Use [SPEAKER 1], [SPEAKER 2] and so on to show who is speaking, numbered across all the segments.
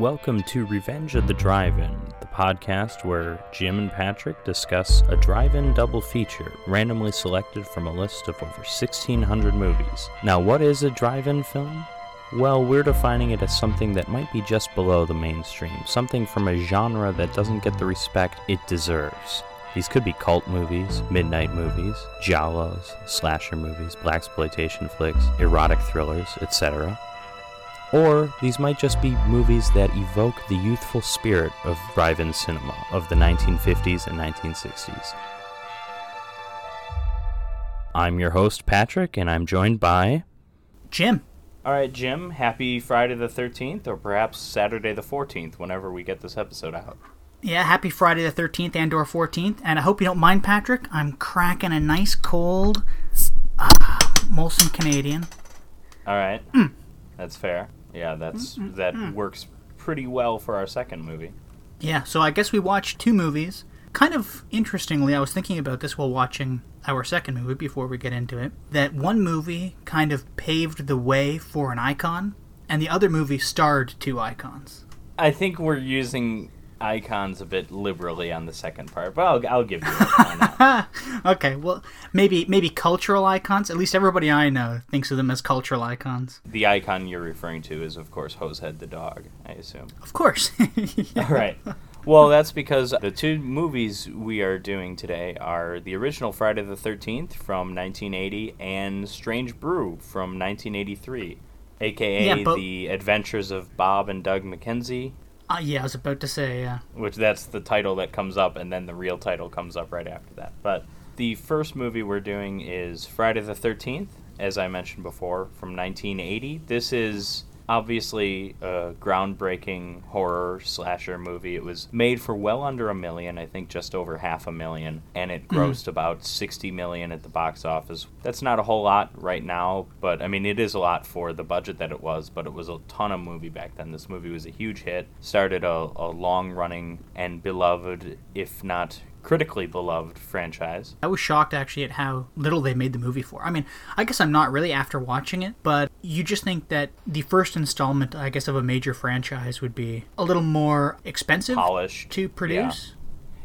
[SPEAKER 1] Welcome to Revenge of the Drive-In, the podcast where Jim and Patrick discuss a drive-in double feature randomly selected from a list of over 1600 movies. Now, what is a drive-in film? Well, we're defining it as something that might be just below the mainstream, something from a genre that doesn't get the respect it deserves. These could be cult movies, midnight movies, giallos, slasher movies, blaxploitation flicks, erotic thrillers, etc. Or these might just be movies that evoke the youthful spirit of drive-in cinema of the 1950s and 1960s. I'm your host Patrick and I'm joined by
[SPEAKER 2] Jim.
[SPEAKER 1] All right, Jim, happy Friday the 13th or perhaps Saturday the 14th whenever we get this episode out.
[SPEAKER 2] Yeah, happy Friday the 13th and or 14th. And I hope you don't mind, Patrick. I'm cracking a nice cold uh, Molson Canadian.
[SPEAKER 1] All right.
[SPEAKER 2] Mm.
[SPEAKER 1] That's fair. Yeah, that's that mm. works pretty well for our second movie.
[SPEAKER 2] Yeah, so I guess we watched two movies. Kind of interestingly, I was thinking about this while watching our second movie before we get into it. That one movie kind of paved the way for an icon, and the other movie starred two icons.
[SPEAKER 1] I think we're using icons a bit liberally on the second part, but I'll, I'll give you?
[SPEAKER 2] Okay, well, maybe maybe cultural icons. At least everybody I know thinks of them as cultural icons.
[SPEAKER 1] the icon you're referring to is, of course, Hosehead the dog, I assume.
[SPEAKER 2] Of course.
[SPEAKER 1] All right. Well, that's because the two movies we are doing today are the original Friday the 13th from 1980 and Strange Brew from 1983, aka
[SPEAKER 2] Yeah, but-
[SPEAKER 1] The Adventures of Bob and Doug McKenzie,
[SPEAKER 2] uh, yeah, I was about to say, yeah.
[SPEAKER 1] which that's the title that comes up, and then the real title comes up right after that. But the first movie we're doing is Friday the 13th, as I mentioned before, from 1980. This is obviously a groundbreaking horror slasher movie. It was made for well under a million, I think just over half a million, and it hmm. grossed about 60 million at the box office. That's not a whole lot right now, but I mean, it is a lot for the budget that it was, but it was a ton of movie back then. This movie was a huge hit, started a, a long running and beloved, if not critically beloved franchise.
[SPEAKER 2] I was shocked actually at how little they made the movie for. I mean, I guess I'm not really after watching it, but you just think that the first installment, I guess, of a major franchise would be a little more expensive
[SPEAKER 1] Polished.
[SPEAKER 2] to produce.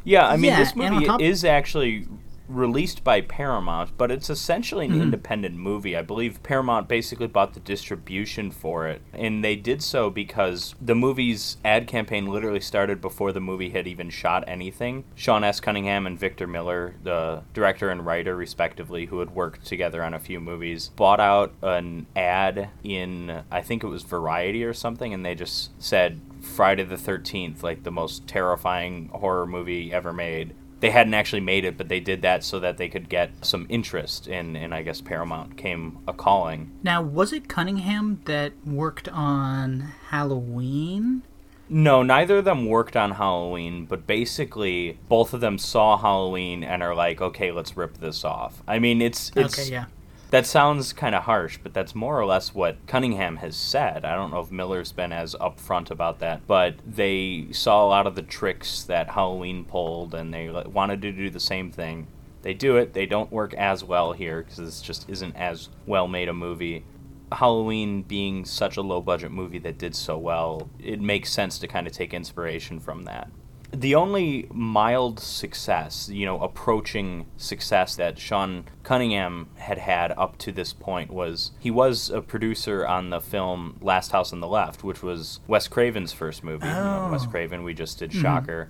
[SPEAKER 1] Yeah, I mean,
[SPEAKER 2] Yeah,
[SPEAKER 1] this movie
[SPEAKER 2] top-
[SPEAKER 1] is actually released by Paramount, but it's essentially an
[SPEAKER 2] Mm-hmm.
[SPEAKER 1] independent movie. I believe Paramount basically bought the distribution for it, and they did so because the movie's ad campaign literally started before the movie had even shot anything. Sean S. Cunningham and Victor Miller, the director and writer respectively, who had worked together on a few movies, bought out an ad in I think it was Variety or something, and they just said Friday the 13th, like the most terrifying horror movie ever made. They hadn't actually made it, but they did that so that they could get some interest in, and I guess Paramount came a calling.
[SPEAKER 2] Now, was it Cunningham that worked on Halloween?
[SPEAKER 1] No, neither of them worked on Halloween, but basically both of them saw Halloween and are like, okay, let's rip this off. I mean, it's it's
[SPEAKER 2] okay, yeah.
[SPEAKER 1] That sounds kind of harsh, but that's more or less what Cunningham has said. I don't know if Miller's been as upfront about that, but they saw a lot of the tricks that Halloween pulled, and they wanted to do the same thing. They do it. They don't work as well here because this just isn't as well made a movie. Halloween being such a low budget movie that did so well, it makes sense to kind of take inspiration from that. The only mild success, you know, approaching success that Sean Cunningham had had up to this point was he was a producer on the film Last House on the Left, which was Wes Craven's first movie. You know, Wes
[SPEAKER 2] Oh.
[SPEAKER 1] Craven, we just did mm-hmm. Shocker.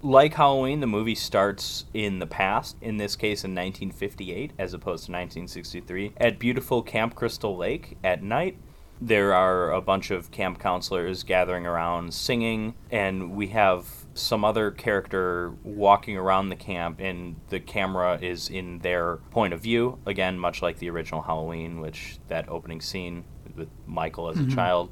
[SPEAKER 1] Like Halloween, the movie starts in the past, in this case in 1958 as opposed to 1963, at beautiful Camp Crystal Lake at night. There are a bunch of camp counselors gathering around singing, and we have some other character walking around the camp, and the camera is in their point of view. Again, much like the original Halloween, which that opening scene with Michael as a mm-hmm. child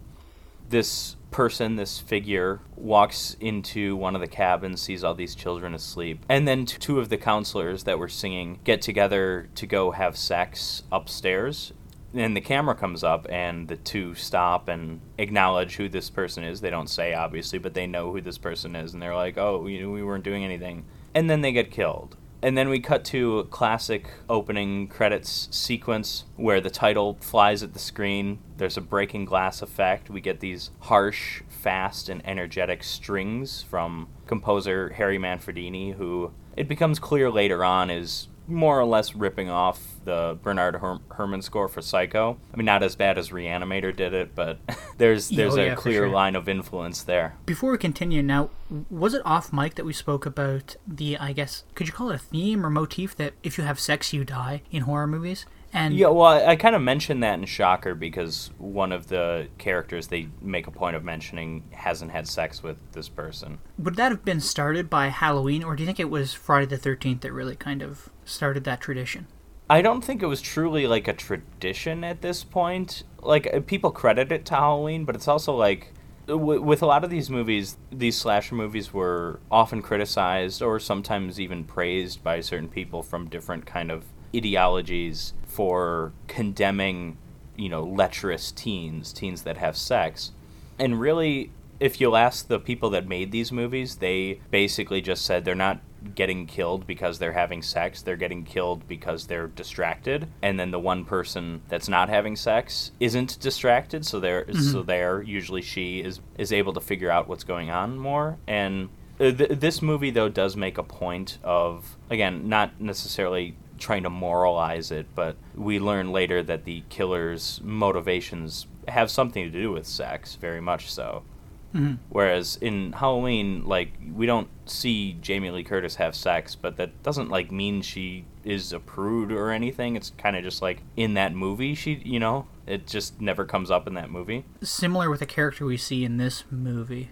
[SPEAKER 1] this person, this figure, walks into one of the cabins, sees all these children asleep, and then t- two of the counselors that were singing get together to go have sex upstairs. And the camera comes up, and the two stop and acknowledge who this person is. They don't say, obviously, but they know who this person is, and they're like, oh, you know, we weren't doing anything. And then they get killed. And then we cut to a classic opening credits sequence where the title flies at the screen. There's a breaking glass effect. We get these harsh, fast, and energetic strings from composer Harry Manfredini, who it becomes clear later on is more or less ripping off the Bernard Her- Herrmann score for Psycho. I mean, not as bad as Reanimator did it, but there's there's
[SPEAKER 2] Oh,
[SPEAKER 1] a
[SPEAKER 2] yeah, for
[SPEAKER 1] clear
[SPEAKER 2] sure.
[SPEAKER 1] line of influence there.
[SPEAKER 2] Before we continue, now, was it off mic that we spoke about the, I guess, could you call it a theme or motif that if you have sex, you die in horror movies? And
[SPEAKER 1] Yeah, well, I, I kind of mentioned that in Shocker because one of the characters they make a point of mentioning hasn't had sex with this person.
[SPEAKER 2] would that have been started by Halloween, or do you think it was Friday the 13th that really kind of started that tradition?
[SPEAKER 1] I don't think it was truly like a tradition at this point. Like uh, people credit it to Halloween, but it's also like with a lot of these movies, these slasher movies were often criticized or sometimes even praised by certain people from different kind of ideologies for condemning, you know, lecherous teens, teens that have sex. And really, if you'll ask the people that made these movies, they basically just said they're not getting killed because they're having sex, they're getting killed because they're distracted. And then the one person that's not having sex isn't distracted, so they're so there usually she is is able to figure out what's going on more and uh, th- this movie though does make a point of again not necessarily trying to moralize it but we learn later that the killer's motivations have something to do with sex very much so Mm-hmm. Whereas in Halloween, like we don't see Jamie Lee Curtis have sex, but that doesn't like mean she is a prude or anything. It's kind of just like in that movie, she, you know, it just never comes up in that movie.
[SPEAKER 2] Similar with a character we see in this movie.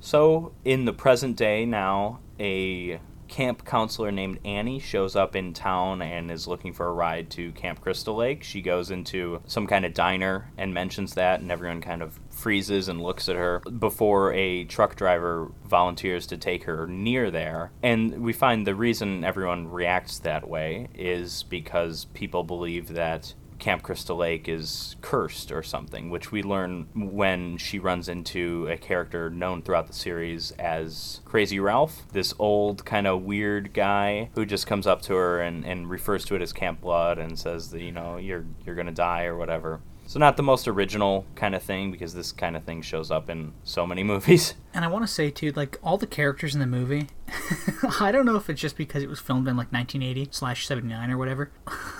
[SPEAKER 1] So in the present day now, a camp counselor named Annie shows up in town and is looking for a ride to Camp Crystal Lake. She goes into some kind of diner and mentions that, and everyone kind of freezes and looks at her before a truck driver volunteers to take her near there. And we find the reason everyone reacts that way is because people believe that Camp Crystal Lake is cursed or something, which we learn when she runs into a character known throughout the series as Crazy Ralph, this old kind of weird guy who just comes up to her and, and refers to it as Camp Blood and says that you know you're you're gonna die or whatever. So not the most original kind of thing because this kind of thing shows up in so many movies.
[SPEAKER 2] And I want to say too, like all the characters in the movie, I don't know if it's just because it was filmed in like 1980 slash 79 or whatever.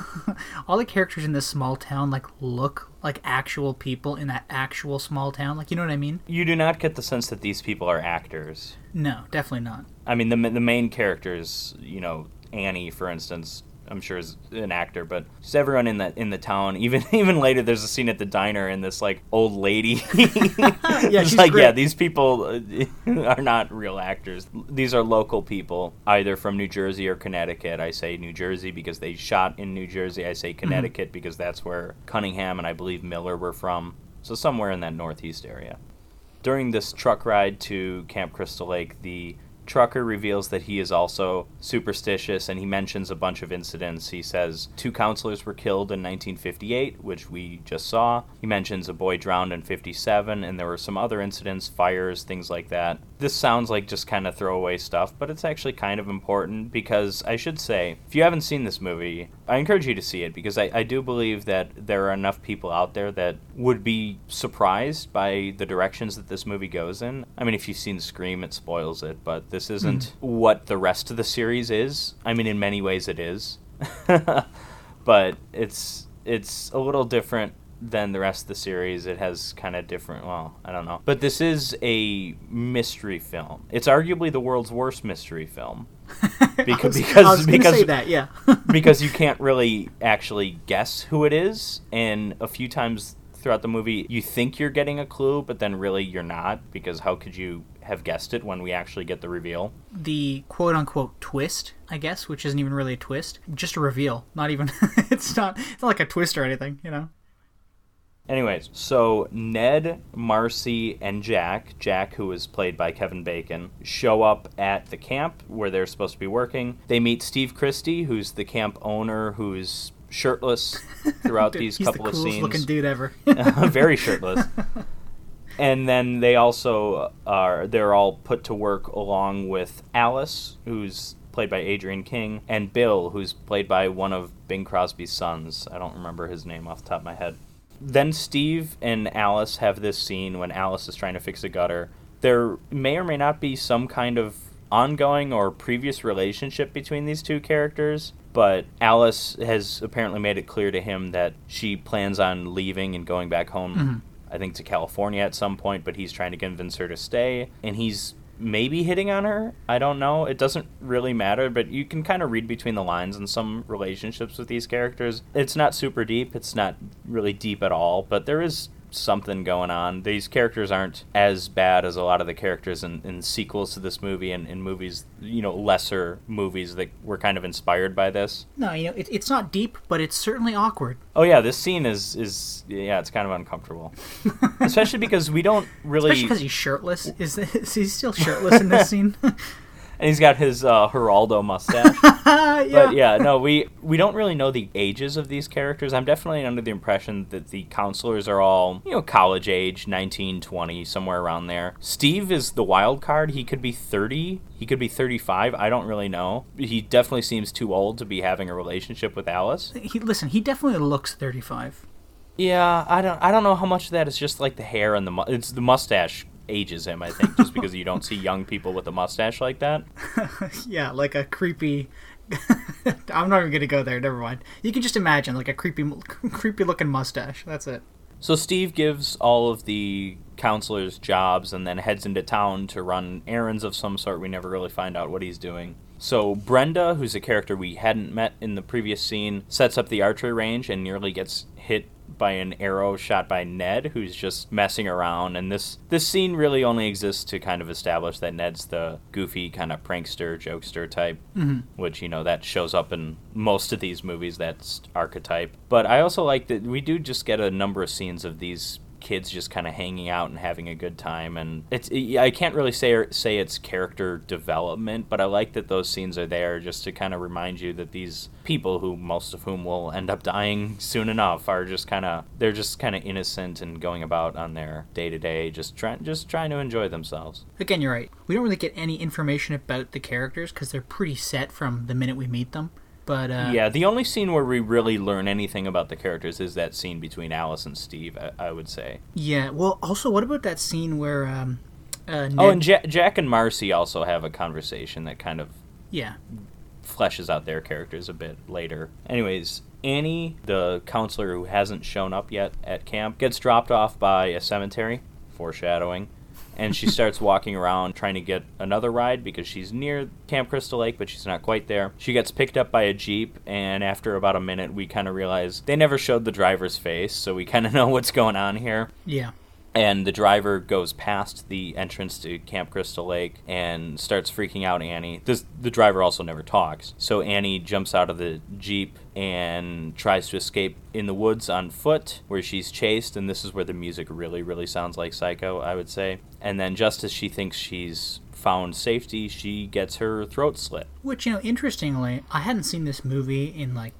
[SPEAKER 2] all the characters in this small town like look like actual people in that actual small town. Like you know what I mean?
[SPEAKER 1] You do not get the sense that these people are actors.
[SPEAKER 2] No, definitely not.
[SPEAKER 1] I mean, the the main characters, you know, Annie, for instance, I'm sure is an actor, but just everyone in the in the town. Even even later, there's a scene at the diner, and this like old lady.
[SPEAKER 2] Yeah, she's
[SPEAKER 1] like
[SPEAKER 2] great.
[SPEAKER 1] yeah, these people uh, are not real actors. These are local people, either from New Jersey or Connecticut. I say New Jersey because they shot in New Jersey. I
[SPEAKER 2] Mm-hmm.
[SPEAKER 1] say Connecticut because that's where Cunningham and I believe Miller were from. So somewhere in that northeast area. During this truck ride to Camp Crystal Lake, the trucker reveals that he is also superstitious and he mentions a bunch of incidents. He says two counselors were killed in 1958, which we just saw. He mentions a boy drowned in 57, and there were some other incidents, fires, things like that. This sounds like just kind of throwaway stuff, but it's actually kind of important because I should say, if you haven't seen this movie, I encourage you to see it because I, I do believe that there are enough people out there that would be surprised by the directions that this movie goes in. I mean, if you've seen Scream, it spoils it, but this isn't hmm. what the rest of the series is. I mean, in many ways, it is, but it's it's a little different than the rest of the series. It has kind of different. Well, I don't know, but this is a mystery film. It's arguably the world's worst mystery film. Beca-
[SPEAKER 2] was,
[SPEAKER 1] because-
[SPEAKER 2] I was
[SPEAKER 1] because-
[SPEAKER 2] say that, yeah.
[SPEAKER 1] because you can't really actually guess who it is and a few times throughout the movie you think you're getting a clue but then really you're not because how could you have guessed it when we actually get the reveal
[SPEAKER 2] the quote unquote twist, I guess, which isn't even really a twist, just a reveal. Not even it's not it's not like a twist or anything, you know.
[SPEAKER 1] Anyways so ned marcy and jack jack who is played by kevin bacon show up at the camp where they're supposed to be working they meet steve christy who's the camp owner who's shirtless throughout
[SPEAKER 2] Dude,
[SPEAKER 1] these couple
[SPEAKER 2] the
[SPEAKER 1] of scenes
[SPEAKER 2] looking dude ever.
[SPEAKER 1] very shirtless. And then they also are they're all put to work along with Alice, who's played by Adrienne King, and Bill, who's played by one of Bing Crosby's sons. I don't remember his name off the top of my head. Then Steve and Alice have this scene when Alice is trying to fix a gutter. There may or may not be some kind of ongoing or previous relationship between these two characters, but Alice has apparently made it clear to him that she plans on leaving and going back home.
[SPEAKER 2] Mhm.
[SPEAKER 1] I think to California at some point, but he's trying to convince her to stay, and he's maybe hitting on her. I don't know. It doesn't really matter, but you can kind of read between the lines in some relationships with these characters. It's not super deep, it's not really deep at all, but there is something going on. These characters aren't as bad as a lot of the characters in, in sequels to this movie and in movies, you know, lesser movies that were kind of inspired by this.
[SPEAKER 2] No, you know, it, it's not deep, but it's certainly awkward.
[SPEAKER 1] Oh yeah, this scene is is yeah, it's kind of uncomfortable, especially because we don't really.
[SPEAKER 2] Especially because he's shirtless. Is, is he still shirtless in this scene?
[SPEAKER 1] And he's got his uh, Geraldo mustache.
[SPEAKER 2] yeah.
[SPEAKER 1] But yeah, no, we we don't really know the ages of these characters. I'm definitely under the impression that the counselors are all, you know, college age, 19, 20, somewhere around there. Steve is the wild card. He could be 30, he could be 35. I don't really know. He definitely seems too old to be having a relationship with Alice.
[SPEAKER 2] He, listen, he definitely looks 35.
[SPEAKER 1] Yeah, I don't I don't know how much of that is just like the hair and the mu- it's the mustache ages him, I think, just because you don't see young people with a mustache like that.
[SPEAKER 2] yeah, like a creepy. I'm not even gonna go there. Never mind. You can just imagine like a creepy, creepy looking mustache. That's it.
[SPEAKER 1] So Steve gives all of the counselors jobs and then heads into town to run errands of some sort. We never really find out what he's doing. So Brenda, who's a character we hadn't met in the previous scene, sets up the archery range and nearly gets hit by an arrow shot by Ned, who's just messing around. And this this scene really only exists to kind of establish that Ned's the goofy kind of prankster, jokester type, mm-hmm. which you know that shows up in most of these movies. That's archetype. But I also like that we do just get a number of scenes of these kids just kind of hanging out and having a good time and it's I can't really say er, say it's character development but I like that those scenes are there just to kind of remind you that these people who most of whom will end up dying soon enough are just kind of they're just kind of innocent and going about on their day to day just trying just trying to enjoy themselves
[SPEAKER 2] Again, you're right. We don't really get any information about the characters because they're pretty set from the minute we meet them. But uh,
[SPEAKER 1] yeah the only scene where we really learn anything about the characters is that scene between Alice and Steve I, I would say
[SPEAKER 2] yeah. Well, also, what about that scene where um, uh, Ned,
[SPEAKER 1] oh and ja- Jack and Marcy also have a conversation that kind of
[SPEAKER 2] yeah,
[SPEAKER 1] fleshes out their characters a bit later. Anyways, Annie, the counselor who hasn't shown up yet at camp, gets dropped off by a cemetery, foreshadowing, and she starts walking around trying to get another ride because she's near Camp Crystal Lake, but she's not quite there. She gets picked up by a Jeep, and after about a minute, we kind of realize they never showed the driver's face, so we kind of know what's going on here
[SPEAKER 2] yeah.
[SPEAKER 1] And the driver goes past the entrance to Camp Crystal Lake and starts freaking out Annie. This the driver also never talks. So Annie jumps out of the Jeep and tries to escape in the woods on foot where she's chased and this is where the music really really sounds like Psycho, I would say. And then just as she thinks she's found safety, she gets her throat slit.
[SPEAKER 2] Which you know, interestingly, I hadn't seen this movie in like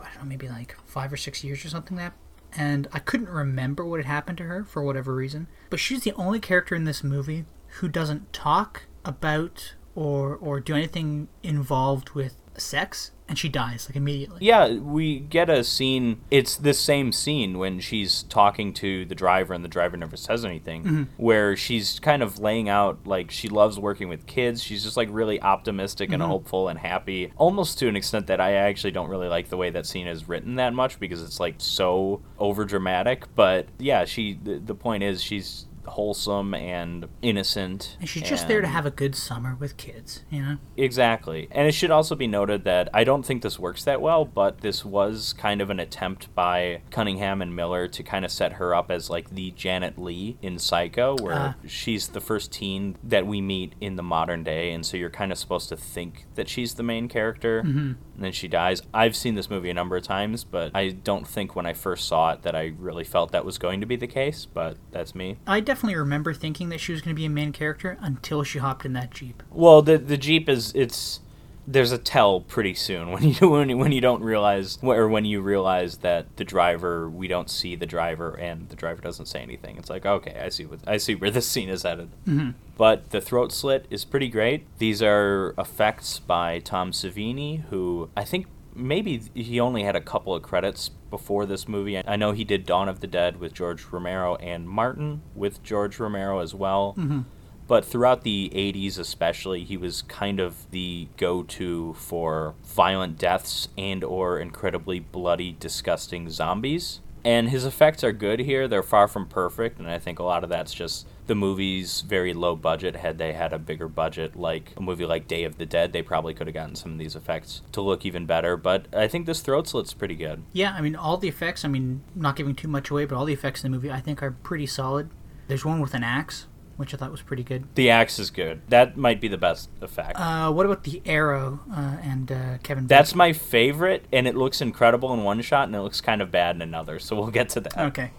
[SPEAKER 2] I don't know, maybe like five or six years or something like that. And I couldn't remember what had happened to her for whatever reason. But she's the only character in this movie who doesn't talk about or or do anything involved with sex, and she dies like immediately.
[SPEAKER 1] Yeah, we get a scene. It's the same scene when she's talking to the driver and the driver never says anything, mm-hmm. where she's kind of laying out like she loves working with kids. She's just like really optimistic and mm-hmm. hopeful and happy, almost to an extent that I actually don't really like the way that scene is written that much because it's like so over dramatic. But yeah, she. The, the point is she's wholesome and innocent.
[SPEAKER 2] And she's just there to have a good summer with kids, you know?
[SPEAKER 1] Exactly. And it should also be noted that I don't think this works that well, but this was kind of an attempt by Cunningham and Miller to kind of set her up as like the Janet Leigh in Psycho, where
[SPEAKER 2] Ah.
[SPEAKER 1] she's the first teen that we meet in the modern day. And so you're kind of supposed to think that she's the main character.
[SPEAKER 2] Mm-hmm.
[SPEAKER 1] And then she dies. I've seen this movie a number of times, but I don't think when I first saw it that I really felt that was going to be the case, but that's me.
[SPEAKER 2] I definitely remember thinking that she was going to be a main character until she hopped in that Jeep.
[SPEAKER 1] Well, the the Jeep is it's there's a tell pretty soon when you when, you- when you don't realize or when you realize that the driver we don't see the driver and the driver doesn't say anything. It's like okay, I see what I see where this scene is headed.
[SPEAKER 2] hmm
[SPEAKER 1] But the throat slit is pretty great. These are effects by Tom Savini, who I think maybe he only had a couple of credits before this movie. I know he did Dawn of the Dead with George Romero and Martin with George Romero as well.
[SPEAKER 2] hmm
[SPEAKER 1] But throughout the 80s, especially, he was kind of the go-to for violent deaths and or incredibly bloody, disgusting zombies. And his effects are good here. They're far from perfect, and I think a lot of that's just the movie's very low budget. Had they had a bigger budget, like a movie like Day of the Dead, they probably could have gotten some of these effects to look even better. But I think this throat slit's pretty good.
[SPEAKER 2] Yeah, I mean, all the effects, I mean, not giving too much away, but all the effects in the movie I think are pretty solid. There's one with an axe, which I thought was pretty good.
[SPEAKER 1] The axe is good. That might be the best effect.
[SPEAKER 2] Uh, what about the arrow uh, and uh, Kevin?
[SPEAKER 1] That's
[SPEAKER 2] Bacon?
[SPEAKER 1] my favorite, and it looks incredible in one shot, and it looks kind of bad in another. So we'll get to that.
[SPEAKER 2] Okay.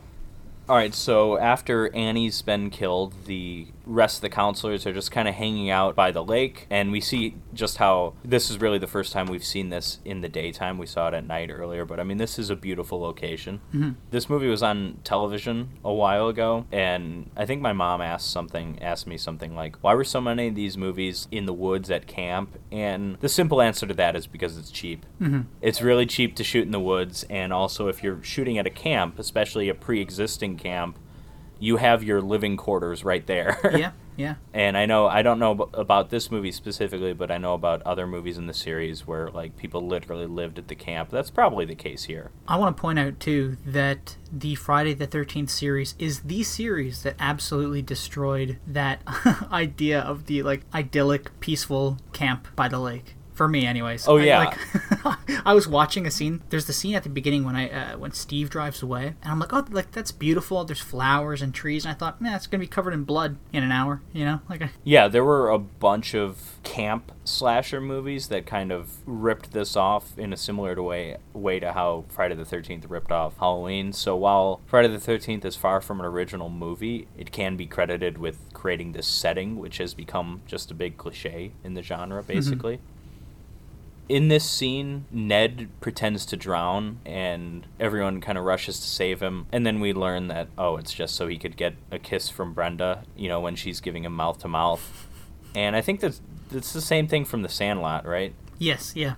[SPEAKER 1] All right. So after Annie's been killed, the rest of the counselors are just kind of hanging out by the lake, and we see just how this is really the first time we've seen this in the daytime. We saw it at night earlier, but I mean, this is a beautiful location.
[SPEAKER 2] Mhm.
[SPEAKER 1] This movie was on television a while ago, and I think my mom asked something, asked me something like, "Why were so many of these movies in the woods at camp?" And the simple answer to that is because it's cheap.
[SPEAKER 2] hmm
[SPEAKER 1] It's really cheap to shoot in the woods, and also if you're shooting at a camp, especially a pre-existing camp, you have your living quarters right there.
[SPEAKER 2] yeah, yeah.
[SPEAKER 1] and I know I don't know about this movie specifically, but I know about other movies in the series where like people literally lived at the camp. That's probably the case here.
[SPEAKER 2] I want to point out too that the Friday the Thirteenth series is the series that absolutely destroyed that idea of the like idyllic, peaceful camp by the lake. For me, anyways.
[SPEAKER 1] Oh,
[SPEAKER 2] I-
[SPEAKER 1] yeah.
[SPEAKER 2] like, I was watching a scene. There's the scene at the beginning when I uh, when Steve drives away, and I'm like, oh, like that's beautiful. There's flowers and trees, and I thought, man, it's gonna be covered in blood in an hour. You know, like I,
[SPEAKER 1] Yeah, there were a bunch of camp slasher movies that kind of ripped this off in a similar to way way to how Friday the Thirteenth ripped off Halloween. So while Friday the Thirteenth is far from an original movie, it can be credited with creating this setting, which has become just a big cliche in the genre, basically. In this scene, Ned pretends to drown, and everyone kind of rushes to save him. And then we learn that, oh, it's just so he could get a kiss from Brenda, you know, when she's giving him mouth to mouth. And I think that's, that's the same thing from The Sandlot, right?
[SPEAKER 2] yes, yeah.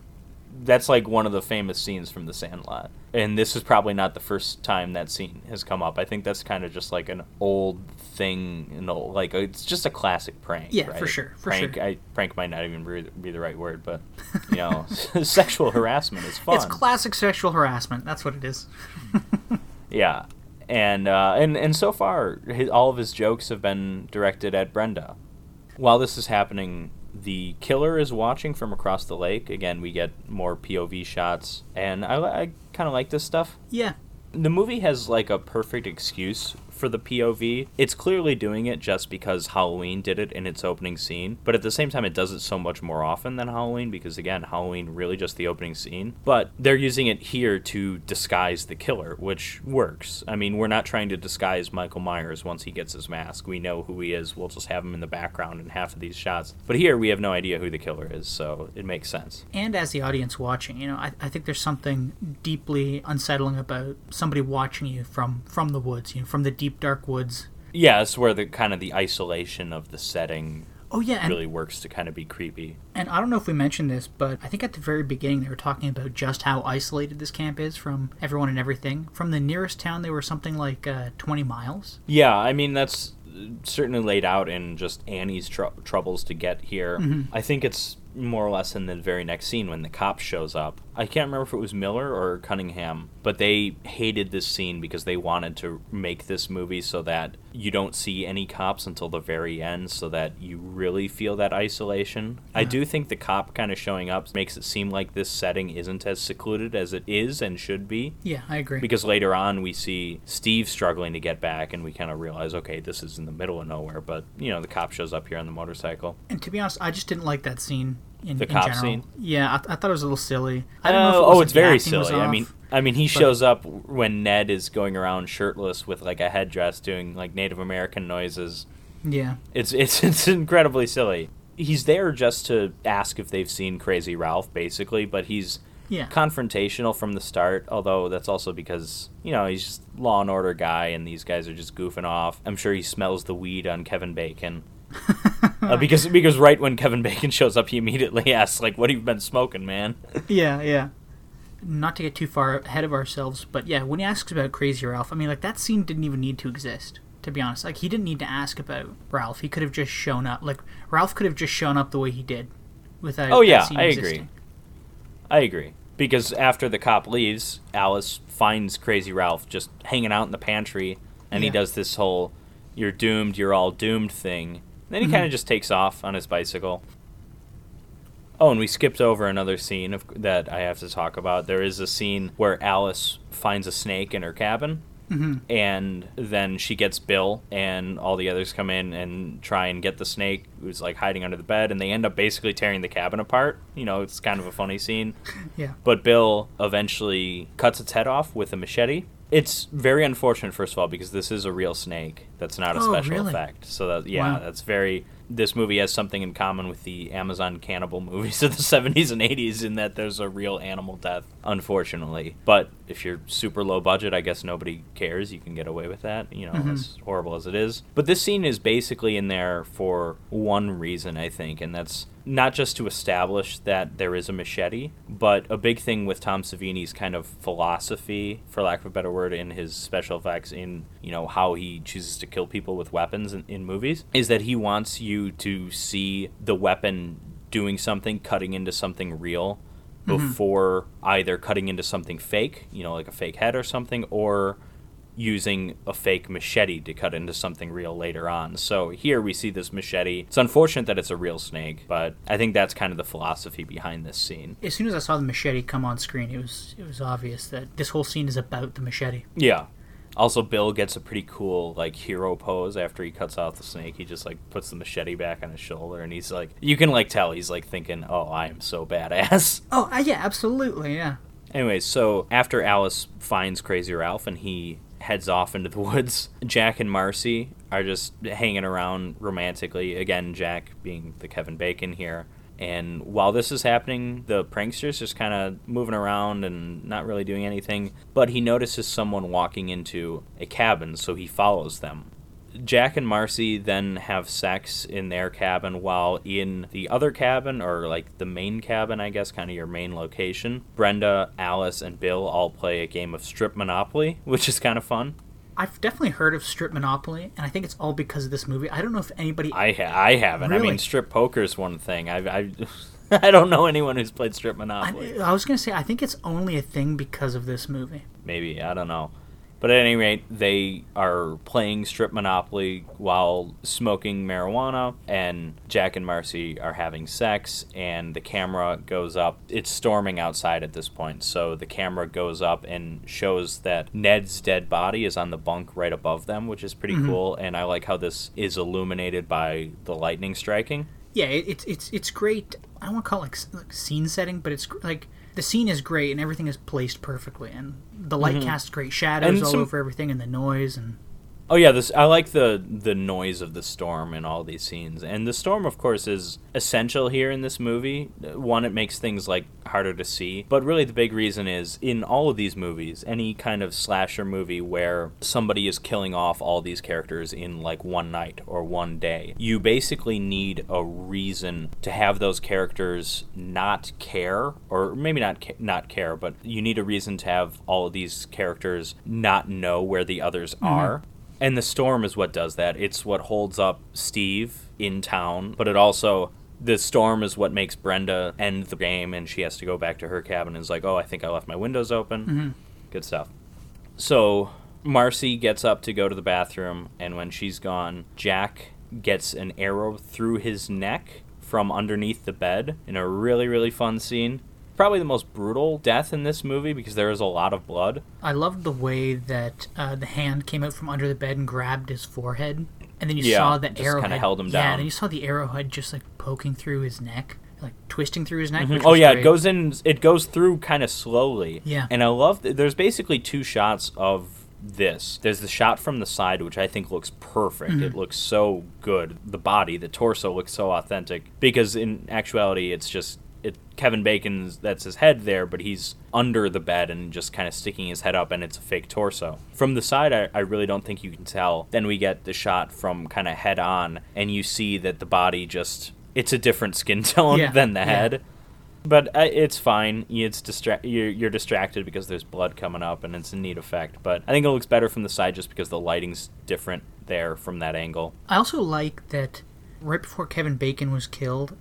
[SPEAKER 1] That's like one of the famous scenes from The Sandlot. And this is probably not the first time that scene has come up. I think that's kind of just like an old thing, you know, like it's just a classic prank.
[SPEAKER 2] Yeah,
[SPEAKER 1] right?
[SPEAKER 2] for sure, for
[SPEAKER 1] prank,
[SPEAKER 2] sure.
[SPEAKER 1] I, prank might not even be, the right word, but you know, sexual harassment is fun.
[SPEAKER 2] It's classic sexual harassment. That's what it is.
[SPEAKER 1] Yeah, and uh, and and so far, his, all of his jokes have been directed at Brenda. While this is happening, the killer is watching from across the lake. Again, we get more POV shots, and I, I kind of like this stuff.
[SPEAKER 2] yeah,
[SPEAKER 1] The movie has like a perfect excuse for the POV. It's clearly doing it just because Halloween did it in its opening scene, but at the same time, it does it so much more often than Halloween because, again, Halloween really just the opening scene. But they're using it here to disguise the killer, which works. I mean, we're not trying to disguise Michael Myers once he gets his mask. We know who he is, we'll just have him in the background in half of these shots. But here, we have no idea who the killer is, so it makes sense.
[SPEAKER 2] and as the audience watching, you know, I, I think there's something deeply unsettling about somebody watching you from from the woods, you know, from the deep dark woods.
[SPEAKER 1] Yeah, it's where the kind of the isolation of the setting
[SPEAKER 2] Oh yeah, and,
[SPEAKER 1] really works to kind of be creepy.
[SPEAKER 2] and I don't know if we mentioned this, but I think at the very beginning they were talking about just how isolated this camp is from everyone and everything. From the nearest town, they were something like uh, 20 miles.
[SPEAKER 1] Yeah, I mean that's certainly laid out in just Annie's tr- troubles to get here. I think it's more or less in the very next scene when the cop shows up. I can't remember if it was Miller or Cunningham, but they hated this scene because they wanted to make this movie so that you don't see any cops until the very end so that you really feel that isolation. I do think the cop kind of showing up makes it seem like this setting isn't as secluded as it is and should be.
[SPEAKER 2] Yeah, I agree.
[SPEAKER 1] Because later on, we see Steve struggling to get back, and we kind of realize, okay, this is in the middle of nowhere. But you know, the cop shows up here on the motorcycle.
[SPEAKER 2] and to be honest, I just didn't like that scene. In,
[SPEAKER 1] The
[SPEAKER 2] in
[SPEAKER 1] cop
[SPEAKER 2] general.
[SPEAKER 1] scene?
[SPEAKER 2] Yeah, I, I thought it was a little silly. I don't know. If it
[SPEAKER 1] oh,
[SPEAKER 2] was
[SPEAKER 1] oh, it's very silly. I mean. I mean, he
[SPEAKER 2] but-
[SPEAKER 1] shows up when Ned is going around shirtless with like a headdress, doing like Native American noises.
[SPEAKER 2] yeah.
[SPEAKER 1] It's it's it's incredibly silly. he's there just to ask if they've seen Crazy Ralph, basically, but he's
[SPEAKER 2] Yeah.
[SPEAKER 1] confrontational from the start. Although that's also because you know he's just law and order guy, and these guys are just goofing off. I'm sure he smells the weed on Kevin Bacon. uh, because because right when Kevin Bacon shows up, he immediately asks like, "What have you been smoking, man?"
[SPEAKER 2] Yeah, yeah. Not to get too far ahead of ourselves, but yeah, when he asks about Crazy Ralph, I mean, like, that scene didn't even need to exist, to be honest. Like, he didn't need to ask about Ralph. He could have just shown up. Like, Ralph could have just shown up the way he did without
[SPEAKER 1] Oh, yeah, I
[SPEAKER 2] existing.
[SPEAKER 1] agree. I agree. Because after the cop leaves, Alice finds Crazy Ralph just hanging out in the pantry, and he does this whole "you're doomed, you're all doomed" thing. Then he
[SPEAKER 2] Mhm.
[SPEAKER 1] kind of just takes off on his bicycle. Oh, and we skipped over another scene of, that I have to talk about. There is a scene where Alice finds a snake in her cabin,
[SPEAKER 2] Mhm.
[SPEAKER 1] and then she gets Bill, and all the others come in and try and get the snake who's like hiding under the bed, and they end up basically tearing the cabin apart. You know, it's kind of a funny scene.
[SPEAKER 2] Yeah.
[SPEAKER 1] But Bill eventually cuts its head off with a machete. It's very unfortunate, first of all, because this is a real snake. That's not a
[SPEAKER 2] Oh,
[SPEAKER 1] special
[SPEAKER 2] really?
[SPEAKER 1] effect. So that yeah,
[SPEAKER 2] Wow.
[SPEAKER 1] that's very. This movie has something in common with the Amazon cannibal movies of the '70s and '80s in that there's a real animal death, unfortunately. But if you're super low budget, I guess nobody cares. You can get away with that. You know,
[SPEAKER 2] Mhm.
[SPEAKER 1] as horrible as it is. But this scene is basically in there for one reason, I think, and that's not just to establish that there is a machete, but a big thing with Tom Savini's kind of philosophy, for lack of a better word, in his special effects, in you know how he chooses to kill people with weapons in, in movies, is that he wants you to see the weapon doing something, cutting into something real, mm-hmm. before either cutting into something fake, you know, like a fake head or something, or using a fake machete to cut into something real later on. So here we see this machete. It's unfortunate that it's a real snake, but I think that's kind of the philosophy behind this scene.
[SPEAKER 2] As soon as I saw the machete come on screen, it was it was obvious that this whole scene is about the machete.
[SPEAKER 1] Yeah. Also, Bill gets a pretty cool like hero pose after he cuts off the snake. He just like puts the machete back on his shoulder, and he's like, you can like tell he's like thinking, "Oh, I am so badass."
[SPEAKER 2] Oh, uh, yeah, absolutely, yeah.
[SPEAKER 1] Anyways, so after Alice finds Crazy Ralph and he heads off into the woods, Jack and Marcy are just hanging around romantically. Again, Jack being the Kevin Bacon here. And while this is happening, the prankster's just kind of moving around and not really doing anything. But he notices someone walking into a cabin, so he follows them. Jack and Marcy then have sex in their cabin while in the other cabin, or like the main cabin, I guess, kind of your main location. Brenda, Alice, and Bill all play a game of strip Monopoly, which is kind of fun.
[SPEAKER 2] I've definitely heard of Strip Monopoly, and I think it's all because of this movie. I don't know if anybody.
[SPEAKER 1] I ha- I haven't. I mean, strip poker is one thing. I I I don't know anyone who's played strip Monopoly.
[SPEAKER 2] I, I was gonna say I think it's only a thing because of this movie.
[SPEAKER 1] Maybe I don't know. But at any rate, they are playing strip Monopoly while smoking marijuana, and Jack and Marcy are having sex, and the camera goes up. It's storming outside at this point, so the camera goes up and shows that Ned's dead body is on the bunk right above them, which is pretty mm-hmm. cool. And I like how this is illuminated by the lightning striking.
[SPEAKER 2] Yeah, it, it's it's it's great. I don't want to call it like, like scene setting, but it's like the scene is great and everything is placed perfectly, and the light casts great shadows
[SPEAKER 1] Mm-hmm. And
[SPEAKER 2] all
[SPEAKER 1] some-
[SPEAKER 2] over everything, and the noise and
[SPEAKER 1] Oh yeah, this I like the the noise of the storm in all these scenes, and the storm, of course, is essential here in this movie. One, it makes things like harder to see, but really the big reason is in all of these movies, any kind of slasher movie where somebody is killing off all these characters in like one night or one day, you basically need a reason to have those characters not care, or maybe not ca- not care, but you need a reason to have all of these characters not know where the others mm-hmm. are. And the storm is what does that. It's what holds up Steve in town, but it also the storm is what makes Brenda end the game and she has to go back to her cabin and is like, "Oh, I think I left my windows open." Mm-hmm. Good stuff. So, Marcy gets up to go to the bathroom and when she's gone, Jack gets an arrow through his neck from underneath the bed in a really really fun scene. Probably the most brutal death in this movie because there is a lot of blood.
[SPEAKER 2] I loved the way that uh, the hand came out from under the bed and grabbed his forehead, and then you
[SPEAKER 1] Yeah,
[SPEAKER 2] saw the
[SPEAKER 1] just
[SPEAKER 2] arrowhead.
[SPEAKER 1] kinda held him
[SPEAKER 2] Yeah,
[SPEAKER 1] down.
[SPEAKER 2] and then you saw the arrowhead just like poking through his neck, like twisting through his neck. which
[SPEAKER 1] Oh yeah, it goes in. It goes through kind of slowly.
[SPEAKER 2] Yeah.
[SPEAKER 1] And I love. th- There's basically two shots of this. There's the shot from the side, which I think looks perfect. It looks so good. The body, the torso looks so authentic because in actuality, it's just it. Kevin Bacon's that's his head there, but he's under the bed and just kind of sticking his head up, and it's a fake torso. From the side, I, I really don't think you can tell. Then we get the shot from kind of head on, and you see that the body just it's a different skin tone
[SPEAKER 2] Yeah,
[SPEAKER 1] than the
[SPEAKER 2] yeah.
[SPEAKER 1] head. But uh, it's fine. It's distra- you're, you're distracted because there's blood coming up, and it's a neat effect. But I think it looks better from the side just because the lighting's different there from that angle.
[SPEAKER 2] I also like that right before Kevin Bacon was killed,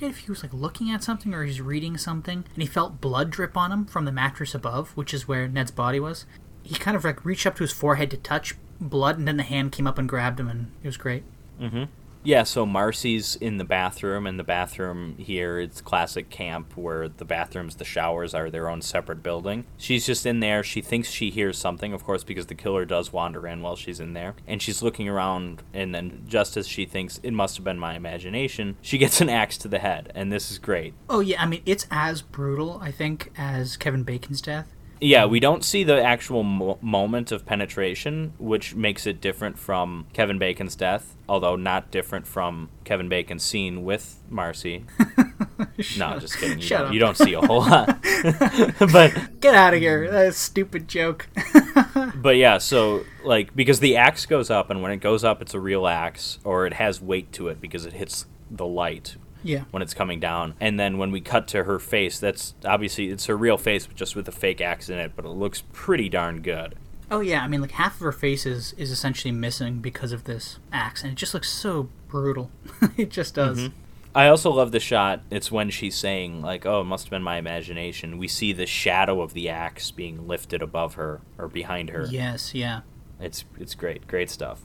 [SPEAKER 2] forget if he was like looking at something or he's reading something, and he felt blood drip on him from the mattress above, which is where Ned's body was. He kind of like reached up to his forehead to touch blood, and then the hand came up and grabbed him, and it was great. Mm-hmm.
[SPEAKER 1] Yeah, so Marcy's in the bathroom, and the bathroom here it's classic camp where the bathrooms, the showers are their own separate building. She's just in there. She thinks she hears something, of course, because the killer does wander in while she's in there. And she's looking around, and then just as she thinks it must have been my imagination, she gets an axe to the head, and this is great.
[SPEAKER 2] Oh yeah, I mean it's as brutal, I think, as Kevin Bacon's death.
[SPEAKER 1] Yeah, we don't see the actual mo- moment of penetration, which makes it different from Kevin Bacon's death, although not different from Kevin Bacon's scene with Marcy. no, just kidding. You,
[SPEAKER 2] Shut
[SPEAKER 1] don't,
[SPEAKER 2] up.
[SPEAKER 1] you don't see a whole lot. but
[SPEAKER 2] Get out of here! That's a stupid joke.
[SPEAKER 1] but yeah, so like because the axe goes up, and when it goes up, it's a real axe, or it has weight to it because it hits the light
[SPEAKER 2] yeah.
[SPEAKER 1] when it's coming down. And then when we cut to her face, that's obviously it's her real face, just with a fake axe in it, but it looks pretty darn good.
[SPEAKER 2] Oh yeah, I mean like half of her face is, is essentially missing because of this axe, and it just looks so brutal. it just does. Mm-hmm.
[SPEAKER 1] I also love the shot. It's when she's saying like, "Oh, it must have been my imagination." We see the shadow of the axe being lifted above her or behind her.
[SPEAKER 2] Yes, yeah.
[SPEAKER 1] It's it's great, great stuff.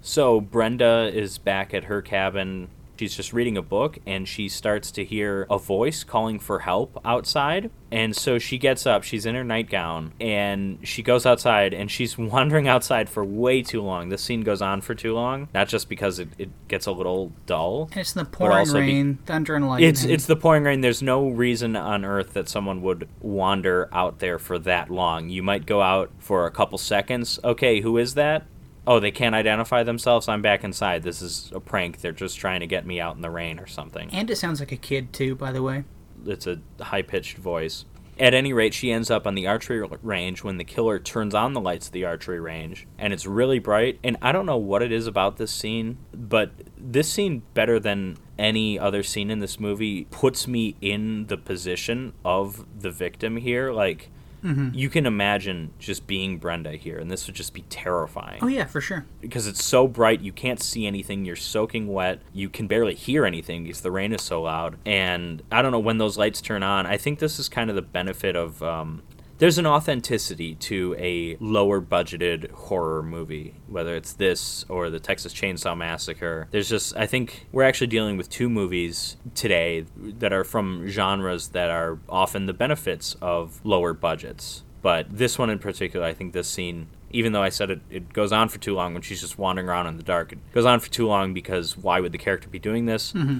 [SPEAKER 1] So Brenda is back at her cabin. She's just reading a book and she starts to hear a voice calling for help outside. And so she gets up, she's in her nightgown, and she goes outside and she's wandering outside for way too long. This scene goes on for too long, not just because it, it gets a little dull.
[SPEAKER 2] It's the pouring
[SPEAKER 1] also be-
[SPEAKER 2] rain, thunder and lightning.
[SPEAKER 1] It's it's the pouring rain. There's no reason on earth that someone would wander out there for that long. You might go out for a couple seconds. Okay, who is that? Oh, they can't identify themselves. I'm back inside. This is a prank. They're just trying to get me out in the rain or something.
[SPEAKER 2] and it sounds like a kid too, by the way.
[SPEAKER 1] It's a high pitched voice. At any rate, she ends up on the archery range when the killer turns on the lights of the archery range, and it's really bright. And I don't know what it is about this scene, but this scene, better than any other scene in this movie, puts me in the position of the victim here. Like, you can imagine just being Brenda here, and this would just be terrifying.
[SPEAKER 2] Oh yeah, for sure.
[SPEAKER 1] because it's so bright you can't see anything you're soaking wet you can barely hear anything because the rain is so loud and i don't know when those lights turn on. I think this is kind of the benefit of um, there's an authenticity to a lower budgeted horror movie whether it's this or the texas chainsaw massacre there's just i think we're actually dealing with two movies today that are from genres that are often the benefits of lower budgets but this one in particular, I think this scene, even though I said it, it goes on for too long when she's just wandering around in the dark, it goes on for too long because why would the character be doing this? Mm-hmm.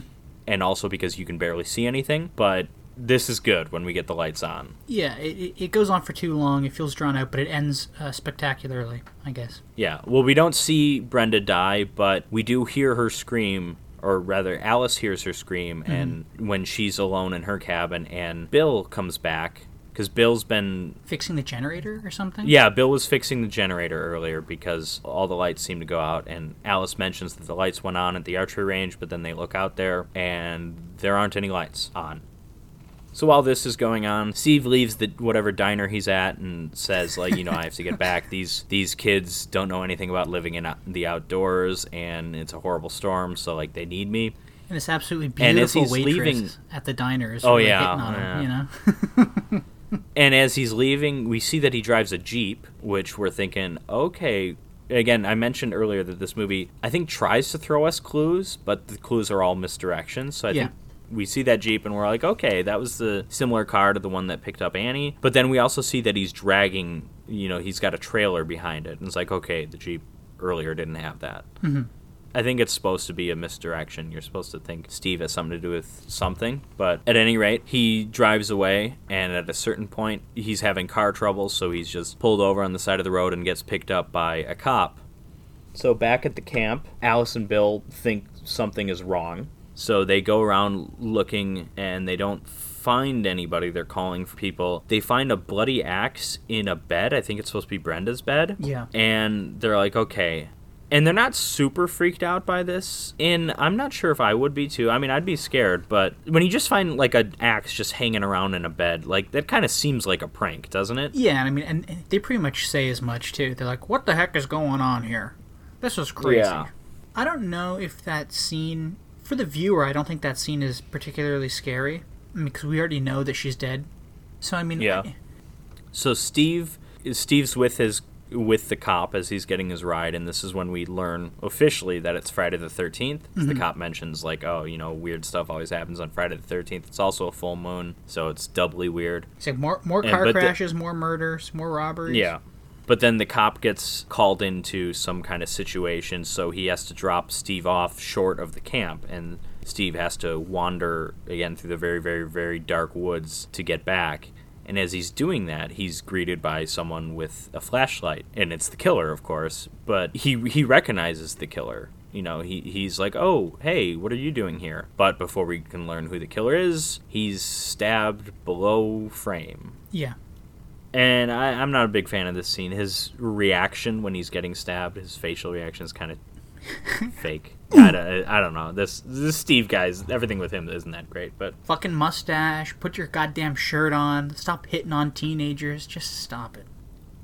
[SPEAKER 1] And also because you can barely see anything. But this is good when we get the lights on.
[SPEAKER 2] Yeah, it, it- goes on for too long. It feels drawn out, but it ends uh, spectacularly, I guess.
[SPEAKER 1] Yeah. Well, we don't see Brenda die, but we do hear her scream. Or rather, Alice hears her scream, and when she's alone in her cabin, and Bill comes back because Bill's been
[SPEAKER 2] Fixing the generator or something?
[SPEAKER 1] Yeah, Bill was fixing the generator earlier because all the lights seem to go out, and Alice mentions that the lights went on at the archery range, but then they look out there and there aren't any lights on. So while this is going on, Steve leaves the whatever diner he's at and says, like, you know, I have to get back. These these kids don't know anything about living in the outdoors, and it's a horrible storm, so like they need me.
[SPEAKER 2] And it's absolutely
[SPEAKER 1] And
[SPEAKER 2] beautiful
[SPEAKER 1] he's
[SPEAKER 2] waitress
[SPEAKER 1] leaving-
[SPEAKER 2] at the diner is
[SPEAKER 1] Oh,
[SPEAKER 2] really
[SPEAKER 1] yeah,
[SPEAKER 2] on him, you know?
[SPEAKER 1] And as he's leaving, we see that he drives a Jeep, which we're thinking, okay. Again, I mentioned earlier that this movie, I think, tries to throw us clues, but the clues are all misdirections. So I
[SPEAKER 2] Yeah.
[SPEAKER 1] think we see that Jeep and we're like, okay, that was the similar car to the one that picked up Annie. But then we also see that he's dragging, you know, he's got a trailer behind it. And it's like, okay, the Jeep earlier didn't have that. Mm-hmm. I think it's supposed to be a misdirection. You're supposed to think Steve has something to do with something. But at any rate, he drives away, and at a certain point, he's having car trouble, so he's just pulled over on the side of the road and gets picked up by a cop. So back at the camp, Alice and Bill think something is wrong. So they go around looking and they don't find anybody. They're calling for people. They find a bloody axe in a bed. I think it's supposed to be Brenda's bed.
[SPEAKER 2] Yeah.
[SPEAKER 1] And they're like, okay. And they're not super freaked out by this. And I'm not sure if I would be too. I mean, I'd be scared, but when you just find like an axe just hanging around in a bed, like that kind of seems like a prank, doesn't it?
[SPEAKER 2] Yeah, and I mean, and they pretty much say as much too. They're like, "What the heck is going on here? This is crazy."
[SPEAKER 1] Yeah.
[SPEAKER 2] I don't know if that scene for the viewer. I don't think that scene is particularly scary because we already know that she's dead. So I mean,
[SPEAKER 1] Yeah.
[SPEAKER 2] I-
[SPEAKER 1] So Steve Steve's with his with the cop as he's getting his ride and this is when we learn officially that it's Friday the 13th. The mm-hmm. cop mentions like, "Oh, you know, weird stuff always happens on Friday the 13th. It's also a full moon, so it's doubly weird."
[SPEAKER 2] He's like more more
[SPEAKER 1] And-
[SPEAKER 2] car
[SPEAKER 1] the-
[SPEAKER 2] crashes, more murders, more robberies.
[SPEAKER 1] Yeah. But then the cop gets called into some kind of situation, so he has to drop Steve off short of the camp, and Steve has to wander again through the very, very, very dark woods to get back. And as he's doing that, he's greeted by someone with a flashlight, and it's the killer, of course. But he he recognizes the killer. You know, he, he's like, "Oh, hey, what are you doing here?" But before we can learn who the killer is, he's stabbed below frame.
[SPEAKER 2] Yeah.
[SPEAKER 1] And I, I'm not a big fan of this scene. His reaction when he's getting stabbed, his facial reaction is kind of fake. I, don't, I don't know. This this Steve guy's everything with him isn't that great, but
[SPEAKER 2] Fucking mustache. Put your goddamn shirt on. Stop hitting on teenagers. Just stop it.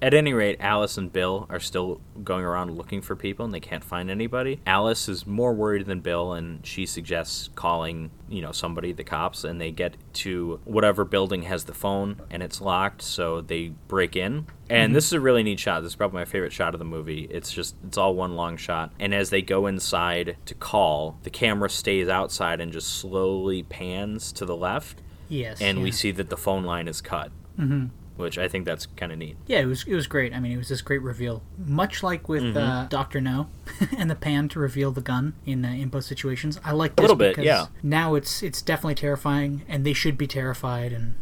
[SPEAKER 1] At any rate, Alice and Bill are still going around looking for people and they can't find anybody. Alice is more worried than Bill and she suggests calling, you know, somebody, the cops, and they get to whatever building has the phone and it's locked, so they break in. And this is a really neat shot. This is probably my favorite shot of the movie. It's just it's all one long shot. And as they go inside to call, the camera stays outside and just slowly pans to the left
[SPEAKER 2] Yes.
[SPEAKER 1] and we see that the phone line is cut. Mm-hmm. Which I think that's kind of neat.
[SPEAKER 2] Yeah, it was it was great. I mean, it was this great reveal, much like with
[SPEAKER 1] Mm-hmm.
[SPEAKER 2] uh, Doctor No and the pan to reveal the gun in uh, in both situations. I like this
[SPEAKER 1] little bit,
[SPEAKER 2] because
[SPEAKER 1] yeah.
[SPEAKER 2] now it's it's definitely terrifying, and they should be terrified. And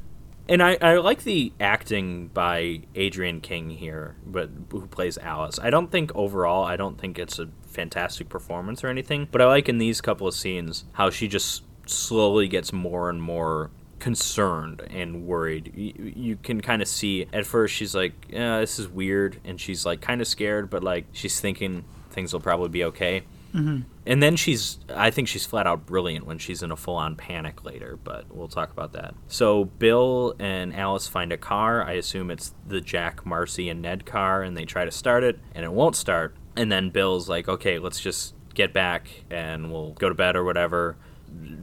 [SPEAKER 1] And I, I like the acting by Adrienne King here, but who plays Alice. I don't think overall, I don't think it's a fantastic performance or anything, but I like in these couple of scenes how she just slowly gets more and more concerned and worried. You, you can kind of see at first she's like, yeah, this is weird, and she's like kind of scared, but like she's thinking things will probably be okay. Mm-hmm. And then she's, I think she's flat out brilliant when she's in a full on panic later, but we'll talk about that. So Bill and Alice find a car. I assume it's the Jack, Marcy, and Ned car, and they try to start it, and it won't start. And then Bill's like, okay, let's just get back and we'll go to bed or whatever.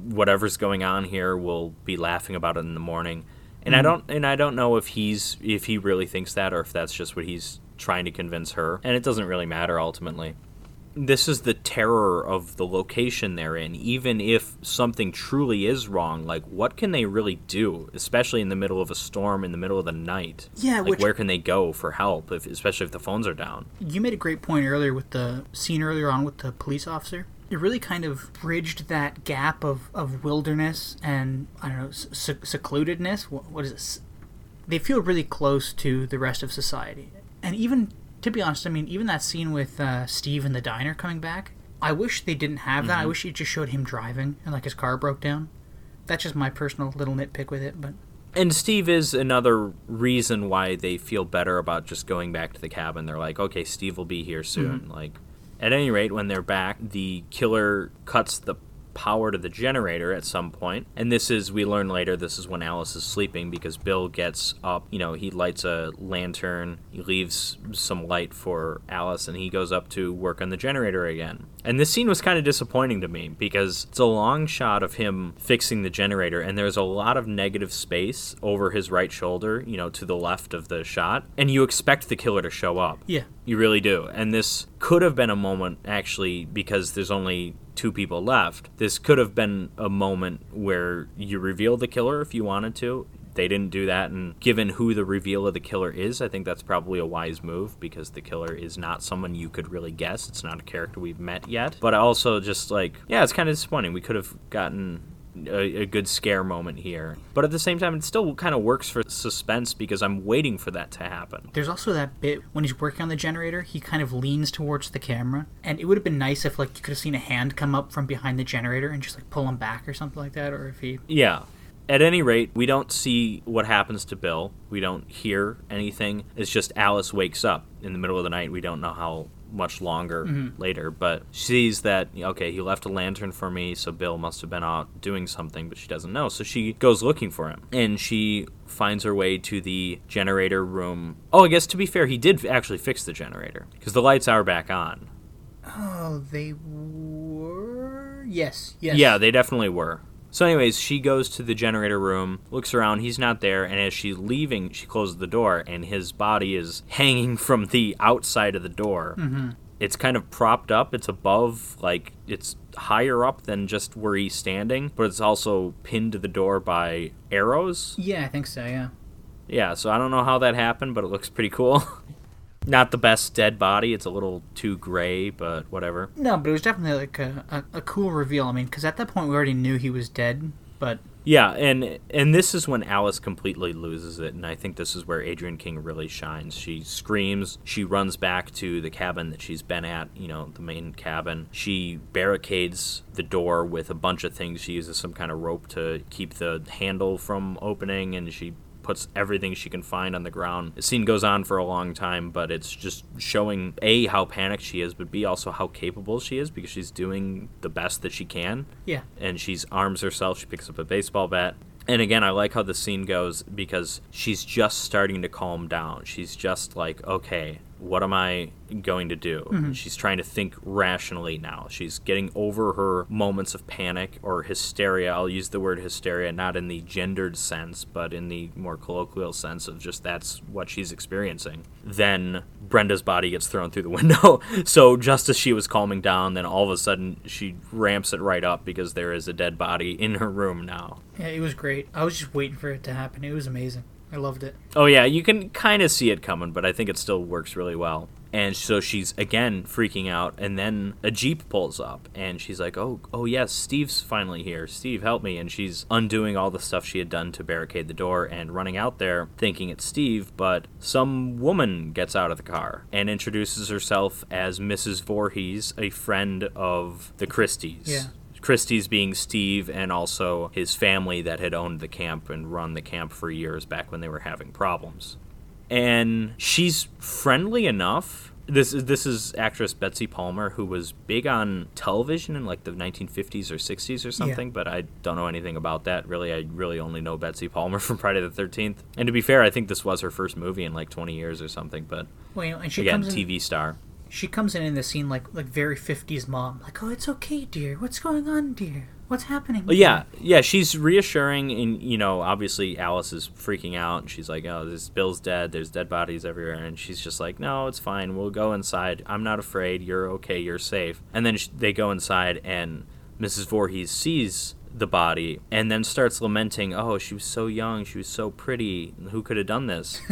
[SPEAKER 1] Whatever's going on here, we'll be laughing about it in the morning. And I mm-hmm. don't, and I don't know if he's, if he really thinks that, or if that's just what he's trying to convince her. And it doesn't really matter ultimately this is the terror of the location they're in. Even if something truly is wrong, like what can they really do, especially in the middle of a storm, in the middle of the night?
[SPEAKER 2] Yeah,
[SPEAKER 1] like
[SPEAKER 2] which-
[SPEAKER 1] where can they go for help, if, especially if the phones are down?
[SPEAKER 2] you made a great point earlier with the scene earlier on with the police officer. It really kind of bridged that gap of, of wilderness and I don't know sec- secludedness. What, what is it? They feel really close to the rest of society, and even to be honest, I mean, even that scene with uh, Steve in the diner coming back. I wish they didn't have that. I wish it just showed him driving and like his car broke down. That's just my personal little nitpick with it, but
[SPEAKER 1] And Steve is another reason why they feel better about just going back to the cabin. They're like, okay, Steve will be here soon. Like, at any rate, when they're back, the killer cuts the power to the generator at some point. And this is, we learn later, this is when Alice is sleeping because Bill gets up. You know, he lights a lantern, he leaves some light for Alice, and he goes up to work on the generator again. And this scene was kind of disappointing to me because it's a long shot of him fixing the generator, and there's a lot of negative space over his right shoulder, you know, to the left of the shot. And you expect the killer to show up.
[SPEAKER 2] yeah,
[SPEAKER 1] You really do. And this could have been a moment, actually, because there's only two people left. This could have been a moment where you reveal the killer if you wanted to. they didn't do that. And given who the reveal of the killer is, I think that's probably a wise move because the killer is not someone you could really guess. It's not a character we've met yet. But also, just like, yeah, it's kind of disappointing. We could have gotten a, a, good scare moment here. But at the same time, it still kind of works for suspense because I'm waiting for that to happen.
[SPEAKER 2] There's also that bit when he's working on the generator, he kind of leans towards the camera, and it would have been nice if like you could have seen a hand come up from behind the generator and just like pull him back or something like that, or if he.
[SPEAKER 1] Yeah. At any rate, we don't see what happens to Bill. We don't hear anything. It's just Alice wakes up in the middle of the night. We don't know how much longer mm-hmm. later, but she sees that okay, he left a lantern for me, so Bill must have been out doing something, but she doesn't know. So she goes looking for him, and she finds her way to the generator room. Oh, I guess to be fair, he did actually fix the generator because the lights are back on.
[SPEAKER 2] Oh, they were. Yes. Yes.
[SPEAKER 1] Yeah, they definitely were. So, anyways, she goes to the generator room, looks around, he's not there, and as she's leaving, she closes the door, and his body is hanging from the outside of the door.
[SPEAKER 2] Mm-hmm.
[SPEAKER 1] It's kind of propped up, it's above, like, it's higher up than just where he's standing, but it's also pinned to the door by arrows.
[SPEAKER 2] Yeah, I think so, yeah.
[SPEAKER 1] Yeah, so I don't know how that happened, but it looks pretty cool. not the best dead body. It's a little too gray, but whatever.
[SPEAKER 2] No, but it was definitely like a, a, a cool reveal. I mean, because at that point we already knew he was dead, but
[SPEAKER 1] yeah, and and this is when Alice completely loses it, and I think this is where Adrienne King really shines. She screams, she runs back to the cabin that she's been at, you know, the main cabin. She barricades the door with a bunch of things. She uses some kind of rope to keep the handle from opening, and she puts everything she can find on the ground. The scene goes on for a long time, but it's just showing A, how panicked she is, but B, also how capable she is because she's doing the best that she can.
[SPEAKER 2] Yeah.
[SPEAKER 1] And she's arms herself. She picks up a baseball bat. And again, I like how the scene goes because she's just starting to calm down. She's just like, okay, what am I going to do?
[SPEAKER 2] Mm-hmm.
[SPEAKER 1] She's trying to think rationally now. She's getting over her moments of panic or hysteria. I'll use the word hysteria not in the gendered sense, but in the more colloquial sense of just that's what she's experiencing. Then Brenda's body gets thrown through the window. so just as she was calming down, then all of a sudden she ramps it right up because there is a dead body in her room now.
[SPEAKER 2] Yeah, it was great. I was just waiting for it to happen. It was amazing. I loved it.
[SPEAKER 1] Oh yeah, you can kind of see it coming, but I think it still works really well. And so she's again freaking out, and then a jeep pulls up, and she's like, "Oh, oh yes, Steve's finally here. Steve, help me!" And she's undoing all the stuff she had done to barricade the door and running out there, thinking it's Steve. But some woman gets out of the car and introduces herself as Mrs. Voorhees, a friend of the Christys.
[SPEAKER 2] Yeah.
[SPEAKER 1] Christy's being Steve and also his family that had owned the camp and run the camp for years back when they were having problems. And she's friendly enough. This is this is actress Betsy Palmer who was big on television in like the 1950s or 60s or something, yeah. but I don't know anything about that. Really, I really only know Betsy Palmer from Friday the 13th. And to be fair, I think this was her first movie in like 20 years or something, but
[SPEAKER 2] well, and she
[SPEAKER 1] again,
[SPEAKER 2] comes
[SPEAKER 1] TV star
[SPEAKER 2] she comes in in the scene like like very 50s mom. Like oh it's okay dear. What's going on dear? What's happening
[SPEAKER 1] well, yeah. yeah she's reassuring and you know obviously alice is freaking out and she's like oh this bill's dead. There's dead bodies everywhere. And she's just like no it's fine. We'll go inside. I'm not afraid. You're okay. You're safe. And then they go inside and mrs Voorhees sees the body and then starts lamenting oh she was so young. She was so pretty. Who could have done this?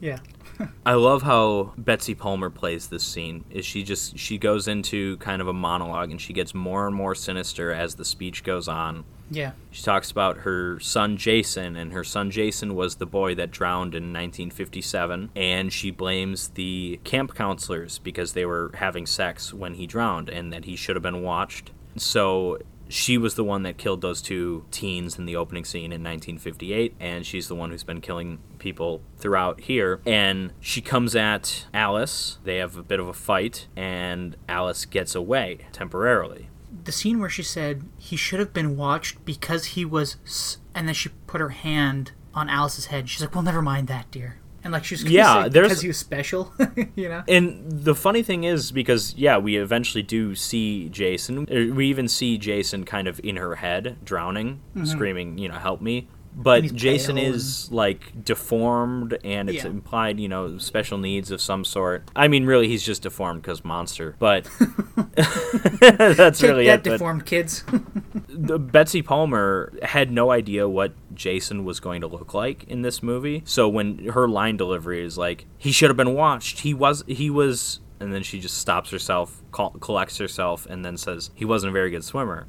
[SPEAKER 2] Yeah
[SPEAKER 1] I love how Betsy Palmer plays this scene. Is she just she goes into kind of a monologue and she gets more and more sinister as the speech goes on.
[SPEAKER 2] Yeah.
[SPEAKER 1] She talks about her son Jason, and her son Jason was the boy that drowned in 1957, and she blames the camp counselors because they were having sex when he drowned and that he should have been watched. So she was the one that killed those two teens in the opening scene in 1958, and she's the one who's been killing people throughout here. And she comes at Alice. They have a bit of a fight, and Alice gets away temporarily.
[SPEAKER 2] The scene where she said he should have been watched because he was, and then she put her hand on Alice's head. She's like, "Well, never mind that, dear." And like she's yeah, there's because he was special, you know.
[SPEAKER 1] And the funny thing is because yeah, we eventually do see Jason. We even see Jason kind of in her head drowning, mm-hmm. screaming, you know, help me. But Jason is like deformed, and it's
[SPEAKER 2] Yeah.
[SPEAKER 1] implied, you know, special needs of some sort. I mean, really, he's just deformed because monster. But that's
[SPEAKER 2] Take
[SPEAKER 1] really
[SPEAKER 2] that
[SPEAKER 1] it.
[SPEAKER 2] Deformed kids.
[SPEAKER 1] the, Betsy Palmer had no idea what Jason was going to look like in this movie. So when her line delivery is like, "He should have been watched. He was. He was." And then she just stops herself, call, collects herself, and then says, "He wasn't a very good swimmer."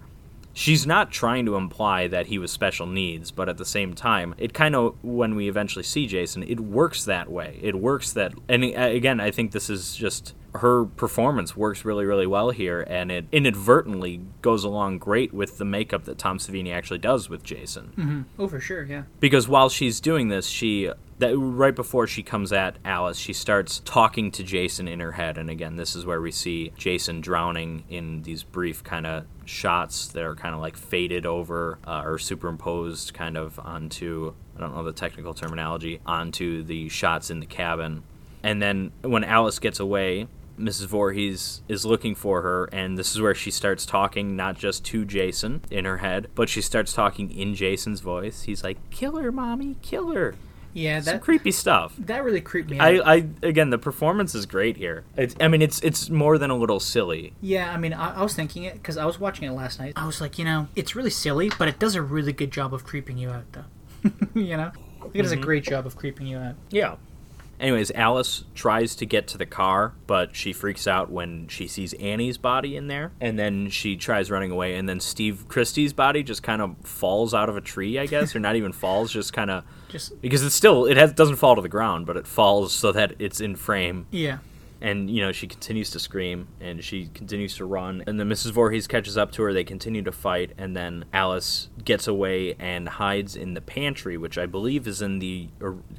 [SPEAKER 1] She's not trying to imply that he was special needs, but at the same time, it kind of when we eventually see Jason, it works that way. It works that, and uh, again, I think this is just her performance works really, really well here, and it inadvertently goes along great with the makeup that Tom Savini actually does with Jason.
[SPEAKER 2] oh, for sure, yeah.
[SPEAKER 1] Because while she's doing this, she that right before she comes at Alice, she starts talking to Jason in her head, and again, this is where we see Jason drowning in these brief kind of shots that are kind of like faded over uh, or superimposed kind of onto I don't know the technical terminology onto the shots in the cabin, and then when Alice gets away. Mrs. Voorhees is looking for her, and this is where she starts talking not just to Jason in her head, but she starts talking in Jason's voice. He's like, "Kill her, mommy, kill her."
[SPEAKER 2] Yeah,
[SPEAKER 1] Some creepy stuff.
[SPEAKER 2] that really creeped me out.
[SPEAKER 1] I, I again, the performance is great here. It's, I mean, it's it's more than a little silly.
[SPEAKER 2] Yeah, I mean, I, I was thinking it because I was watching it last night. I was like, you know, it's really silly, but it does a really good job of creeping you out, though. you know, it does a mm-hmm. great job of creeping you out.
[SPEAKER 1] Yeah. Anyways, Alice tries to get to the car, but she freaks out when she sees Annie's body in there, and then she tries running away, and then Steve Christy's body just kind of falls out of a tree, I guess, or not even falls, just kind of
[SPEAKER 2] Just
[SPEAKER 1] because it's still it has, doesn't fall to the ground, but it falls so that it's in frame.
[SPEAKER 2] yeah,
[SPEAKER 1] and you know she continues to scream and she continues to run. And then mrs Voorhees catches up to her. They continue to fight. And then alice gets away and hides in the pantry which i believe is in the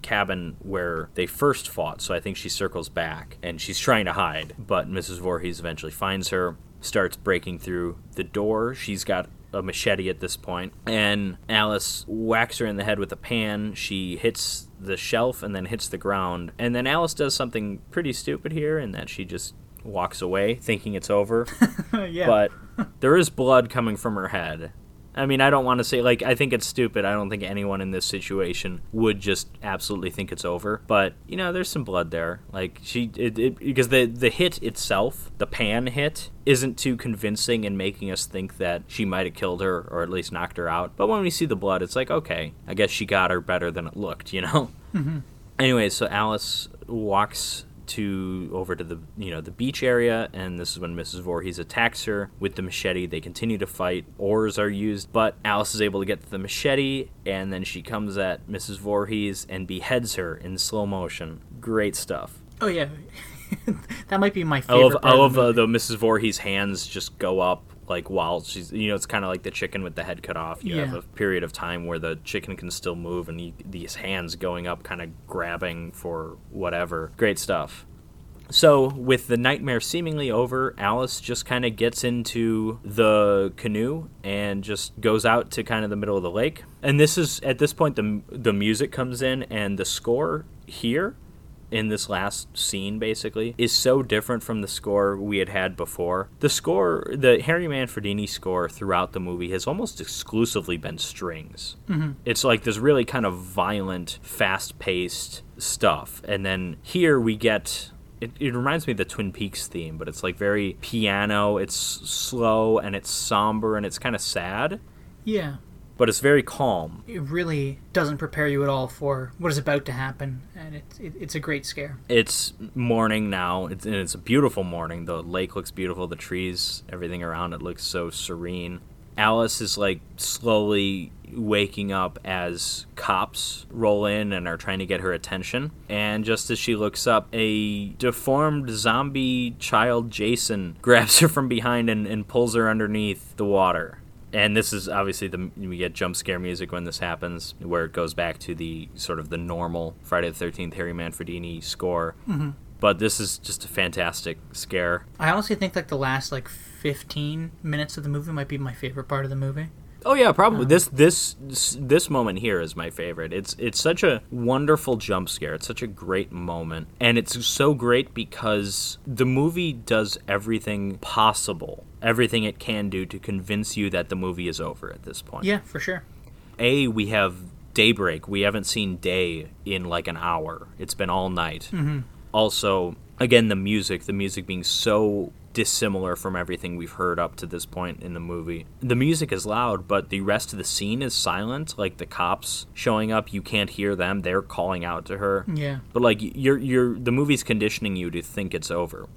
[SPEAKER 1] cabin where they first fought. So i think she circles back and she's trying to hide. But mrs Voorhees eventually finds her starts breaking through the door. She's got a machete at this point, and Alice whacks her in the head with a pan. She hits the shelf and then hits the ground. And then Alice does something pretty stupid here in that she just walks away thinking it's over.
[SPEAKER 2] yeah.
[SPEAKER 1] But there is blood coming from her head. I mean, I don't want to say, like, I think it's stupid. I don't think anyone in this situation would just absolutely think it's over. But, you know, there's some blood there. Like, she, it, it, because the, the hit itself, the pan hit, isn't too convincing in making us think that she might have killed her or at least knocked her out. But when we see the blood, it's like, okay, I guess she got her better than it looked, you know?
[SPEAKER 2] Mm-hmm.
[SPEAKER 1] Anyway, so Alice walks to over to the you know the beach area and this is when Mrs. Voorhees attacks her with the machete. They continue to fight. Oars are used, but Alice is able to get to the machete and then she comes at Mrs. Voorhees and beheads her in slow motion. Great stuff.
[SPEAKER 2] oh yeah, that might be my
[SPEAKER 1] I
[SPEAKER 2] favorite.
[SPEAKER 1] love,
[SPEAKER 2] part
[SPEAKER 1] I
[SPEAKER 2] of
[SPEAKER 1] love uh, Mrs. Voorhees hands just go up like while she's you know it's kind of like the chicken with the head cut off. You have a period of time where the chicken can still move and these hands going up, kind of grabbing for whatever. Great stuff. So, with the nightmare seemingly over, Alice just kind of gets into the canoe and just goes out to kind of the middle of the lake. And this is at this point the the music comes in and the score here in this last scene basically is so different from the score we had had before. The score, the Harry Manfredini score throughout the movie has almost exclusively been strings. Mm-hmm. It's like this really kind of violent, fast-paced stuff, and then here we get. It, it reminds me of the Twin Peaks theme, but it's like very piano. It's slow and it's somber and it's kind of sad,
[SPEAKER 2] yeah,
[SPEAKER 1] but it's very calm.
[SPEAKER 2] it really doesn't prepare you at all for what is about to happen, and it, it, it's a great scare.
[SPEAKER 1] it's morning now. It's, and it's a beautiful morning. The lake looks beautiful. The trees everything around it looks so serene. Alice is like slowly waking up as cops roll in and are trying to get her attention. And just as she looks up a deformed zombie child jason grabs her from behind and, and pulls her underneath the water and this is obviously the we get jump scare music when this happens, where it goes back to the sort of the normal Friday the Thirteenth Harry Manfredini score. Mm-hmm. But this is just a fantastic scare.
[SPEAKER 2] I honestly think like the last like 15 minutes of the movie might be my favorite part of the movie.
[SPEAKER 1] Oh yeah, probably um, this this this moment here is my favorite. It's it's such a wonderful jump scare. It's such a great moment, and it's so great because the movie does everything possible, everything it can do to convince you that the movie is over at this point.
[SPEAKER 2] Yeah, for sure.
[SPEAKER 1] A, we have daybreak. We haven't seen day in like an hour. It's been all night. Mm-hmm. Also, again, the music, the music being so dissimilar from everything we've heard up to this point in the movie. The music is loud, but the rest of the scene is silent. Like the cops showing up, you can't hear them. They're calling out to her.
[SPEAKER 2] Yeah.
[SPEAKER 1] But like you're you're the movie's conditioning you to think it's over.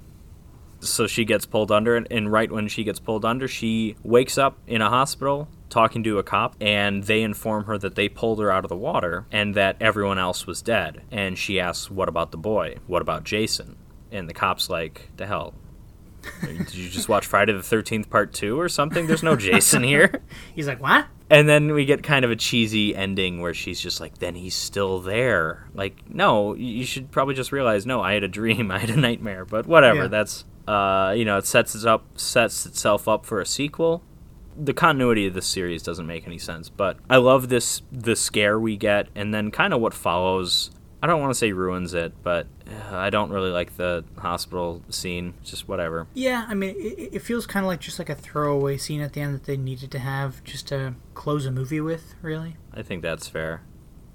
[SPEAKER 1] So she gets pulled under and, and right when she gets pulled under, she wakes up in a hospital talking to a cop and they inform her that they pulled her out of the water and that everyone else was dead. And she asks, "What about the boy? What about Jason?" And the cop's like, "The hell? Did you just watch Friday the 13th part 2 or something? There's no Jason here."
[SPEAKER 2] He's like, what?
[SPEAKER 1] And then we get kind of a cheesy ending where she's just like, then he's still there. Like, no, you should probably just realize, no, I had a dream, I had a nightmare. But whatever,
[SPEAKER 2] Yeah.
[SPEAKER 1] that's, uh, you know, it sets it up, sets itself up for a sequel. The continuity of this series doesn't make any sense, but I love this, the scare we get, and then kind of what follows. I don't want to say ruins it, but uh, I don't really like the hospital scene. Just whatever.
[SPEAKER 2] Yeah, I mean, it, it feels kind of like just like a throwaway scene at the end that they needed to have just to close a movie with, really.
[SPEAKER 1] I think that's fair.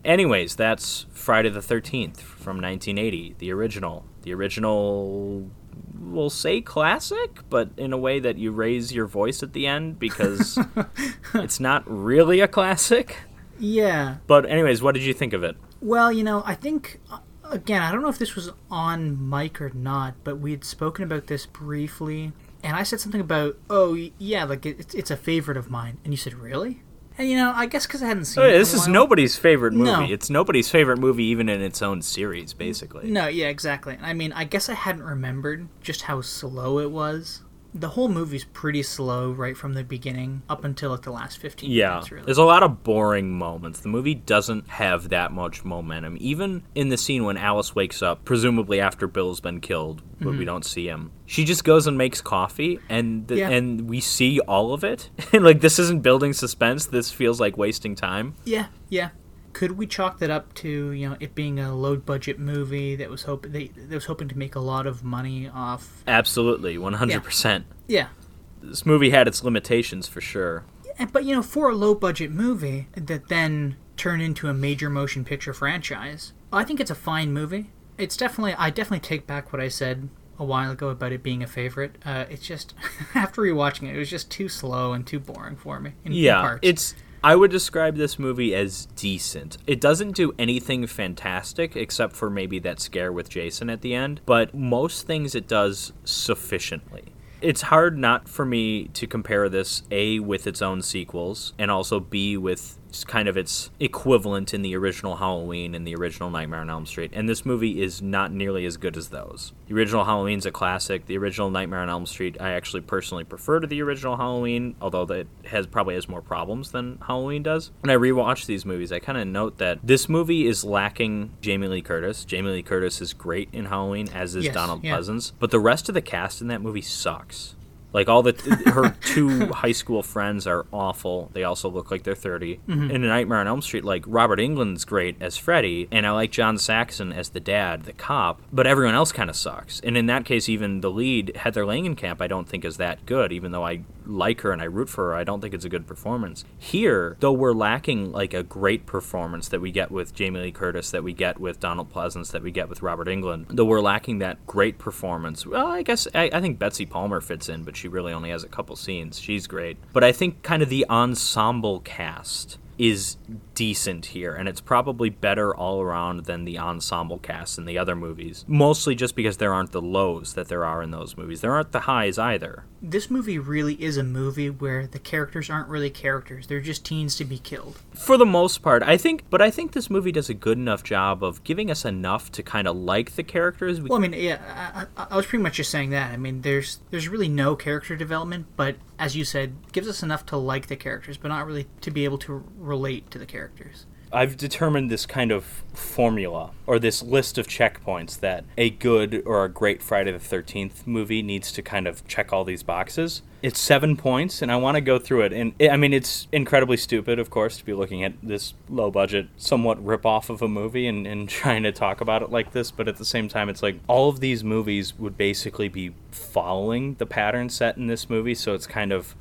[SPEAKER 1] Anyways, that's Friday the 13th from 1980, the original. The original, we'll say classic, but in a way that you raise your voice at the end because it's not really a classic.
[SPEAKER 2] Yeah.
[SPEAKER 1] But, anyways, what did you think of it?
[SPEAKER 2] Well, you know, I think uh, again, I don't know if this was on mic or not, but we had spoken about this briefly, and I said something about, oh yeah, like it, it's- it's a favorite of mine, and you said really, and you know, I guess because I hadn't seen.
[SPEAKER 1] Oh,
[SPEAKER 2] it
[SPEAKER 1] yeah, this is nobody's favorite movie.
[SPEAKER 2] No.
[SPEAKER 1] It's nobody's favorite movie, even in its own series, basically.
[SPEAKER 2] No, yeah, exactly. I mean, I guess I hadn't remembered just how slow it was. The whole movie's pretty slow right from the beginning up until like the last fifteen
[SPEAKER 1] Yeah,
[SPEAKER 2] minutes. Really.
[SPEAKER 1] there's a lot of boring moments. The movie doesn't have that much momentum. Even in the scene when Alice wakes up, presumably after Bill's been killed, but
[SPEAKER 2] Mm-hmm.
[SPEAKER 1] we don't see him. She just goes and makes coffee, and the,
[SPEAKER 2] Yeah.
[SPEAKER 1] and we see all of it. like this isn't building suspense. This feels like wasting time.
[SPEAKER 2] Yeah, yeah. Could we chalk that up to you know it being a low budget movie that was hoping they that was hoping to make a lot of money off?
[SPEAKER 1] Absolutely, 100. percent
[SPEAKER 2] Yeah,
[SPEAKER 1] This movie had its limitations for sure.
[SPEAKER 2] And- but you know for a low budget movie that then turned into a major motion picture franchise, I think it's a fine movie. It's definitely I definitely take back what I said a while ago about it being a favorite. Uh, it's just after rewatching it, it was just too slow and too boring for me. In, in
[SPEAKER 1] Yeah,
[SPEAKER 2] parts.
[SPEAKER 1] it's. I would describe this movie as decent. It doesn't do anything fantastic except for maybe that scare with Jason at the end, but most things it does sufficiently. It's hard not for me to compare this A with its own sequels and also B with kind of its equivalent in the original Halloween and the original Nightmare on Elm Street. And this movie is not nearly as good as those. The original Halloween's a classic. The original Nightmare on Elm Street I actually personally prefer to the original Halloween, although that has probably has more problems than Halloween does. When I rewatch these movies, I kind of note that this movie is lacking Jamie Lee Curtis. Jamie Lee Curtis is great in Halloween, as is
[SPEAKER 2] Yes,
[SPEAKER 1] Donald
[SPEAKER 2] yeah.
[SPEAKER 1] Pleasence, but the rest of the cast in that movie sucks. Like all the her two high school friends are awful. They also look like they're 30.
[SPEAKER 2] Mm-hmm.
[SPEAKER 1] In A Nightmare on Elm Street, like Robert Englund's great as Freddy, and I like John Saxon as the dad, the cop. But everyone else kind of sucks. And in that case, even the lead Heather Langenkamp, I don't think is that good. Even though I like her and I root for her, I don't think it's a good performance. Here, though, we're lacking like a great performance that we get with Jamie Lee Curtis, that we get with Donald Pleasence, that we get with Robert Englund. Though we're lacking that great performance. Well, I guess I, I think Betsy Palmer fits in, but she really only has a couple scenes. She's great. But I think kind of the ensemble cast is decent here, and it's probably better all around than the ensemble cast in the other movies. Mostly just because there aren't the lows that there are in those movies. There aren't the highs either.
[SPEAKER 2] this movie really is a movie where the characters aren't really characters; they're just teens to be killed.
[SPEAKER 1] For the most part, I think, but I think this movie does a good enough job of giving us enough to kind of like the characters. We,
[SPEAKER 2] Well, I mean, yeah, I, I, I was pretty much just saying that. I mean, there's there's really no character development, but as you said, gives us enough to like the characters, but not really to be able to relate to the characters.
[SPEAKER 1] I've determined this kind of formula or this list of checkpoints that a good or a great Friday the 13th movie needs to kind of check all these boxes. It's seven points, and I want to go through it. And I mean, it's incredibly stupid, of course, to be looking at this low budget, somewhat rip off of a movie and, and trying to talk about it like this. But at the same time, it's like all of these movies would basically be following the pattern set in this movie. So it's kind of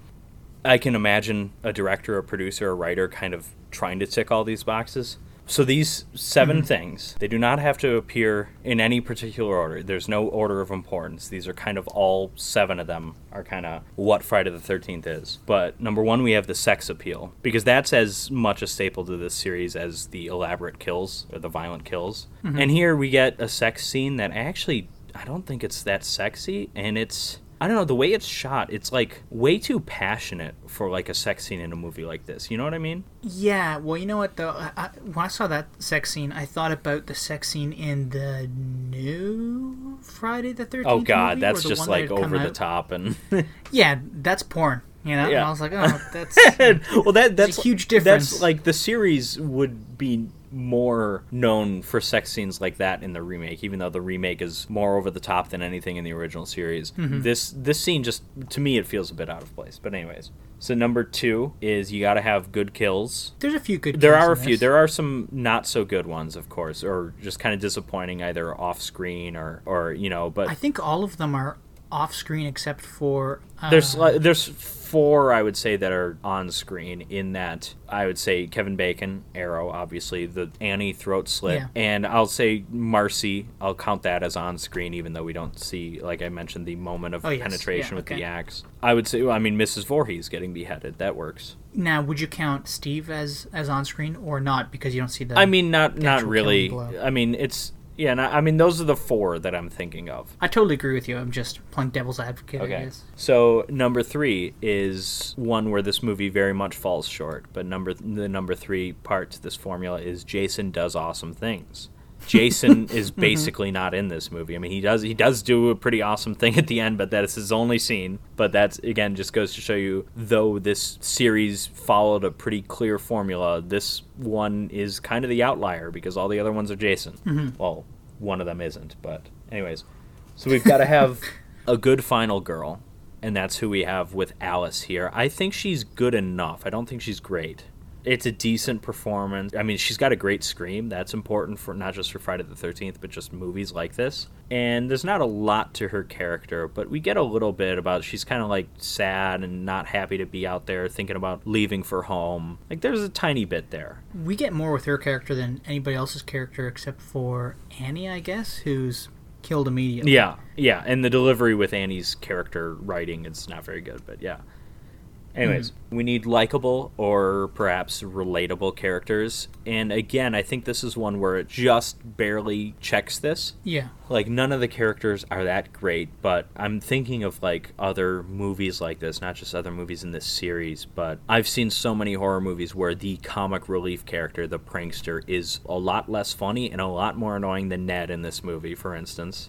[SPEAKER 1] I can imagine a director, a producer, a writer kind of trying to tick all these boxes. So these 7
[SPEAKER 2] Mm-hmm.
[SPEAKER 1] things, they do not have to appear in any particular order. There's no order of importance. These are kind of all seven of them are kind of what Friday the 13th is. But number 1 we have the sex appeal because that's as much a staple to this series as the elaborate kills or the violent kills.
[SPEAKER 2] Mm-hmm.
[SPEAKER 1] And here we get a sex scene that actually I don't think it's that sexy and it's I don't know the way it's shot. It's like way too passionate for like a sex scene in a movie like this. You know what I mean?
[SPEAKER 2] Yeah, well, you know what though? I, I, when I saw that sex scene, I thought about the sex scene in the new Friday the Thirteenth.
[SPEAKER 1] Oh God,
[SPEAKER 2] movie,
[SPEAKER 1] that's just like over the
[SPEAKER 2] out.
[SPEAKER 1] top and
[SPEAKER 2] Yeah, that's porn. You know, and
[SPEAKER 1] Yeah.
[SPEAKER 2] I was like, oh, that's
[SPEAKER 1] well that that's
[SPEAKER 2] a huge difference.
[SPEAKER 1] That's like the series would be more known for sex scenes like that in the remake, even though the remake is more over the top than anything in the original series.
[SPEAKER 2] Mm-hmm.
[SPEAKER 1] This this scene just to me it feels a bit out of place. But anyways, so number two is you got to have good kills.
[SPEAKER 2] there's a few good.
[SPEAKER 1] There are a few.
[SPEAKER 2] this.
[SPEAKER 1] There are some not so good ones, of course, or just kind of disappointing, either off screen or or you know. But
[SPEAKER 2] I think all of them are off screen except for uh,
[SPEAKER 1] There's li- there's four I would say that are on screen. In that I would say Kevin Bacon, Arrow, obviously the Annie throat slit,
[SPEAKER 2] Yeah.
[SPEAKER 1] and I'll say Marcy. I'll count that as on screen, even though we don't see, like I mentioned, the moment of
[SPEAKER 2] Oh, yes.
[SPEAKER 1] penetration
[SPEAKER 2] Yeah,
[SPEAKER 1] with the axe. I would say, I mean, Mrs. Voorhees getting beheaded. That works.
[SPEAKER 2] now. Would you count Steve as as on screen or not because you don't see the?
[SPEAKER 1] I mean, not not really. I mean, it's yeah. Not, I mean, those are the four that I'm thinking of.
[SPEAKER 2] I totally agree with you. I'm just playing devil's advocate. I
[SPEAKER 1] Okay.
[SPEAKER 2] guess.
[SPEAKER 1] So number three is one where this movie very much falls short. But number the number three part to this formula is Jason does awesome things. Jason is mm-hmm. basically not in this movie. I mean, he does he does do a pretty awesome thing at the end, but that is his only scene. But that's again just goes to show you, though this series followed a pretty clear formula, this one is kind of the outlier because all the other ones are Jason. Mm-hmm. Well, one of them isn't, but anyways. So we've got to have a good final girl, and that's who we have with Alice here. I think she's good enough. I don't think she's great. It's a decent performance. I mean, she's got a great scream. That's important for not just for Friday the 13th, but just movies like this. And there's not a lot to her character, but we get a little bit about she's kind of like sad and not happy to be out there thinking about leaving for home. Like there's a tiny bit there.
[SPEAKER 2] We get more with her character than anybody else's character except for Annie, I guess, who's killed immediately.
[SPEAKER 1] Yeah, yeah, and the delivery with Annie's character writing is not very good, but yeah. Anyways, mm-hmm. we need likable or perhaps relatable characters, and again, I think this is one where it just barely checks this.
[SPEAKER 2] Yeah.
[SPEAKER 1] Like none of the characters are that great, but I'm thinking of like other movies like this, not just other movies in this series, but I've seen so many horror movies where the comic relief character, the prankster, is a lot less funny and a lot more annoying than Ned in this movie, for instance.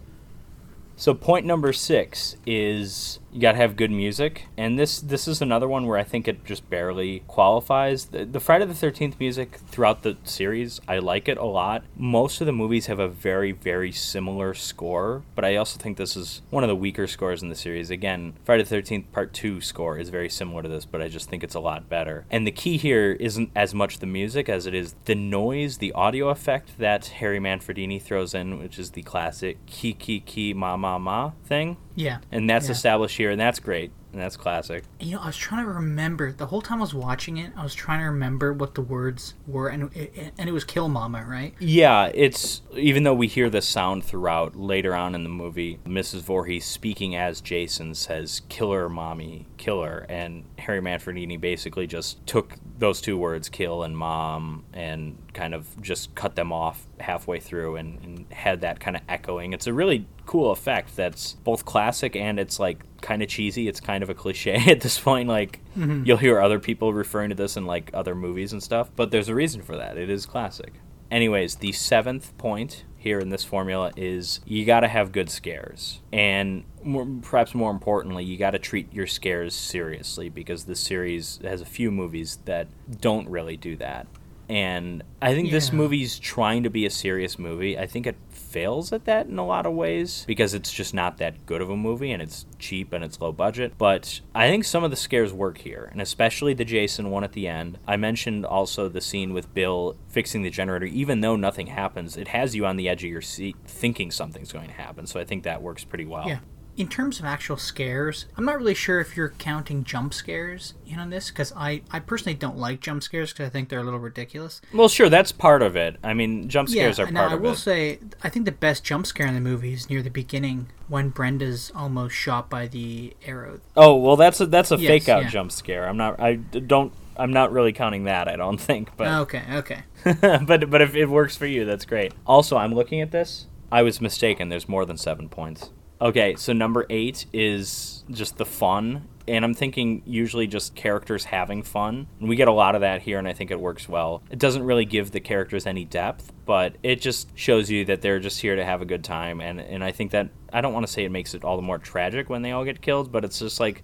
[SPEAKER 1] So point number six is you gotta have good music, and this this is another one where I think it just barely qualifies. The, the Friday the Thirteenth music throughout the series, I like it a lot. Most of the movies have a very very similar score, but I also think this is one of the weaker scores in the series. Again, Friday the Thirteenth Part Two score is very similar to this, but I just think it's a lot better. And the key here isn't as much the music as it is the noise, the audio effect that Harry Manfredini throws in, which is the classic ki ki ki ma ma ma thing.
[SPEAKER 2] Yeah.
[SPEAKER 1] And that's
[SPEAKER 2] Yeah.
[SPEAKER 1] established here, and that's great, and that's classic.
[SPEAKER 2] You know, I was trying to remember the whole time I was watching it. I was trying to remember what the words were, and it, and it was "kill mama," right?
[SPEAKER 1] Yeah, it's even though we hear the sound throughout later on in the movie, Mrs. Voorhees speaking as Jason says "killer mommy, killer," and Harry Manfredini basically just took those two words "kill" and "mom" and kind of just cut them off halfway through and, and had that kind of echoing. It's a really cool effect that's both classic and it's like kind of cheesy. It's kind of a cliche at this point. Like mm-hmm. you'll hear other people referring to this in like other movies and stuff, but there's a reason for that. It is classic. Anyways, the seventh point here in this formula is you got to have good scares. And more, perhaps more importantly, you got to treat your scares seriously because this series has a few movies that don't really do that. And I think this
[SPEAKER 2] Yeah.
[SPEAKER 1] movie's trying to be a serious movie. I think it fails at that in a lot of ways because it's just not that good of a movie and it's cheap and it's low budget. But I think some of the scares work here, and especially the Jason one at the end. I mentioned also the scene with Bill fixing the generator. Even though nothing happens, it has you on the edge of your seat thinking something's going to happen. So I think that works pretty well.
[SPEAKER 2] Yeah. In terms of actual scares, I'm not really sure if you're counting jump scares in on this because I, I personally don't like jump scares because I think they're a little ridiculous.
[SPEAKER 1] Well, sure, that's part of it. I mean, jump scares
[SPEAKER 2] yeah,
[SPEAKER 1] are part
[SPEAKER 2] I
[SPEAKER 1] of it.
[SPEAKER 2] I will say I think the best jump scare in the movie is near the beginning when Brenda's almost shot by the arrow.
[SPEAKER 1] Oh well, that's a that's a
[SPEAKER 2] Yes,
[SPEAKER 1] fake out
[SPEAKER 2] yeah.
[SPEAKER 1] jump scare. I'm not. I don't. I'm not really counting that. I don't think. But oh,
[SPEAKER 2] Okay, okay.
[SPEAKER 1] but but if it works for you, that's great. Also, I'm looking at this. I was mistaken. There's more than seven points. Okay, so number eight is just the fun, and I'm thinking usually just characters having fun. And we get a lot of that here, and I think it works well. It doesn't really give the characters any depth, but it just shows you that they're just here to have a good time. And and I think that I don't want to say it makes it all the more tragic when they all get killed, but it's just like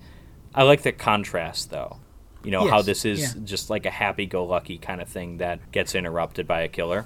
[SPEAKER 1] I like the contrast though. You know how this is
[SPEAKER 2] yeah.
[SPEAKER 1] just like a happy-go-lucky kind of thing that gets interrupted by a killer.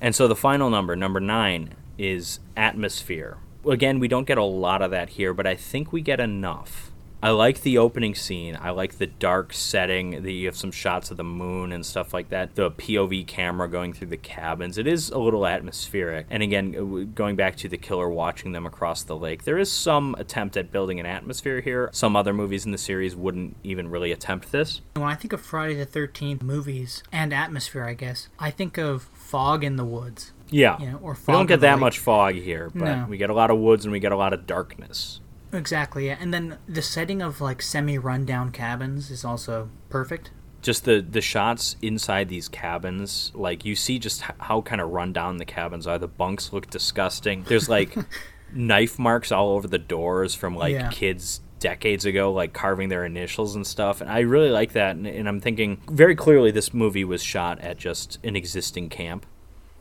[SPEAKER 1] And so the final number, number nine, is atmosphere. Again, we don't get a lot of that here, but I think we get enough. I like the opening scene. I like the dark setting. The, you have some shots of the moon and stuff like that. The POV camera going through the cabins. It is a little atmospheric. And again, uh, going back to the killer watching them across the lake, there is some attempt at building an atmosphere here. Some other movies in the series wouldn't even really attempt this.
[SPEAKER 2] When I think of Friday the 13th movies and atmosphere, I guess, I think of fog in the woods.
[SPEAKER 1] Yeah.
[SPEAKER 2] You know, or
[SPEAKER 1] we don't get that much fog here, but
[SPEAKER 2] No.
[SPEAKER 1] we get a lot of woods and we get a lot of darkness.
[SPEAKER 2] Exactly, yeah. And then the setting of like semi rundown cabins is also perfect.
[SPEAKER 1] just the the shots inside these cabins like you see just h- how kind of run down the cabins are the bunks look disgusting there's like knife marks all over the doors from like
[SPEAKER 2] Yeah.
[SPEAKER 1] kids decades ago like carving their initials and stuff and i really like that and, and i'm thinking very clearly this movie was shot at just an existing camp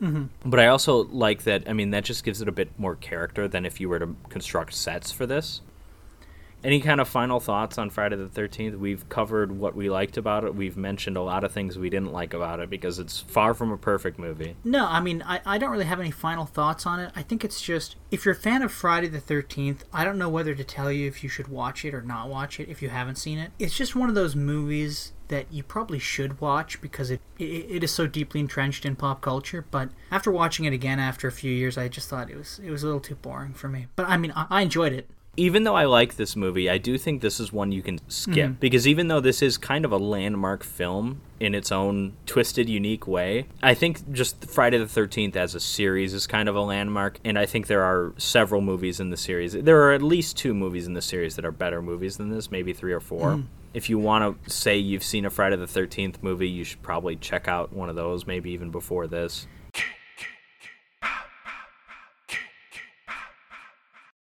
[SPEAKER 1] Mm-hmm. but I also like that. I mean, that just gives it a bit more character than if you were to construct sets for this. Any kind of final thoughts on Friday the 13th? We've covered what we liked about it. We've mentioned a lot of things we didn't like about it because it's far from a perfect movie.
[SPEAKER 2] No, I mean, I, I don't really have any final thoughts on it. I think it's just, if you're a fan of Friday the 13th, I don't know whether to tell you if you should watch it or not watch it if you haven't seen it. It's just one of those movies that you probably should watch because it, it, it is so deeply entrenched in pop culture. But after watching it again after a few years, I just thought it was it was a little too boring for me. But I mean, I, I enjoyed it.
[SPEAKER 1] Even though I like this movie, I do think this is one you can skip mm-hmm. because even though this is kind of a landmark film in its own twisted, unique way, I think just Friday the 13th as a series is kind of a landmark. And I think there are several movies in the series. There are at least two movies in the series that are better movies than this, maybe three or 4 mm-hmm. If you want to say you've seen a Friday the 13th movie, you should probably check out one of those, maybe even before this.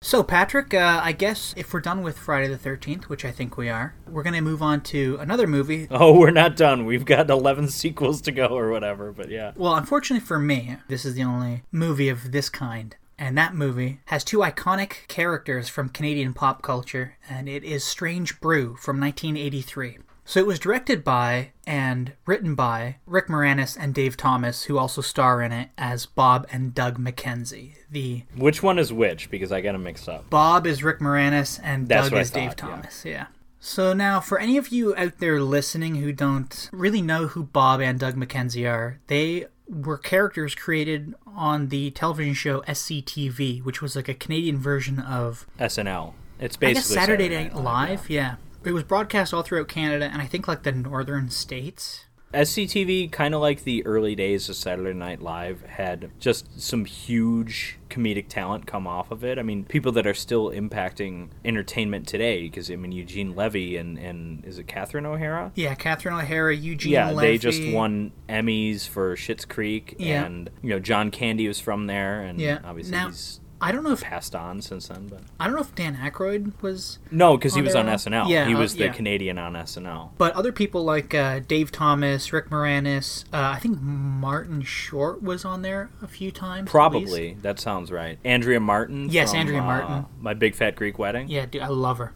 [SPEAKER 2] So, Patrick, uh, I guess if we're done with Friday the 13th, which I think we are, we're going to move on to another movie.
[SPEAKER 1] Oh, we're not done. We've got 11 sequels to go or whatever, but yeah.
[SPEAKER 2] Well, unfortunately for me, this is the only movie of this kind. And that movie has two iconic characters from Canadian pop culture, and it is Strange Brew from 1983. So it was directed by and written by Rick Moranis and Dave Thomas, who also star in it as Bob and Doug McKenzie. The
[SPEAKER 1] Which one is which? Because I got them mixed up.
[SPEAKER 2] Bob is Rick Moranis and
[SPEAKER 1] That's
[SPEAKER 2] Doug is Dave
[SPEAKER 1] thought, yeah.
[SPEAKER 2] Thomas. Yeah. So now, for any of you out there listening who don't really know who Bob and Doug McKenzie are, they were characters created on the television show SCTV, which was like a Canadian version of
[SPEAKER 1] SNL. It's basically
[SPEAKER 2] guess Saturday Night Live.
[SPEAKER 1] yeah.
[SPEAKER 2] Yeah. It was broadcast all throughout Canada and I think like the northern states.
[SPEAKER 1] SCTV, kind of like the early days of Saturday Night Live, had just some huge comedic talent come off of it. I mean, people that are still impacting entertainment today, because I mean, Eugene Levy and and is it Catherine O'Hara?
[SPEAKER 2] Yeah, Catherine O'Hara, Eugene
[SPEAKER 1] yeah,
[SPEAKER 2] Levy.
[SPEAKER 1] they just won Emmys for Schitt's Creek,
[SPEAKER 2] Yeah.
[SPEAKER 1] and you know John Candy was from there, and
[SPEAKER 2] Yeah.
[SPEAKER 1] obviously
[SPEAKER 2] Now-
[SPEAKER 1] he's
[SPEAKER 2] I don't know if
[SPEAKER 1] passed on since then. But
[SPEAKER 2] I don't know if Dan Aykroyd was
[SPEAKER 1] no, because he was on? SNL.
[SPEAKER 2] Yeah,
[SPEAKER 1] he
[SPEAKER 2] uh,
[SPEAKER 1] was the
[SPEAKER 2] yeah.
[SPEAKER 1] Canadian on SNL.
[SPEAKER 2] But other people like uh, Dave Thomas, Rick Moranis, uh, I think Martin Short was on there a few times.
[SPEAKER 1] Probably that sounds right. Andrea Martin.
[SPEAKER 2] Yes,
[SPEAKER 1] from,
[SPEAKER 2] Andrea
[SPEAKER 1] uh,
[SPEAKER 2] Martin.
[SPEAKER 1] My Big Fat Greek Wedding.
[SPEAKER 2] Yeah, dude, I love her.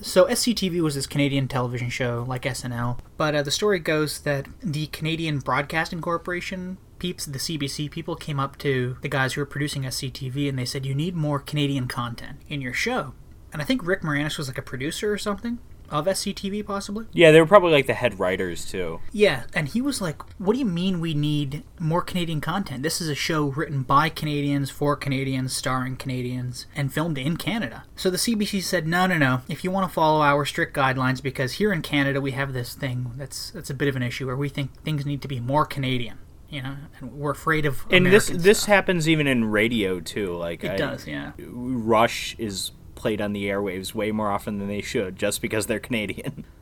[SPEAKER 2] So SCTV was this Canadian television show like SNL, but uh, the story goes that the Canadian Broadcasting Corporation peeps, the CBC people, came up to the guys who were producing SCTV and they said, "You need more Canadian content in your show." And I think Rick Moranis was like a producer or something of SCTV, possibly.
[SPEAKER 1] Yeah, they were probably like the head writers too.
[SPEAKER 2] Yeah, and he was like, "What do you mean we need more Canadian content? This is a show written by Canadians for Canadians, starring Canadians, and filmed in Canada." So the CBC said, "No, no, no. If you want to follow our strict guidelines, because here in Canada we have this thing that's that's a bit of an issue where we think things need to be more Canadian." You know, and we're afraid of.
[SPEAKER 1] And this
[SPEAKER 2] American
[SPEAKER 1] this
[SPEAKER 2] stuff.
[SPEAKER 1] happens even in radio too. Like
[SPEAKER 2] It
[SPEAKER 1] I-
[SPEAKER 2] does, yeah.
[SPEAKER 1] Rush is played on the airwaves way more often than they should, just because they're Canadian.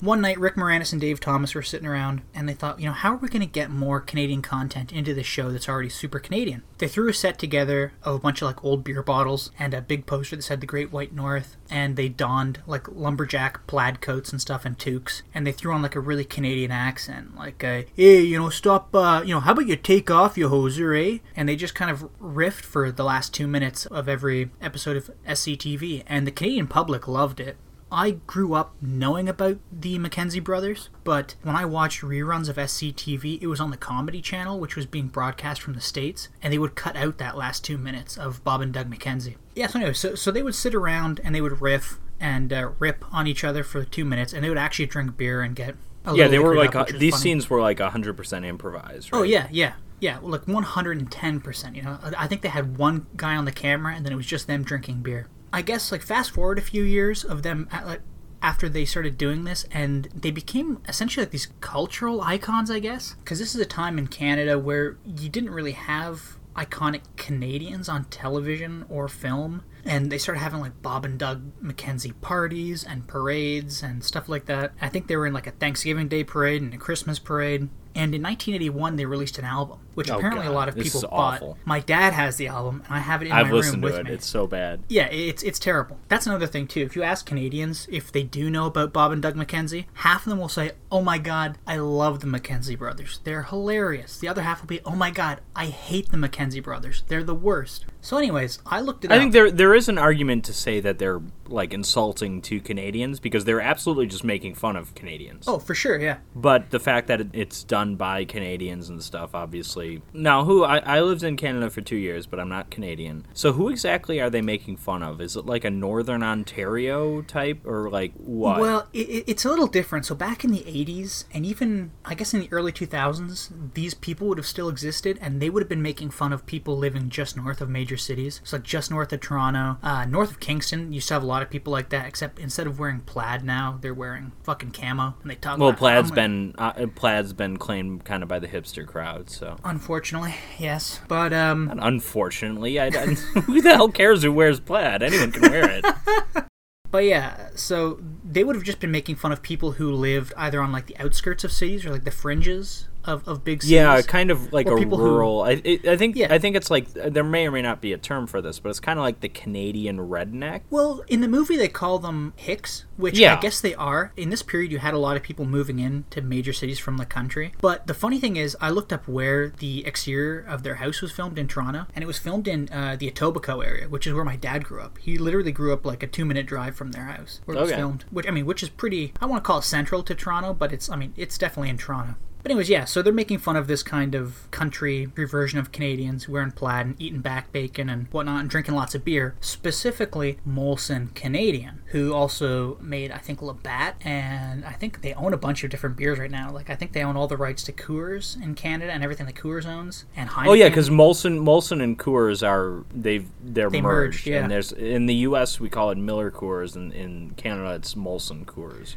[SPEAKER 2] One night, Rick Moranis and Dave Thomas were sitting around, and they thought, you know, how are we going to get more Canadian content into the show that's already super Canadian? They threw a set together of a bunch of like old beer bottles and a big poster that said the Great White North, and they donned like lumberjack plaid coats and stuff and toques, and they threw on like a really Canadian accent, like, hey, you know, stop, uh, you know, how about you take off, your hoser, eh? And they just kind of riffed for the last two minutes of every episode of SCTV, and the Canadian public loved it. I grew up knowing about the McKenzie brothers, but when I watched reruns of SCTV, it was on the Comedy Channel, which was being broadcast from the States, and they would cut out that last two minutes of Bob and Doug McKenzie. Yeah, so anyway, so, so they would sit around and they would riff and uh, rip on each other for two minutes, and they would actually drink beer and get. A
[SPEAKER 1] yeah,
[SPEAKER 2] little
[SPEAKER 1] they were like
[SPEAKER 2] up,
[SPEAKER 1] uh,
[SPEAKER 2] was
[SPEAKER 1] these
[SPEAKER 2] funny.
[SPEAKER 1] scenes were like hundred percent improvised. Right?
[SPEAKER 2] Oh yeah, yeah, yeah. Like one hundred and ten percent. You know, I think they had one guy on the camera, and then it was just them drinking beer. I guess like fast forward a few years of them at, like after they started doing this, and they became essentially like these cultural icons. I guess because this is a time in Canada where you didn't really have iconic Canadians on television or film. And they started having like Bob and Doug McKenzie parties and parades and stuff like that. I think they were in like a Thanksgiving Day parade and a Christmas parade. And in 1981, they released an album, which
[SPEAKER 1] Oh,
[SPEAKER 2] apparently
[SPEAKER 1] God.
[SPEAKER 2] a lot of
[SPEAKER 1] This
[SPEAKER 2] people bought.
[SPEAKER 1] awful.
[SPEAKER 2] My dad has the album, and I have it in
[SPEAKER 1] I've
[SPEAKER 2] my
[SPEAKER 1] listened
[SPEAKER 2] room
[SPEAKER 1] to
[SPEAKER 2] with
[SPEAKER 1] it.
[SPEAKER 2] me.
[SPEAKER 1] It's so bad.
[SPEAKER 2] Yeah, it's it's terrible. That's another thing too. If you ask Canadians if they do know about Bob and Doug McKenzie, half of them will say, "Oh my God, I love the McKenzie brothers. They're hilarious." The other half will be, "Oh my God, I hate the McKenzie brothers. They're the worst." So, anyways, I looked it
[SPEAKER 1] I
[SPEAKER 2] up.
[SPEAKER 1] think there there is an argument to say that they're like insulting to Canadians because they're absolutely just making fun of Canadians.
[SPEAKER 2] oh, for sure, yeah.
[SPEAKER 1] But the fact that it- it's done by Canadians and stuff, obviously. Now, who I, I lived in Canada for two years, but I'm not Canadian. So who exactly are they making fun of? Is it like a Northern Ontario type or like what?
[SPEAKER 2] Well, it, it- it's a little different. So back in the 80s, and even I guess in the early 2000s, these people would have still existed, and they would have been making fun of people living just north of major cities. So like just north of Toronto, uh, north of Kingston, you used to have a lot of people like that. Except instead of wearing plaid now, they're wearing fucking camo, and they talk.
[SPEAKER 1] well, plaid's
[SPEAKER 2] "I'm
[SPEAKER 1] been uh, plaid's been claimed kind of by the hipster crowd. So,
[SPEAKER 2] Unfortunately, yes, but um,
[SPEAKER 1] and unfortunately, I, I who the hell cares who wears plaid? Anyone can wear it.
[SPEAKER 2] But yeah, so they would have just been making fun of people who lived either on like the outskirts of cities or like the fringes of, of big cities.
[SPEAKER 1] Yeah, kind of like a
[SPEAKER 2] people who-
[SPEAKER 1] rural. I, it, I think.
[SPEAKER 2] Yeah.
[SPEAKER 1] I think it's like there may or may not be a term for this, but it's kind of like the Canadian redneck.
[SPEAKER 2] Well, in the movie they call them Hicks, which
[SPEAKER 1] Yeah.
[SPEAKER 2] I guess they are. In this period, you had a lot of people moving in to major cities from the country. But the funny thing is, I looked up where the exterior of their house was filmed in Toronto, and it was filmed in uh, the Etobicoke area, which is where my dad grew up. He literally grew up like a two-minute drive from their house where it was
[SPEAKER 1] Okay.
[SPEAKER 2] filmed. Which I mean, which is pretty. I want to call it central to Toronto, but it's. I mean, it's definitely in Toronto. But anyways, yeah, so they're making fun of this kind of country version of Canadians wearing plaid and eating back bacon and whatnot and drinking lots of beer. Specifically, Molson Canadian, who also made, I think, Labatt, and I think they own a bunch of different beers right now. Like, I think they own all the rights to Coors in Canada and everything that Coors owns. And Heineken.
[SPEAKER 1] Oh yeah, because Molson, Molson and Coors are they've they're
[SPEAKER 2] They
[SPEAKER 1] merged.
[SPEAKER 2] merged, yeah.
[SPEAKER 1] And there's in the U.S. we call it Miller Coors, and in Canada it's Molson Coors.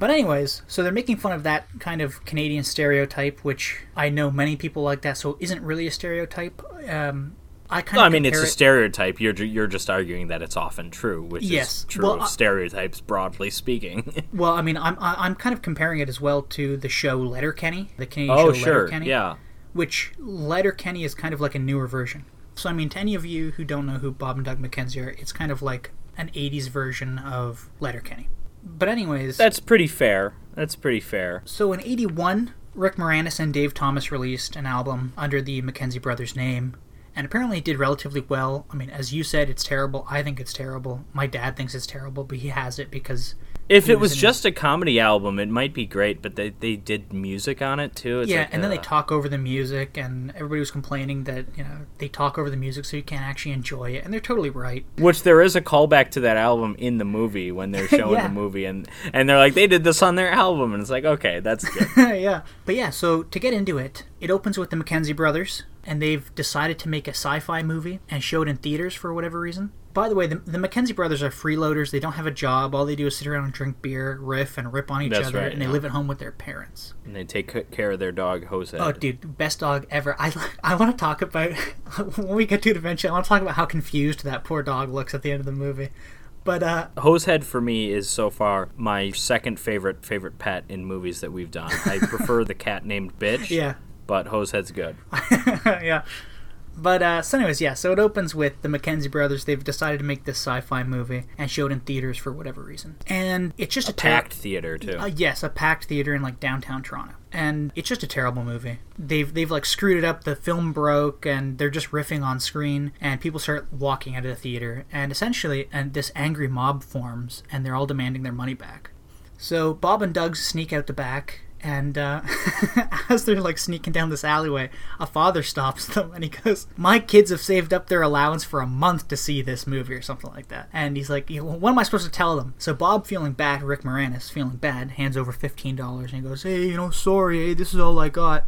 [SPEAKER 2] But anyways, so they're making fun of that kind of Canadian stereotype, which I know many people like that, so isn't really a stereotype. Um, I kind
[SPEAKER 1] No,
[SPEAKER 2] of
[SPEAKER 1] I mean it's a stereotype. You're you're just arguing that it's often true, which
[SPEAKER 2] Yes.
[SPEAKER 1] is true
[SPEAKER 2] Well,
[SPEAKER 1] of
[SPEAKER 2] I-
[SPEAKER 1] stereotypes broadly speaking.
[SPEAKER 2] Well, I mean, I'm I'm kind of comparing it as well to the show Letterkenny, the Canadian
[SPEAKER 1] oh
[SPEAKER 2] show
[SPEAKER 1] sure,
[SPEAKER 2] Letterkenny,
[SPEAKER 1] yeah.
[SPEAKER 2] which Letterkenny is kind of like a newer version. So I mean, to any of you who don't know who Bob and Doug McKenzie are, it's kind of like an '80s version of Letterkenny. But anyways,
[SPEAKER 1] That's pretty fair. That's pretty fair.
[SPEAKER 2] so in '81, Rick Moranis and Dave Thomas released an album under the McKenzie Brothers name, and apparently it did relatively well. I mean, as you said, it's terrible. I think it's terrible. My dad thinks it's terrible, but he has it because
[SPEAKER 1] If it was just a comedy album, it might be great, but they, they did music on it too. It's
[SPEAKER 2] yeah,
[SPEAKER 1] like,
[SPEAKER 2] and then they talk over the music, and everybody was complaining that you know they talk over the music so you can't actually enjoy it, and they're totally right.
[SPEAKER 1] Which there is a callback to that album in the movie when they're showing
[SPEAKER 2] Yeah.
[SPEAKER 1] the movie, and and they're like they did this on their album, and it's like okay, that's good.
[SPEAKER 2] yeah, but yeah. So to get into it, it opens with the McKenzie brothers, and they've decided to make a sci-fi movie and show it in theaters for whatever reason. By the way, the, the McKenzie brothers are freeloaders. They don't have a job. All they do is sit around and drink beer, riff, and rip on each
[SPEAKER 1] That's
[SPEAKER 2] other,
[SPEAKER 1] right,
[SPEAKER 2] and they
[SPEAKER 1] yeah.
[SPEAKER 2] live at home with their parents.
[SPEAKER 1] and they take care of their dog Jose.
[SPEAKER 2] Oh, dude, best dog ever. I, I want to talk about when we get to it eventually. I want to talk about how confused that poor dog looks at the end of the movie. But uh,
[SPEAKER 1] Hosehead for me is so far my second favorite favorite pet in movies that we've done. I prefer the cat named Bitch.
[SPEAKER 2] yeah,
[SPEAKER 1] But Hosehead's good.
[SPEAKER 2] yeah. But uh, so, anyways, yeah. So it opens with the McKenzie brothers. They've decided to make this sci-fi movie and show it in theaters for whatever reason. And it's just a, ter-
[SPEAKER 1] Packed theater too.
[SPEAKER 2] Uh, yes, a packed theater in like downtown Toronto, and it's just a terrible movie. They've they've like screwed it up. The film broke, and they're just riffing on screen, and people start walking out of the theater, and essentially, and this angry mob forms, and they're all demanding their money back. So Bob and Doug sneak out the back, and uh, as they're like sneaking down this alleyway, a father stops them and he goes, "My kids have saved up their allowance for a month to see this movie or something like that." And he's like, "You know, "What am I supposed to tell them?" So Bob, feeling bad, Rick Moranis feeling bad, hands over fifteen dollars and he goes, "Hey, you know, sorry, hey, this is all I got."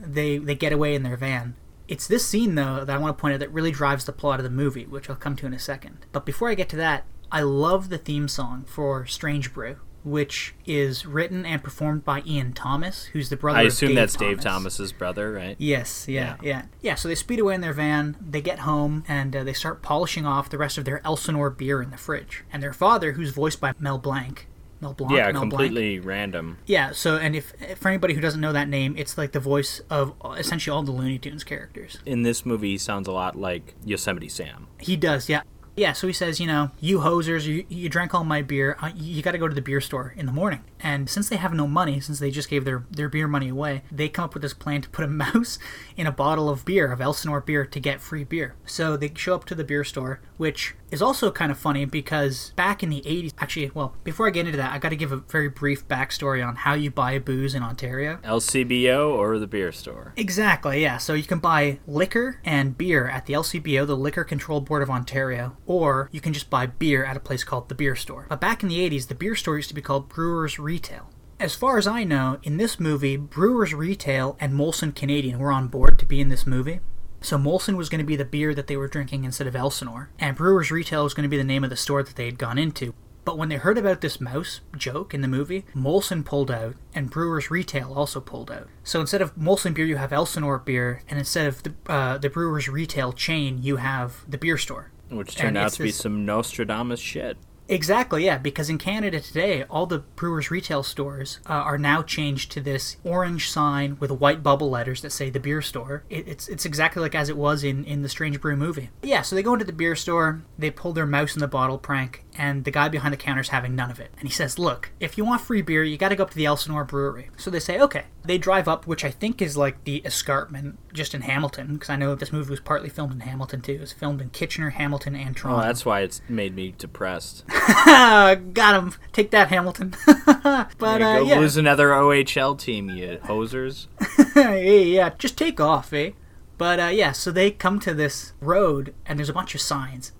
[SPEAKER 2] They they get away in their van. It's this scene though that I want to point out that really drives the plot of the movie, which I'll come to in a second. But before I get to that, I love the theme song for Strange Brew, which is written and performed by Ian Thomas, who's the brother
[SPEAKER 1] I
[SPEAKER 2] of
[SPEAKER 1] assume
[SPEAKER 2] Dave
[SPEAKER 1] that's
[SPEAKER 2] Thomas.
[SPEAKER 1] Dave Thomas's brother, right?
[SPEAKER 2] Yes, yeah, yeah, yeah. So they speed away in their van. They get home and uh, they start polishing off the rest of their Elsinore beer in the fridge. And their father, who's voiced by Mel Blanc, Mel Blanc,
[SPEAKER 1] Yeah,
[SPEAKER 2] Mel Blanc.
[SPEAKER 1] completely random.
[SPEAKER 2] Yeah. So, and if for anybody who doesn't know that name, it's like the voice of essentially all the Looney Tunes characters.
[SPEAKER 1] In this movie, he sounds a lot like Yosemite Sam.
[SPEAKER 2] He does, yeah. Yeah, so he says, you know, you hosers, you, you drank all my beer. Uh, you got to go to the beer store in the morning. And since they have no money, since they just gave their, their beer money away, they come up with this plan to put a mouse in a bottle of beer, of Elsinore beer, to get free beer. So they show up to the beer store, which is also kind of funny because back in the 80s, actually, well, before I get into that, I got to give a very brief backstory on how you buy booze in Ontario.
[SPEAKER 1] LCBO or the beer store?
[SPEAKER 2] Exactly, yeah. So you can buy liquor and beer at the LCBO, the Liquor Control Board of Ontario, or you can just buy beer at a place called the Beer Store. But back in the 80s, the beer store used to be called Brewers Retail. As far as I know, in this movie, Brewers Retail and Molson Canadian were on board to be in this movie. So Molson was going to be the beer that they were drinking instead of Elsinore, and Brewers Retail was going to be the name of the store that they had gone into. But when they heard about this mouse joke in the movie, Molson pulled out, and Brewers Retail also pulled out. So instead of Molson beer, you have Elsinore beer, and instead of the uh, the Brewers Retail chain, you have the beer store.
[SPEAKER 1] Which turned out to be
[SPEAKER 2] this-
[SPEAKER 1] some Nostradamus shit.
[SPEAKER 2] Exactly, yeah, because in Canada today, all the Brewers retail stores uh, are now changed to this orange sign with white bubble letters that say the beer store. It, it's it's exactly like as it was in, in the Strange Brew movie. Yeah, so they go into the beer store, they pull their mouse in the bottle prank, and the guy behind the counter's having none of it. And he says, Look, if you want free beer, you gotta go up to the Elsinore Brewery. So they say, Okay. They drive up, which I think is like the escarpment just in Hamilton, because I know this movie was partly filmed in Hamilton too. It was filmed in Kitchener, Hamilton, and Toronto.
[SPEAKER 1] Oh,
[SPEAKER 2] Toronto.
[SPEAKER 1] that's why it's made me depressed.
[SPEAKER 2] Got him. Take that, Hamilton. but uh,
[SPEAKER 1] you go,
[SPEAKER 2] yeah,
[SPEAKER 1] lose another OHL team, you hosers.
[SPEAKER 2] hey, yeah, just take off, eh? But uh, yeah, so they come to this road, and there's a bunch of signs,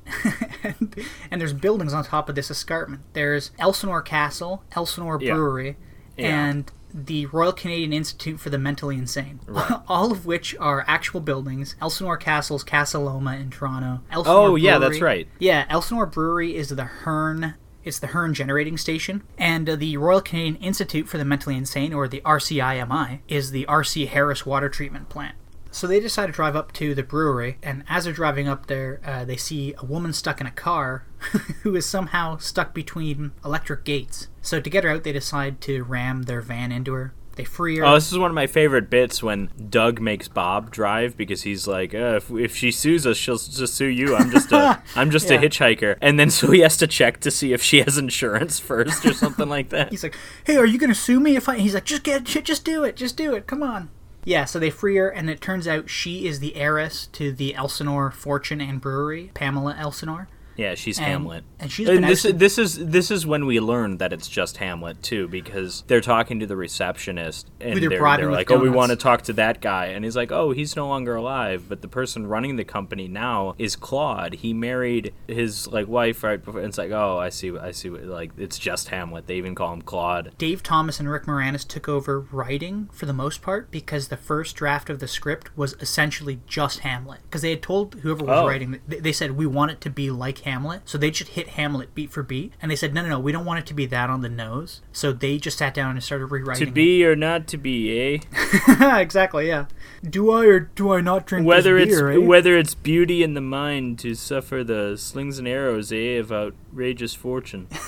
[SPEAKER 2] and, and there's buildings on top of this escarpment. There's Elsinore Castle, Elsinore Brewery,
[SPEAKER 1] Yeah.
[SPEAKER 2] and the Royal Canadian Institute for the Mentally Insane.
[SPEAKER 1] Right.
[SPEAKER 2] All of which are actual buildings. Elsinore Castle's Casa Loma in Toronto. Elsinore
[SPEAKER 1] Oh, yeah, that's right.
[SPEAKER 2] Yeah, Elsinore Brewery is the Hearn. It's the Hearn generating station, and uh, the Royal Canadian Institute for the Mentally Insane, or the RCIMI, is the RC Harris Water Treatment Plant. So they decide to drive up to the brewery, and as they're driving up there, uh, they see a woman stuck in a car who is somehow stuck between electric gates. So to get her out, they decide to ram their van into her. They free her.
[SPEAKER 1] Oh, this is one of my favorite bits when Doug makes Bob drive because he's like, uh, if, if she sues us, she'll just sue you. I'm just a I'm just
[SPEAKER 2] Yeah.
[SPEAKER 1] a hitchhiker, and then so he has to check to see if she has insurance first or something like that.
[SPEAKER 2] He's like, "Hey, are you gonna sue me if I?" He's like, "Just get, just do it, just do it. Come on." Yeah, so they free her, and it turns out she is the heiress to the Elsinore fortune and brewery, Pamela Elsinore.
[SPEAKER 1] Yeah, she's
[SPEAKER 2] And-
[SPEAKER 1] Hamlet.
[SPEAKER 2] and she's
[SPEAKER 1] and this this is this is when we learn that it's just Hamlet too, because they're talking to the receptionist and
[SPEAKER 2] they're
[SPEAKER 1] they're, like, "Oh, we want to talk to that guy," and he's like, "Oh, he's no longer alive." But the person running the company now is Claude. He married his like wife right before. And it's like, "Oh, I see. I see. What, like it's just Hamlet." They even call him Claude.
[SPEAKER 2] Dave Thomas and Rick Moranis took over writing for the most part because the first draft of the script was essentially just Hamlet. Because they had told whoever was
[SPEAKER 1] Oh.
[SPEAKER 2] writing, they, they said, we want it to be like Hamlet. So they just hit Hamlet beat for beat. And they said, no, no, no, we don't want it to be that on the nose. So they just sat down and started rewriting
[SPEAKER 1] To be or not to be, eh?
[SPEAKER 2] exactly, yeah. Do I or do I not drink
[SPEAKER 1] Whether
[SPEAKER 2] this
[SPEAKER 1] it's
[SPEAKER 2] eh?
[SPEAKER 1] whether it's beauty in the mind to suffer the slings and arrows, eh, of outrageous fortune.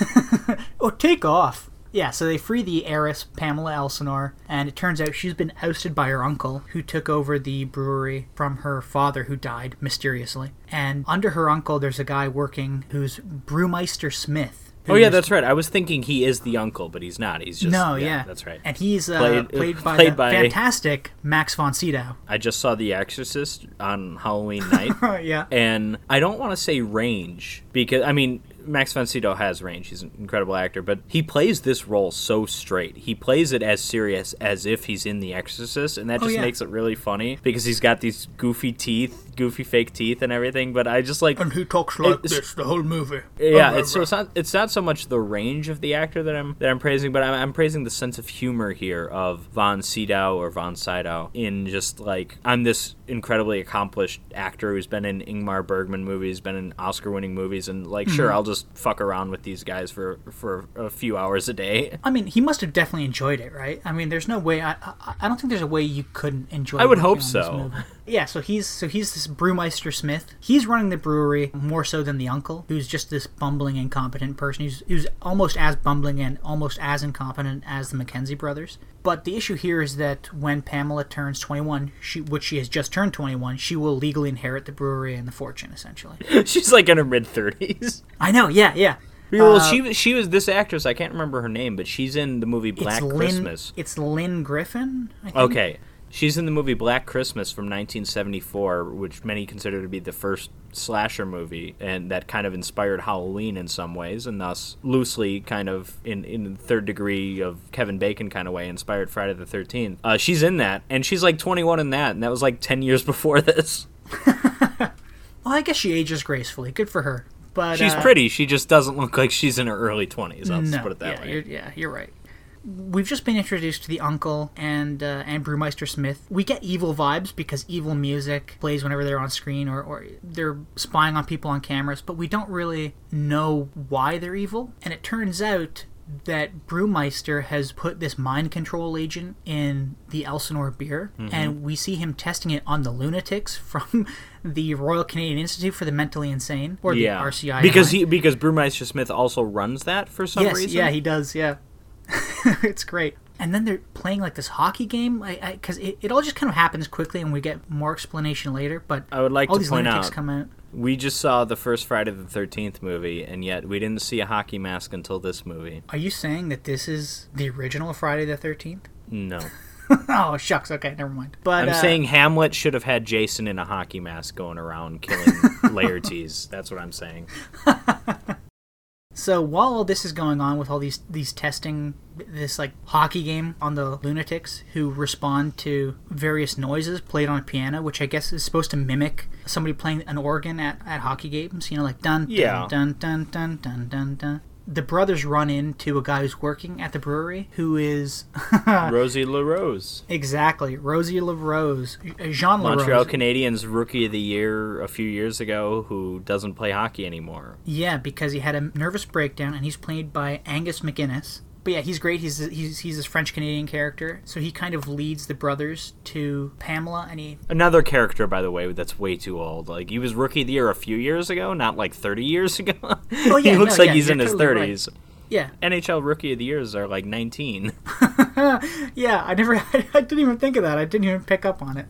[SPEAKER 2] Oh, take off. Yeah, so they free the heiress, Pamela Elsinore, and it turns out she's been ousted by her uncle, who took over the brewery from her father, who died mysteriously. And under her uncle, there's a guy working who's Brewmeister Smith.
[SPEAKER 1] Oh yeah, that's right. I was thinking he is the uncle, but he's not. He's just
[SPEAKER 2] no, yeah,
[SPEAKER 1] that's right.
[SPEAKER 2] And he's uh,
[SPEAKER 1] Played-
[SPEAKER 2] played, by
[SPEAKER 1] played
[SPEAKER 2] the
[SPEAKER 1] by-
[SPEAKER 2] fantastic Max von Sydow.
[SPEAKER 1] I just saw The Exorcist on Halloween night,
[SPEAKER 2] yeah,
[SPEAKER 1] and I don't want to say range because I mean Max von Sydow has range. He's an incredible actor, but he plays this role so straight. He plays it as serious as if he's in The Exorcist, and that
[SPEAKER 2] Oh,
[SPEAKER 1] just
[SPEAKER 2] yeah.
[SPEAKER 1] makes it really funny because he's got these goofy teeth, goofy fake teeth, and everything. But I just like
[SPEAKER 2] and he talks like this the whole movie.
[SPEAKER 1] Yeah,
[SPEAKER 2] Oh,
[SPEAKER 1] it's so it's not it's not so much the range of the actor that I'm that I'm praising, but I'm, I'm praising the sense of humor here of Von Sydow or Von Sydow in just like I'm this incredibly accomplished actor who's been in Ingmar Bergman movies, been in Oscar-winning movies, and like
[SPEAKER 2] Mm-hmm.
[SPEAKER 1] sure I'll just fuck around with these guys for for a few hours a day.
[SPEAKER 2] I mean, he must have definitely enjoyed it, right? I mean, there's no way. I I, I don't think there's a way you couldn't enjoy. It.
[SPEAKER 1] I would hope
[SPEAKER 2] on this
[SPEAKER 1] so.
[SPEAKER 2] movie. Yeah, so he's so he's this brewmeister Smith. He's running the brewery more so than the uncle, who's just this bumbling, incompetent person. Who's who's almost as bumbling and almost as incompetent as the McKenzie brothers. But the issue here is that when Pamela turns 21, she which she has just turned 21, she will legally inherit the brewery and the fortune, essentially.
[SPEAKER 1] She's like in her mid thirties.
[SPEAKER 2] I know. Yeah, yeah.
[SPEAKER 1] Well,
[SPEAKER 2] Uh,
[SPEAKER 1] she she was this actress. I can't remember her name, but she's in the movie Black
[SPEAKER 2] it's Lynne,
[SPEAKER 1] Christmas.
[SPEAKER 2] It's Lynne Griffin. I think.
[SPEAKER 1] Okay. She's in the movie Black Christmas from 1974, which many consider to be the first slasher movie, and that kind of inspired Halloween in some ways, and thus loosely kind of in in third degree of Kevin Bacon kind of way inspired Friday the 13th. Uh, she's in that, and she's like 21 in that, and that was like 10 years before this.
[SPEAKER 2] Well, I guess she ages gracefully. Good for her. But
[SPEAKER 1] She's
[SPEAKER 2] uh,
[SPEAKER 1] pretty. She just doesn't look like she's in her early 20s. I'll
[SPEAKER 2] no,
[SPEAKER 1] put it that
[SPEAKER 2] yeah,
[SPEAKER 1] way.
[SPEAKER 2] You're, yeah, you're right. We've just been introduced to the uncle and uh, and Brewmeister Smith. We get evil vibes because evil music plays whenever they're on screen or, or they're spying on people on cameras, but we don't really know why they're evil. And it turns out that Brewmeister has put this mind control agent in the Elsinore beer,
[SPEAKER 1] Mm-hmm.
[SPEAKER 2] and we see him testing it on the lunatics from the Royal Canadian Institute for the Mentally Insane, or
[SPEAKER 1] Yeah,
[SPEAKER 2] the RCI.
[SPEAKER 1] because he because Brewmeister Smith also runs that for some
[SPEAKER 2] yes,
[SPEAKER 1] reason.
[SPEAKER 2] yeah, he does. Yeah, it's great. And then they're playing like this hockey game, because it, it all just kind of happens quickly, and we get more explanation later. But
[SPEAKER 1] I would like
[SPEAKER 2] all
[SPEAKER 1] to
[SPEAKER 2] these
[SPEAKER 1] point
[SPEAKER 2] lunatics
[SPEAKER 1] out
[SPEAKER 2] come out.
[SPEAKER 1] We just saw the first Friday the Thirteenth movie, and yet we didn't see a hockey mask until this movie.
[SPEAKER 2] Are you saying that this is the original Friday the Thirteenth?
[SPEAKER 1] No,
[SPEAKER 2] oh shucks. Okay, never mind. But
[SPEAKER 1] I'm
[SPEAKER 2] uh,
[SPEAKER 1] saying Hamlet should have had Jason in a hockey mask going around killing Laertes. That's what I'm saying.
[SPEAKER 2] So while all this is going on with all these these testing this like hockey game on the lunatics who respond to various noises played on a piano, which I guess is supposed to mimic somebody playing an organ at, at hockey games, you know, like dun dun
[SPEAKER 1] Yeah.
[SPEAKER 2] dun dun dun dun dun dun. The brothers run into a guy who's working at the brewery who is
[SPEAKER 1] Rosie LaRose,
[SPEAKER 2] exactly Rosie LaRose, uh, Jean
[SPEAKER 1] Montreal
[SPEAKER 2] LaRose.
[SPEAKER 1] Canadiens Rookie of the Year a few years ago, who doesn't play hockey anymore.
[SPEAKER 2] Yeah, because he had a nervous breakdown, and he's played by Angus MacInnes. But yeah, he's great. He's he's he's this French Canadian character, so he kind of leads the brothers to Pamela, and he
[SPEAKER 1] Another character, by the way, that's way too old. Like he was Rookie of the Year a few years ago, not like 30 years ago.
[SPEAKER 2] Oh, yeah,
[SPEAKER 1] he looks
[SPEAKER 2] no,
[SPEAKER 1] like
[SPEAKER 2] yeah,
[SPEAKER 1] he's in his
[SPEAKER 2] totally right.
[SPEAKER 1] 30s.
[SPEAKER 2] yeah
[SPEAKER 1] NHL Rookie of the Years are like 19.
[SPEAKER 2] yeah. I never I didn't even think of that. I didn't even pick up on it.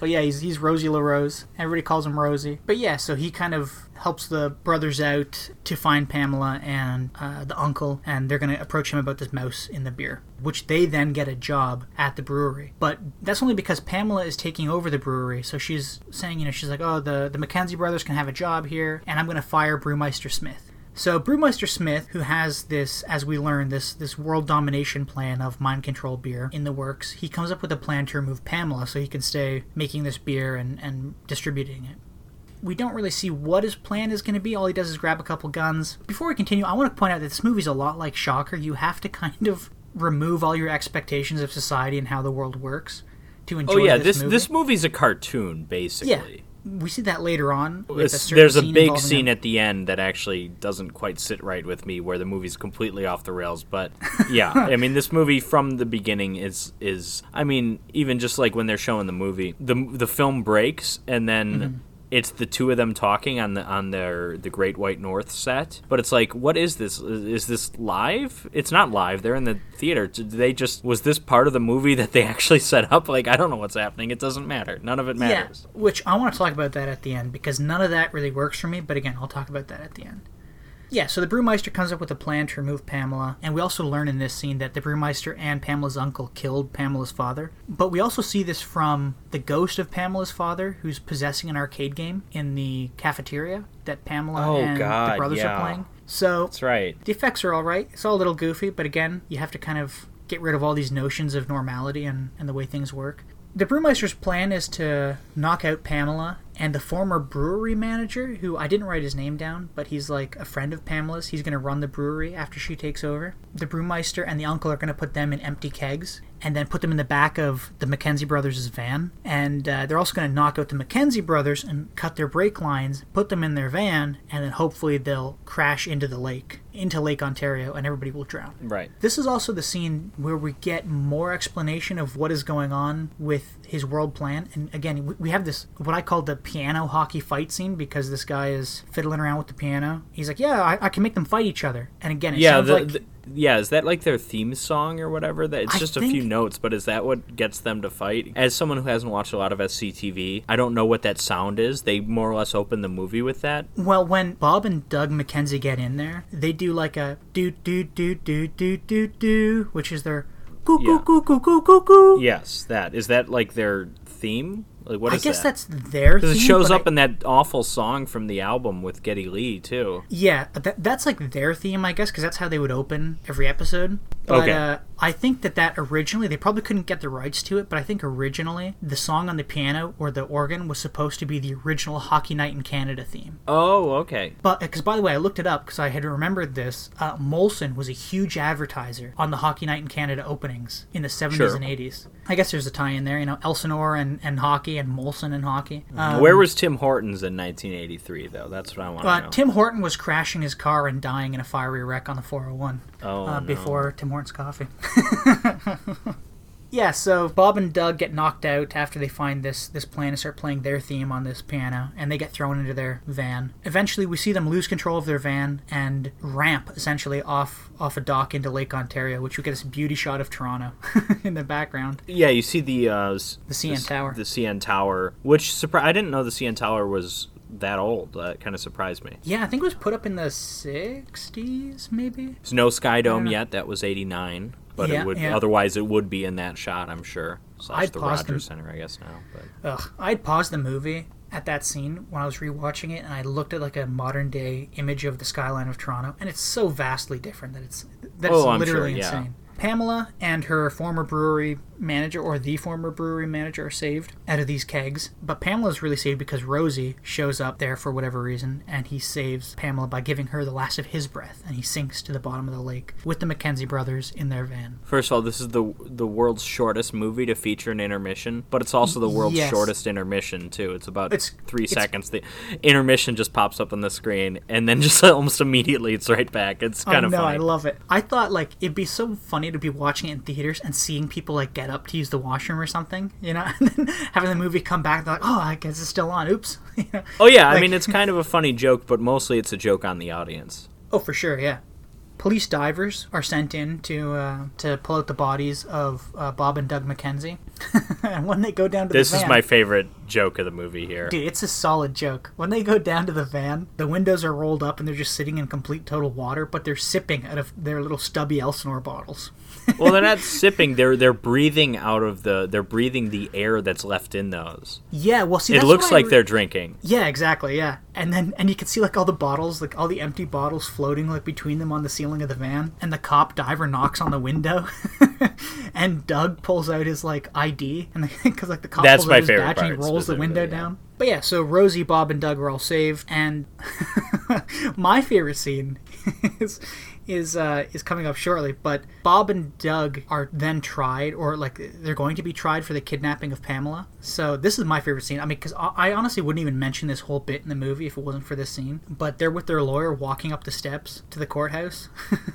[SPEAKER 2] But yeah, he's he's Rosie LaRose. Everybody calls him Rosie. But yeah, so he kind of helps the brothers out to find Pamela and uh, the uncle, and they're going to approach him about this mouse in the beer, which they then get a job at the brewery. But that's only because Pamela is taking over the brewery, so she's saying, you know, she's like, oh, the, the McKenzie brothers can have a job here, and I'm going to fire Brewmeister Smith. So Brewmeister Smith, who has this, as we learn, this this world domination plan of mind control beer in the works, he comes up with a plan to remove Pamela so he can stay making this beer and, and distributing it we don't really see what his plan is going to be. All he does is grab a couple guns. Before we continue, I want to point out that this movie's a lot like Shocker. You have to kind of remove all your expectations of society and how the world works to enjoy.
[SPEAKER 1] Oh yeah,
[SPEAKER 2] this
[SPEAKER 1] this
[SPEAKER 2] movie.
[SPEAKER 1] this movie's a cartoon basically.
[SPEAKER 2] Yeah. We see that later on.
[SPEAKER 1] It's- there's a big scene
[SPEAKER 2] a-
[SPEAKER 1] at the end that actually doesn't quite sit right with me, where the movie's completely off the rails. But yeah, I mean, this movie from the beginning is is I mean, even just like when they're showing the movie, the the film breaks and then.
[SPEAKER 2] Mm-hmm.
[SPEAKER 1] It's the two of them talking on the on their the Great White North set, but it's like, what is this? Is is this live? It's not live. They're in the theater. Did they just was this part of the movie that they actually set up? Like, I don't know what's happening. It doesn't matter. None of it matters.
[SPEAKER 2] Yeah, which I want to talk about that at the end because none of that really works for me. But again, I'll talk about that at the end. Yeah, so the brewmeister comes up with a plan to remove Pamela, and we also learn in this scene that the brewmeister and Pamela's uncle killed Pamela's father. But we also see this from the ghost of Pamela's father, who's possessing an arcade game in the cafeteria that Pamela
[SPEAKER 1] Oh,
[SPEAKER 2] and the brothers
[SPEAKER 1] yeah.
[SPEAKER 2] are playing. So
[SPEAKER 1] That's right.
[SPEAKER 2] the effects are all right. It's all a little goofy, but again, you have to kind of get rid of all these notions of normality and, and the way things work. The brewmeister's plan is to knock out Pamela and the former brewery manager, who I didn't write his name down, but he's like a friend of Pamela's. He's going to run the brewery after she takes over. The brewmeister and the uncle are going to put them in empty kegs and then put them in the back of the McKenzie brothers' van. And uh, they're also going to knock out the McKenzie brothers and cut their brake lines, put them in their van, and then hopefully they'll crash into the lake, into Lake Ontario, and everybody will drown.
[SPEAKER 1] Right.
[SPEAKER 2] This is also the scene where we get more explanation of what is going on with his world plan. And again, we- have this, what I call the piano hockey fight scene because this guy is fiddling around with the piano. He's like, Yeah, I, I can make them fight each other. And again, it
[SPEAKER 1] yeah, the,
[SPEAKER 2] like.
[SPEAKER 1] the- yeah. Is that like their theme song or whatever? That it's
[SPEAKER 2] I
[SPEAKER 1] just a few notes, but is that what gets them to fight? As someone who hasn't watched a lot of SCTV, I don't know what that sound is. They more or less open the movie with that.
[SPEAKER 2] Well, when Bob and Doug McKenzie get in there, they do like a do do do do do do do, which is their coo
[SPEAKER 1] Yeah. Yes, that is that like their theme. Like what
[SPEAKER 2] I guess
[SPEAKER 1] that?
[SPEAKER 2] that's their.
[SPEAKER 1] because it shows up
[SPEAKER 2] I-
[SPEAKER 1] in that awful song from the album with Geddy Lee too.
[SPEAKER 2] Yeah, that, that's like their theme, I guess, because that's how they would open every episode. But
[SPEAKER 1] Okay.
[SPEAKER 2] uh, I think that that originally they probably couldn't get the rights to it, but I think originally the song on the piano or the organ was supposed to be the original Hockey Night in Canada theme.
[SPEAKER 1] Oh, okay.
[SPEAKER 2] But because by the way, I looked it up because I had remembered this. Uh, Molson was a huge advertiser on the Hockey Night in Canada openings in the 70s
[SPEAKER 1] Sure.
[SPEAKER 2] and 80s. I guess there's a tie in there, you know, Elsinore and, and hockey and Molson and hockey. Um,
[SPEAKER 1] Where was Tim Hortons in 1983 though? That's what I want to
[SPEAKER 2] uh,
[SPEAKER 1] know.
[SPEAKER 2] Tim Horton was crashing his car and dying in a fiery wreck on the 401
[SPEAKER 1] oh,
[SPEAKER 2] uh,
[SPEAKER 1] no.
[SPEAKER 2] before Tim Hortons coffee. yeah, so Bob and Doug get knocked out after they find this this plan and start playing their theme on this piano, and they get thrown into their van. Eventually, we see them lose control of their van and ramp essentially off off a dock into Lake Ontario, which we get this beauty shot of Toronto in the background.
[SPEAKER 1] Yeah, you see the uh,
[SPEAKER 2] The CN
[SPEAKER 1] s-
[SPEAKER 2] Tower.
[SPEAKER 1] The CN Tower, which surpri- I didn't know the CN Tower was that old. That kind of surprised me.
[SPEAKER 2] Yeah, I think it was put up in the 60s, maybe.
[SPEAKER 1] There's no Sky Dome yet. That was 89, but
[SPEAKER 2] Yeah,
[SPEAKER 1] it would
[SPEAKER 2] yeah.
[SPEAKER 1] otherwise it would be in that shot, I'm sure. Slash
[SPEAKER 2] I'd
[SPEAKER 1] the Rogers
[SPEAKER 2] them.
[SPEAKER 1] Center, I guess now. But
[SPEAKER 2] Ugh, I'd pause the movie at that scene when I was rewatching it, and I looked at like a modern day image of the skyline of Toronto, and it's so vastly different that it's that's
[SPEAKER 1] Oh,
[SPEAKER 2] literally
[SPEAKER 1] sure, yeah.
[SPEAKER 2] insane. Pamela and her former brewery manager, or the former brewery manager, are saved out of these kegs. But Pamela's really saved because Rosie shows up there for whatever reason, and he saves Pamela by giving her the last of his breath, and he sinks to the bottom of the lake with the McKenzie brothers in their van.
[SPEAKER 1] first of all, this is the the world's shortest movie to feature an intermission, but it's also the world's
[SPEAKER 2] Yes.
[SPEAKER 1] shortest intermission too. It's about
[SPEAKER 2] It's-
[SPEAKER 1] three
[SPEAKER 2] it's-
[SPEAKER 1] seconds. The intermission just pops up on the screen, and then just almost immediately it's right back. It's kind
[SPEAKER 2] oh,
[SPEAKER 1] of
[SPEAKER 2] no,
[SPEAKER 1] funny.
[SPEAKER 2] I love it. I thought like it'd be so funny to be watching it in theaters and seeing people like get up to use the washroom or something, you know, and then having the movie come back. They're like, oh, I guess it's still on. Oops. You know?
[SPEAKER 1] Oh yeah, I mean it's kind of a funny joke, but mostly it's a joke on the audience.
[SPEAKER 2] Oh, for sure, yeah. Police divers are sent in to uh, to pull out the bodies of uh, Bob and Doug McKenzie. and when they go down to
[SPEAKER 1] This
[SPEAKER 2] the van, This is
[SPEAKER 1] my favorite joke of the movie here.
[SPEAKER 2] Dude, it's a solid joke. When they go down to the van, the windows are rolled up and they're just sitting in complete total water, but they're sipping out of their little stubby Elsinore bottles.
[SPEAKER 1] Well, they're not sipping. They're they're breathing out of the. They're breathing the air that's left in those.
[SPEAKER 2] Yeah, well, see,
[SPEAKER 1] it looks like
[SPEAKER 2] re-
[SPEAKER 1] they're drinking.
[SPEAKER 2] Yeah, exactly. Yeah, and then and you can see like all the bottles, like all the empty bottles floating like between them on the ceiling of the van. And the cop diver knocks on the window, and Doug pulls out his like ID, and because like the cop
[SPEAKER 1] That's
[SPEAKER 2] pulls
[SPEAKER 1] my
[SPEAKER 2] out his badge and he rolls the window
[SPEAKER 1] yeah.
[SPEAKER 2] down. But yeah, so Rosie, Bob, and Doug are all saved, and my favorite scene is is uh, is coming up shortly. But Bob and Doug are then tried, or like they're going to be tried for the kidnapping of Pamela. So this is my favorite scene. I mean, because I honestly wouldn't even mention this whole bit in the movie if it wasn't for this scene. But they're with their lawyer walking up the steps to the courthouse,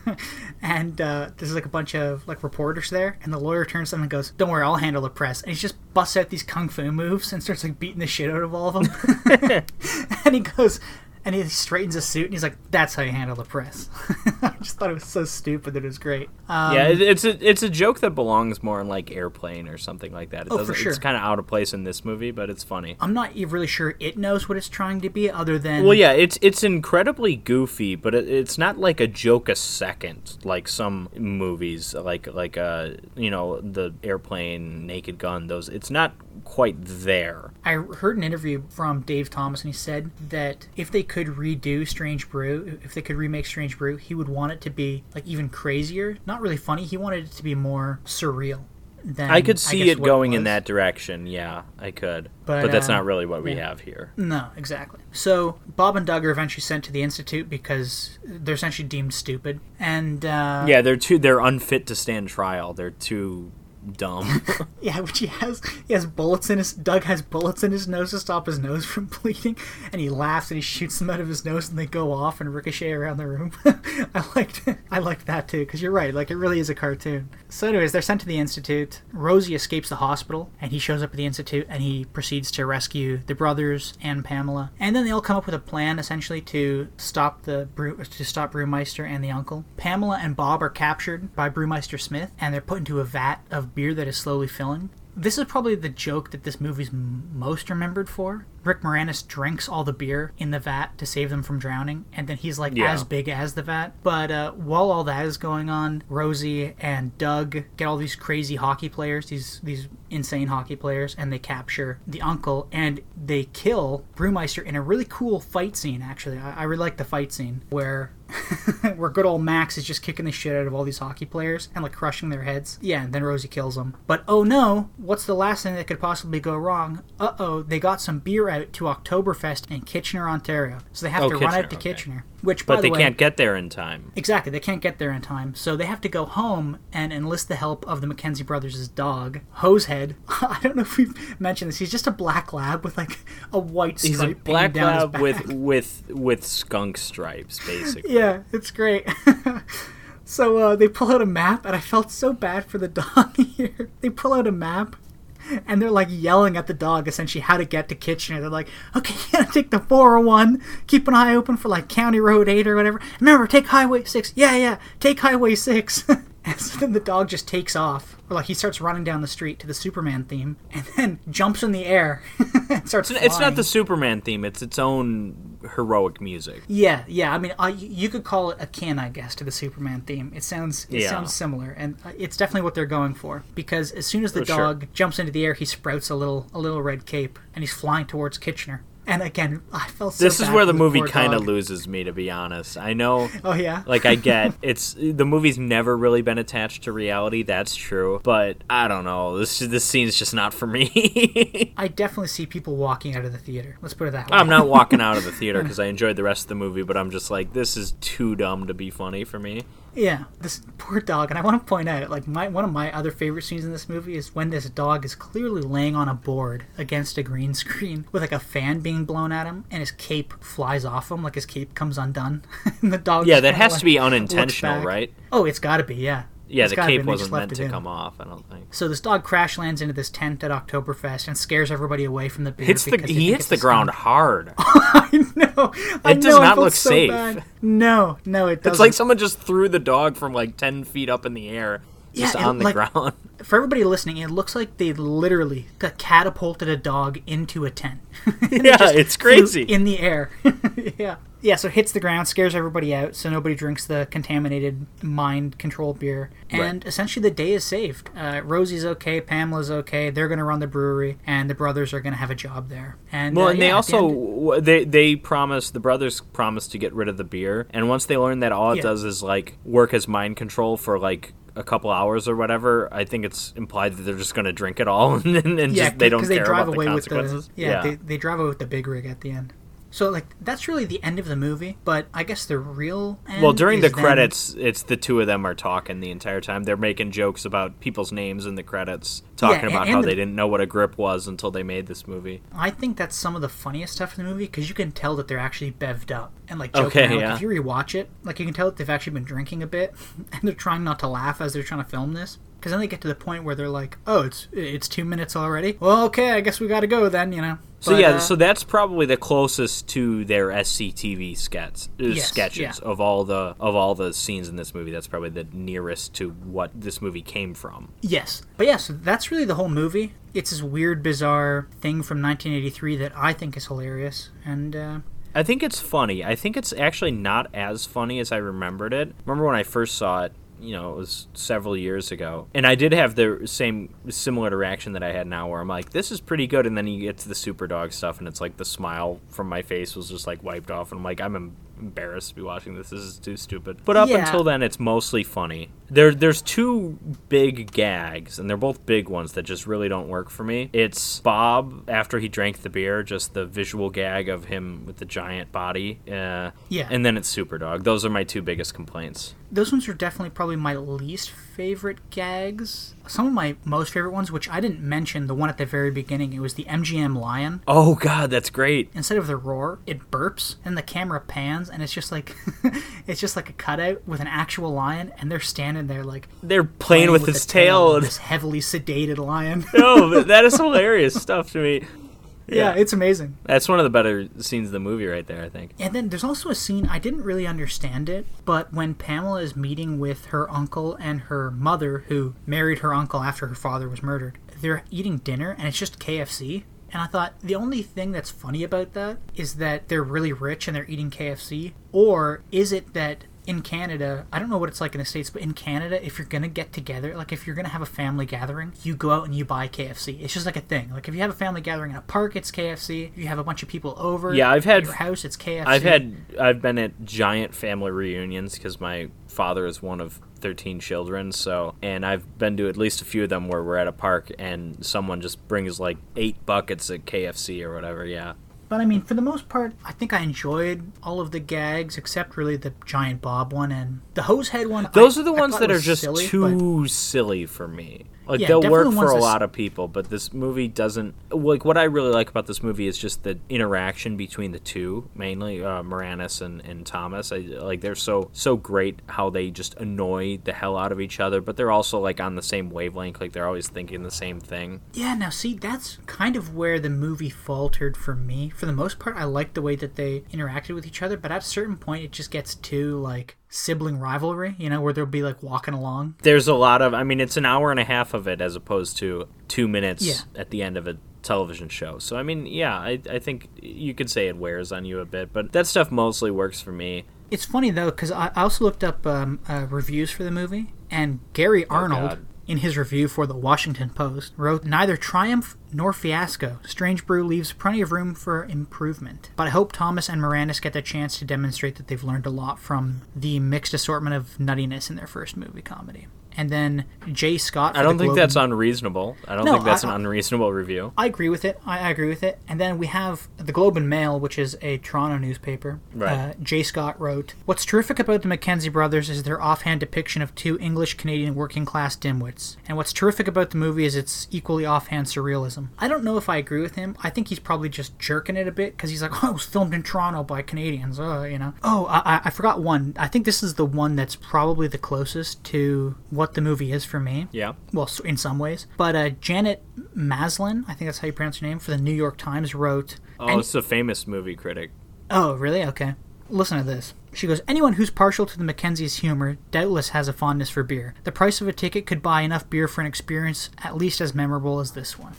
[SPEAKER 2] and uh, there's like a bunch of like reporters there, and the lawyer turns to them and goes, "Don't worry, I'll handle the press." And he just busts out these kung fu moves and starts like beating the shit out of all of them. and he goes and he straightens his suit and he's like that's how you handle the press i just thought it was so stupid that it was great um,
[SPEAKER 1] yeah, it, it's a it's a joke that belongs more in like Airplane or something like that. It
[SPEAKER 2] Oh, for sure.
[SPEAKER 1] It's kind of out of place in this movie, but it's funny.
[SPEAKER 2] i'm not even really sure it knows what it's trying to be other than
[SPEAKER 1] Well, yeah, it's it's incredibly goofy, but it, it's not like a joke a second like some movies, like like uh you know the airplane, Naked Gun. Those it's not quite there.
[SPEAKER 2] i heard an interview from dave thomas and he said that if they could redo strange brew if they could remake strange brew he would want it to be like even crazier not really funny he wanted it to be more surreal than
[SPEAKER 1] I could see
[SPEAKER 2] guess
[SPEAKER 1] it going in that direction. Yeah, I could,
[SPEAKER 2] But,
[SPEAKER 1] but, that's
[SPEAKER 2] uh,
[SPEAKER 1] not really what we
[SPEAKER 2] yeah.
[SPEAKER 1] have here.
[SPEAKER 2] No, exactly. So Bob and Doug are eventually sent to the institute because they're essentially deemed stupid, and uh,
[SPEAKER 1] Yeah, they're too. They're unfit to stand trial. They're too dumb.
[SPEAKER 2] yeah, which he has. He has bullets in his. Doug has bullets in his nose to stop his nose from bleeding, and he laughs and he shoots them out of his nose, and they go off and ricochet around the room. I liked. I liked that too because you're right. Like it really is a cartoon. So, anyways, they're sent to the institute. Rosie escapes the hospital, and he shows up at the institute, and he proceeds to rescue the brothers and Pamela. And then they all come up with a plan, essentially, to stop the to stop Brewmeister and the uncle. Pamela and Bob are captured by Brewmeister Smith, and they're put into a vat of beer that is slowly filling. This is probably the joke that this movie's m- most remembered for. Rick Moranis drinks all the beer in the vat to save them from drowning, and then he's like
[SPEAKER 1] Yeah.
[SPEAKER 2] as big as the vat. But uh, while all that is going on, Rosie and Doug get all these crazy hockey players, these these insane hockey players, and they capture the uncle and they kill Brewmeister in a really cool fight scene. Actually, I, I really like the fight scene where where good old Max is just kicking the shit out of all these hockey players and like crushing their heads. Yeah, and then Rosie kills them. But oh no, what's the last thing that could possibly go wrong? Uh oh, they got some beer out to Oktoberfest in Kitchener, Ontario. So they have
[SPEAKER 1] Oh,
[SPEAKER 2] to run out to
[SPEAKER 1] okay.
[SPEAKER 2] Kitchener. Which,
[SPEAKER 1] but
[SPEAKER 2] the
[SPEAKER 1] they
[SPEAKER 2] way,
[SPEAKER 1] can't get there in time.
[SPEAKER 2] Exactly, they can't get there in time, so they have to go home and enlist the help of the McKenzie brothers' dog, Hosehead. I don't know if we've mentioned this. He's just a black lab with like a white stripe
[SPEAKER 1] He's a black lab with with with skunk stripes, basically.
[SPEAKER 2] Yeah, it's great. so uh, they pull out a map, and I felt so bad for the dog here. They pull out a map, and they're like yelling at the dog essentially how to get to Kitchener. They're like, okay, you gotta take the 401, keep an eye open for like County Road 8 or whatever. Remember, take Highway 6. Yeah, yeah, take Highway 6. and so then the dog just takes off. Or like he starts running down the street to the Superman theme, and then jumps in the air and starts
[SPEAKER 1] It's, it's not the Superman theme. It's its own heroic music.
[SPEAKER 2] Yeah, yeah. I mean, uh, you- could call it akin, I guess, to the Superman theme. It sounds it
[SPEAKER 1] Yeah.
[SPEAKER 2] sounds similar, and uh, it's definitely what they're going for. Because as soon as the
[SPEAKER 1] sure.
[SPEAKER 2] dog jumps into the air, he sprouts a little a little red cape, and he's flying towards Kitchener. And again, I felt so
[SPEAKER 1] This is where the movie kind of loses me, to be honest. I know.
[SPEAKER 2] Oh yeah.
[SPEAKER 1] Like I get it's the movie's never really been attached to reality. That's true, but I don't know. This this scene's just not for me.
[SPEAKER 2] I definitely see people walking out of the theater. Let's put it that way.
[SPEAKER 1] I'm not walking out of the theater because I enjoyed the rest of the movie, but I'm just like, this is too dumb to be funny for me.
[SPEAKER 2] Yeah, this poor dog, and I want to point out, like my one of my other favorite scenes in this movie is when this dog is clearly laying on a board against a green screen with like a fan being blown at him, and his cape flies off him, like his cape comes undone, and the dog.
[SPEAKER 1] Yeah, that has
[SPEAKER 2] like,
[SPEAKER 1] to be unintentional, right?
[SPEAKER 2] Oh, it's got to be, yeah.
[SPEAKER 1] Yeah,
[SPEAKER 2] It's
[SPEAKER 1] the cape wasn't meant to
[SPEAKER 2] in.
[SPEAKER 1] come off. I don't think.
[SPEAKER 2] So this dog crash lands into this tent at Oktoberfest and scares everybody away from the beer.
[SPEAKER 1] Hits the
[SPEAKER 2] because
[SPEAKER 1] he hits the ground hard.
[SPEAKER 2] I know. I
[SPEAKER 1] It does
[SPEAKER 2] know,
[SPEAKER 1] not look
[SPEAKER 2] so
[SPEAKER 1] safe.
[SPEAKER 2] bad. No, no, it doesn't.
[SPEAKER 1] It's like someone just threw the dog from like ten feet up in the air just on the
[SPEAKER 2] like-
[SPEAKER 1] ground.
[SPEAKER 2] For everybody listening, it looks like they literally catapulted a dog into a tent.
[SPEAKER 1] Yeah, it's crazy.
[SPEAKER 2] in the air. yeah, yeah. So it hits the ground, scares everybody out, so nobody drinks the contaminated mind controlled beer, and essentially the day is saved. Uh, Rosie's okay, Pamela's okay. They're going to run the brewery, and the brothers are going to have a job there. And
[SPEAKER 1] Well,
[SPEAKER 2] uh,
[SPEAKER 1] and they
[SPEAKER 2] yeah, at the
[SPEAKER 1] also
[SPEAKER 2] end-
[SPEAKER 1] they they promise the brothers promise to get rid of the beer, and once they learn that all it
[SPEAKER 2] Yeah.
[SPEAKER 1] does is like work as mind control for like a couple hours or whatever, I think it's implied that they're just going to drink it all and, and
[SPEAKER 2] yeah,
[SPEAKER 1] just they don't care
[SPEAKER 2] they drive
[SPEAKER 1] about
[SPEAKER 2] away
[SPEAKER 1] the
[SPEAKER 2] with the
[SPEAKER 1] consequences.
[SPEAKER 2] yeah, They, they drive away with the big rig at the end. So like that's really the end of the movie, but I guess the real end
[SPEAKER 1] well, during the credits, it's the two of them are talking the entire time. They're making jokes about people's names in the credits, talking
[SPEAKER 2] and-
[SPEAKER 1] about how
[SPEAKER 2] the-
[SPEAKER 1] they didn't know what a grip was until they made this movie.
[SPEAKER 2] I think that's some of the funniest stuff in the movie because you can tell that they're actually bevved up and like joking
[SPEAKER 1] Okay,
[SPEAKER 2] around. Like,
[SPEAKER 1] yeah.
[SPEAKER 2] if you rewatch it, like you can tell that they've actually been drinking a bit, and they're trying not to laugh as they're trying to film this. Because then they get to the point where they're like, "Oh, it's it's two minutes already. Well, okay, I guess we got to go then." You know.
[SPEAKER 1] So
[SPEAKER 2] But,
[SPEAKER 1] yeah,
[SPEAKER 2] uh,
[SPEAKER 1] so that's probably the closest to their SCTV sketch, uh,
[SPEAKER 2] Yes,
[SPEAKER 1] sketches
[SPEAKER 2] yeah.
[SPEAKER 1] of all the of all the scenes in this movie. That's probably the nearest to what this movie came from.
[SPEAKER 2] Yes. But yeah, so that's really the whole movie. It's this weird, bizarre thing from 1983 that I think is hilarious. And, uh,
[SPEAKER 1] I think it's funny. I think it's actually not as funny as I remembered it. Remember when I first saw it? You know, it was several years ago, and I did have the same similar reaction that I had now, where I'm like, "This is pretty good," and then you get to the super dog stuff, and it's like the smile from my face was just like wiped off, and I'm like, I'm embarrassed to be watching this. This is too stupid. But up
[SPEAKER 2] Yeah.
[SPEAKER 1] until then, it's mostly funny. There, there's two big gags, and they're both big ones that just really don't work for me. It's Bob after he drank the beer, just the visual gag of him with the giant body. Uh,
[SPEAKER 2] Yeah.
[SPEAKER 1] And then it's Superdog. Those are my two biggest complaints.
[SPEAKER 2] Those ones are definitely probably my least favorite gags. Some of my most favorite ones, which I didn't mention, the one at the very beginning, it was the MGM lion.
[SPEAKER 1] Oh God, that's great.
[SPEAKER 2] Instead of the roar, it burps, and the camera pans, and it's just like, it's just like a cutout with an actual lion, and they're standing there like
[SPEAKER 1] They're playing, with,
[SPEAKER 2] the
[SPEAKER 1] his tail. and-
[SPEAKER 2] this heavily sedated lion.
[SPEAKER 1] no, that is hilarious stuff to me.
[SPEAKER 2] Yeah, it's amazing.
[SPEAKER 1] That's one of the better scenes of the movie right there. I think.
[SPEAKER 2] And then there's also a scene I didn't really understand it, but when Pamela is meeting with her uncle and her mother, who married her uncle after her father was murdered, they're eating dinner and it's just KFC. And I thought the only thing that's funny about that is that they're really rich and they're eating KFC, or is it that in Canada, I don't know what it's like in the States, but in Canada, if you're gonna get together, like if you're gonna have a family gathering, you go out and you buy KFC. It's just like a thing. Like if you have a family gathering in a park, it's KFC. If you have a bunch of people over,
[SPEAKER 1] Yeah, I've had-
[SPEAKER 2] your house, it's KFC.
[SPEAKER 1] I've had I've been at giant family reunions because my father is one of 13 children so and I've been to at least a few of them where we're at a park and someone just brings like eight buckets of KFC or whatever yeah
[SPEAKER 2] But I mean, for the most part, I think I enjoyed all of the gags except really the giant Bob one and the hose head one.
[SPEAKER 1] those
[SPEAKER 2] I-
[SPEAKER 1] are the ones that are just
[SPEAKER 2] silly,
[SPEAKER 1] too silly for me like
[SPEAKER 2] Yeah,
[SPEAKER 1] they'll work for a lot of people but this movie doesn't like what I really like about this movie is just the interaction between the two mainly uh, Moranis and, and Thomas I, like they're so so great how they just annoy the hell out of each other but they're also like on the same wavelength like they're always thinking the same thing
[SPEAKER 2] Yeah, now see, that's kind of where the movie faltered for me. For the most part, I liked the way that they interacted with each other, but at a certain point, it just gets too like sibling rivalry. You know, where they'll be like walking along.
[SPEAKER 1] there's a lot of i mean it's an hour and a half of it as opposed to two minutes
[SPEAKER 2] Yeah.
[SPEAKER 1] at the end of a television show so i mean yeah I, I think you could say it wears on you a bit but that stuff mostly works for me
[SPEAKER 2] It's funny though because I also looked up um, uh, reviews for the movie, and Gary Arnold,
[SPEAKER 1] God.
[SPEAKER 2] in his review for the Washington Post, wrote, "Neither triumph nor fiasco. Strange Brew leaves plenty of room for improvement, but I hope Thomas and Moranis get the chance to demonstrate that they've learned a lot from the mixed assortment of nuttiness in their first movie comedy." And then Jay Scott.
[SPEAKER 1] i don't think that's unreasonable i don't
[SPEAKER 2] No,
[SPEAKER 1] think that's
[SPEAKER 2] I-
[SPEAKER 1] an unreasonable review
[SPEAKER 2] I agree with it. I, I agree with it. And then we have the Globe and Mail, which is a Toronto newspaper.
[SPEAKER 1] Right.
[SPEAKER 2] Uh, Jay Scott wrote, "What's terrific about the McKenzie brothers is their offhand depiction of two English Canadian working class dimwits. And what's terrific about the movie is its equally offhand surrealism. I don't know if I agree with him. I think he's probably just jerking it a bit because he's like, oh, it was filmed in Toronto by Canadians. Uh, you know. Oh, I, I- I forgot one. I think this is the one that's probably the closest to what the movie is for me
[SPEAKER 1] yeah
[SPEAKER 2] well, in some ways. But uh, Janet Maslin, I think that's how you pronounce her name, for the New York Times wrote.
[SPEAKER 1] oh
[SPEAKER 2] and-
[SPEAKER 1] it's a famous movie critic
[SPEAKER 2] oh, really? Okay. Listen to this. She goes, Anyone who's partial to the McKenzie's humor doubtless has a fondness for beer. The price of a ticket could buy enough beer for an experience at least as memorable as this one.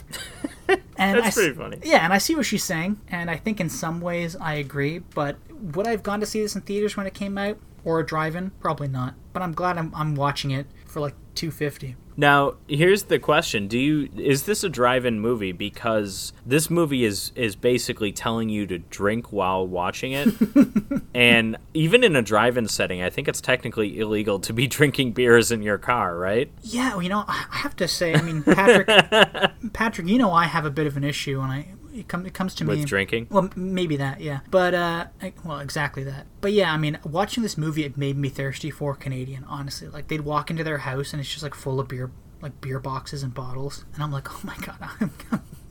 [SPEAKER 2] And
[SPEAKER 1] That's
[SPEAKER 2] I
[SPEAKER 1] pretty funny.
[SPEAKER 2] Yeah, and I see what she's saying, and I think in some ways I agree, but would I have gone to see this in theaters when it came out? Or a drive-in? Probably not. But I'm glad I'm, I'm watching it for like 250
[SPEAKER 1] Now, here's the question: Do you is this a drive-in movie? Because this movie is is basically telling you to drink while watching it, and even in a drive-in setting, I think it's technically illegal to be drinking beers in your car, right?
[SPEAKER 2] Yeah, well, you know, I I have to say, I mean, Patrick, Patrick, you know, I have a bit of an issue when I it, come, it comes to me
[SPEAKER 1] With drinking?
[SPEAKER 2] Well, maybe that, yeah. But uh, I, well, exactly that. But yeah, I mean, watching this movie, it made me thirsty for Canadian. Honestly, like they'd walk into their house and it's just like full of beer, like beer boxes and bottles, and I'm like, oh my god, I'm.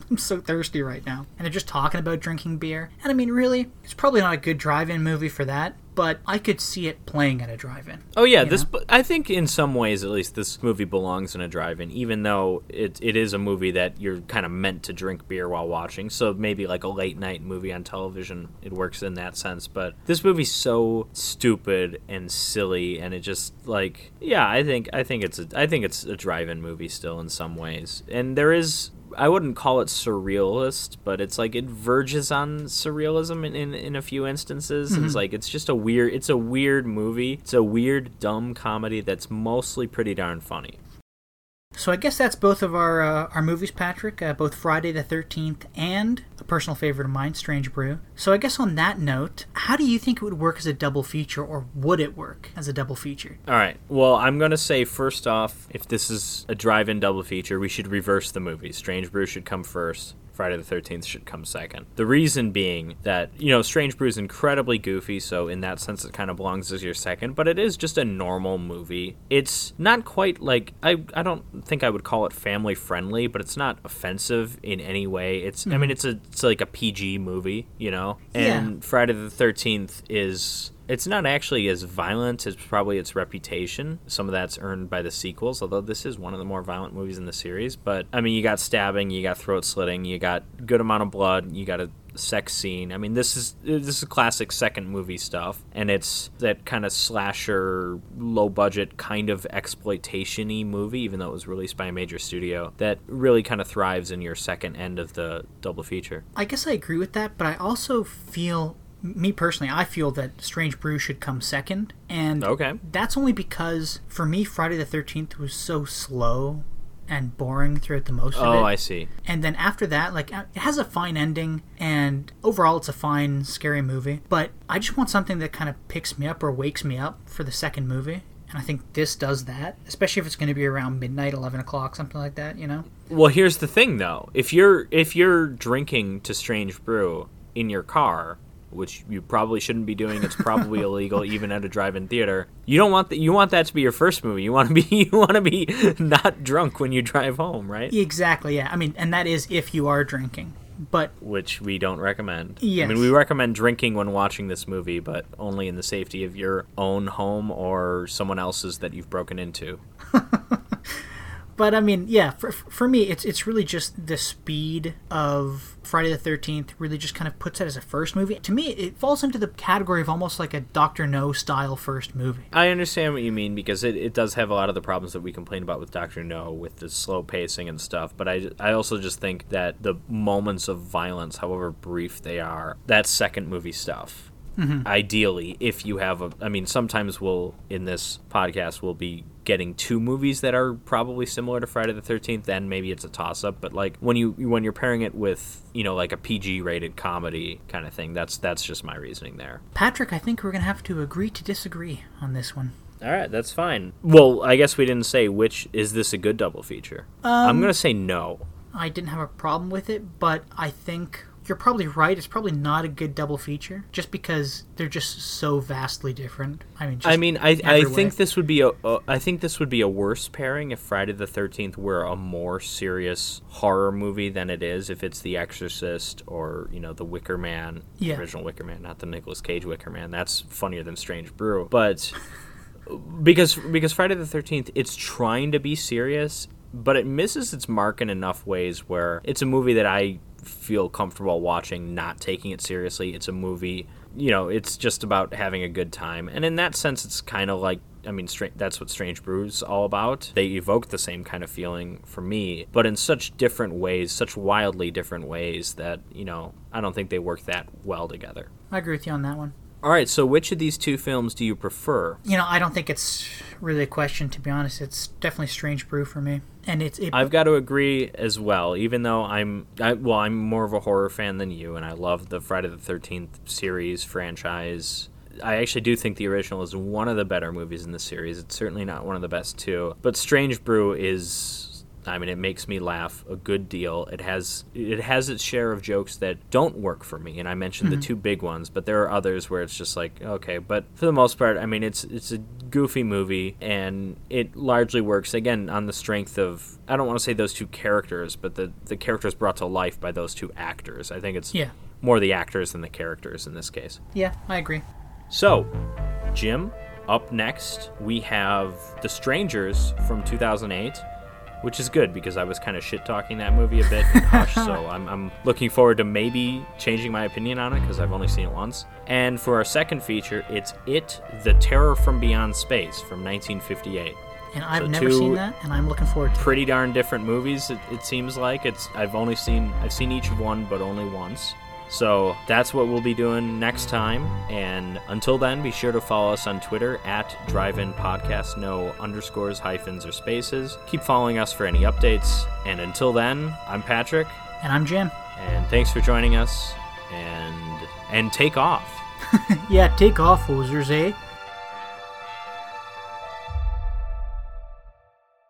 [SPEAKER 2] I'm so thirsty right now. And they're just talking about drinking beer. And I mean, really, it's probably not a good drive in movie for that, but I could see it playing at a drive in.
[SPEAKER 1] Oh yeah, this.
[SPEAKER 2] know?
[SPEAKER 1] I think in some ways, at least, this movie belongs in a drive-in, even though it it is a movie that you're kind of meant to drink beer while watching. So maybe like a late night movie on television, it works in that sense. But this movie's so stupid and silly, and it just like yeah, I think I think it's a I think it's a drive-in movie still in some ways, and there is. I wouldn't call it surrealist, but it's like it verges on surrealism in, in, in a few instances.
[SPEAKER 2] Mm-hmm.
[SPEAKER 1] It's like it's just a weird it's a weird movie. It's a weird dumb comedy that's mostly pretty darn funny.
[SPEAKER 2] So I guess that's both of our uh, our movies, Patrick. Uh, both Friday the Thirteenth and a personal favorite of mine, Strange Brew. So I guess on that note, how do you think it would work as a double feature, or would it work as a double feature?
[SPEAKER 1] All right. Well, I'm to say first off, if this is a drive-in double feature, we should reverse the movies. Strange Brew should come first. Friday the 13th should come second. The reason being that, you know, Strange Brew is incredibly goofy, so in that sense it kind of belongs as your second, but it is just a normal movie. It's not quite like I I don't think I would call it family friendly, but it's not offensive in any way. It's I mean mm-hmm. it's a it's like a PG movie, you know. And
[SPEAKER 2] Yeah.
[SPEAKER 1] Friday the 13th is it's not actually as violent as probably its reputation. Some of that's earned by the sequels, although this is one of the more violent movies in the series. But I mean, you got stabbing, you got throat slitting, you got good amount of blood, you got a sex scene. I mean, this is this is classic second movie stuff, and it's that kind of slasher, low budget kind of exploitation-y movie, even though it was released by a major studio. That really kind of thrives in your second end of the double feature.
[SPEAKER 2] I guess I agree with that, but I also feel, me personally, I feel that Strange Brew should come second, and
[SPEAKER 1] Okay.
[SPEAKER 2] that's only because for me, Friday the Thirteenth was so slow and boring throughout the most of it.
[SPEAKER 1] Oh, I see.
[SPEAKER 2] And then after that, like uh, it has a fine ending, and overall it's a fine, scary movie. But I just want something that kind of picks me up or wakes me up for the second movie. And I think this does that, especially if it's going to be around midnight, eleven o'clock, something like that. You know?
[SPEAKER 1] Well, here's the thing though. If you're if you're drinking to Strange Brew in your car, which you probably shouldn't be doing, it's probably illegal even at a drive-in theater. You don't want that you want that to be your first movie. You want to be you want to be not drunk when you drive home, right?
[SPEAKER 2] Exactly. Yeah. I mean, and that is if you are drinking. But
[SPEAKER 1] Which we don't recommend. I mean, we recommend drinking when watching this movie, but only in the safety of your own home or someone else's that you've broken into.
[SPEAKER 2] But I mean, yeah, for, for me, it's it's really just the speed of Friday the Thirteenth. Really, just kind of puts it as a first movie. To me, it falls into the category of almost like a Doctor No style first movie.
[SPEAKER 1] I understand what you mean because it, it does have a lot of the problems that we complain about with Doctor No, with the slow pacing and stuff. But I, I also just think that the moments of violence, however brief they are, that's second movie stuff. Mm-hmm. Ideally, if you have a, I mean, sometimes we'll in this podcast we'll be getting two movies that are probably similar to Friday the Thirteenth. Then maybe it's a toss up. But like when you when you're pairing it with you know like a PG rated comedy kind of thing, that's that's just my reasoning there.
[SPEAKER 2] Patrick, I think we're gonna have to agree to disagree on this one.
[SPEAKER 1] All right, that's fine. Well, I guess we didn't say which is this a good double feature. I'm um, gonna say no.
[SPEAKER 2] I didn't have a problem with it, but I think you're probably right. It's probably not a good double feature, just because they're just so vastly different. I mean, just
[SPEAKER 1] I mean, I I think
[SPEAKER 2] way.
[SPEAKER 1] this would be a uh, think this would be a worse pairing if Friday the Thirteenth were a more serious horror movie than it is if it's The Exorcist or you know The Wicker Man,
[SPEAKER 2] Yeah.
[SPEAKER 1] original Wicker Man, not the Nicolas Cage Wicker Man. That's funnier than Strange Brew, but because because Friday the Thirteenth, it's trying to be serious, but it misses its mark in enough ways where it's a movie that I feel comfortable watching, not taking it seriously. It's a movie you know, it's just about having a good time. And in that sense, it's kind of like I mean, that's what Strange Brew's all about. They evoke the same kind of feeling for me, but in such different ways, such wildly different ways that, you know, I don't think they work that well together.
[SPEAKER 2] I agree with you on that one.
[SPEAKER 1] All right, so which of these two films do you prefer?
[SPEAKER 2] You know, I don't think it's really a question, to be honest. It's definitely Strange Brew for me. And it's. It,
[SPEAKER 1] I've got to agree as well, even though I'm. I, well, I'm more of a horror fan than you, and I love the Friday the 13th series franchise. I actually do think the original is one of the better movies in the series. It's certainly not one of the best too. But Strange Brew is I mean, it makes me laugh a good deal. It has it has its share of jokes that don't work for me, and I mentioned
[SPEAKER 2] Mm-hmm.
[SPEAKER 1] the two big ones, but there are others where it's just like okay. But for the most part, I mean, it's it's a goofy movie, and it largely works again on the strength of I don't want to say those two characters, but the the characters brought to life by those two actors. I think it's
[SPEAKER 2] Yeah.
[SPEAKER 1] more the actors than the characters in this case.
[SPEAKER 2] Yeah, I agree.
[SPEAKER 1] So, Jim, up next we have The Strangers from 2008, which is good because I was kind of shit talking that movie a bit in Hush, so I'm, I'm looking forward to maybe changing my opinion on it because I've only seen it once. And for our second feature, it's It, The Terror from Beyond Space from 1958.
[SPEAKER 2] And I've
[SPEAKER 1] So
[SPEAKER 2] never seen that, and I'm looking forward to it.
[SPEAKER 1] Pretty darn different movies. It, it seems like it's. I've only seen. I've seen each of one, but only once. So that's what we'll be doing next time. And until then, be sure to follow us on Twitter at Drive In Podcast. No underscores, hyphens, or spaces. Keep following us for any updates. And until then, I'm Patrick,
[SPEAKER 2] And I'm Jim.
[SPEAKER 1] and thanks for joining us. And and take off.
[SPEAKER 2] Yeah, take off, hosers, eh?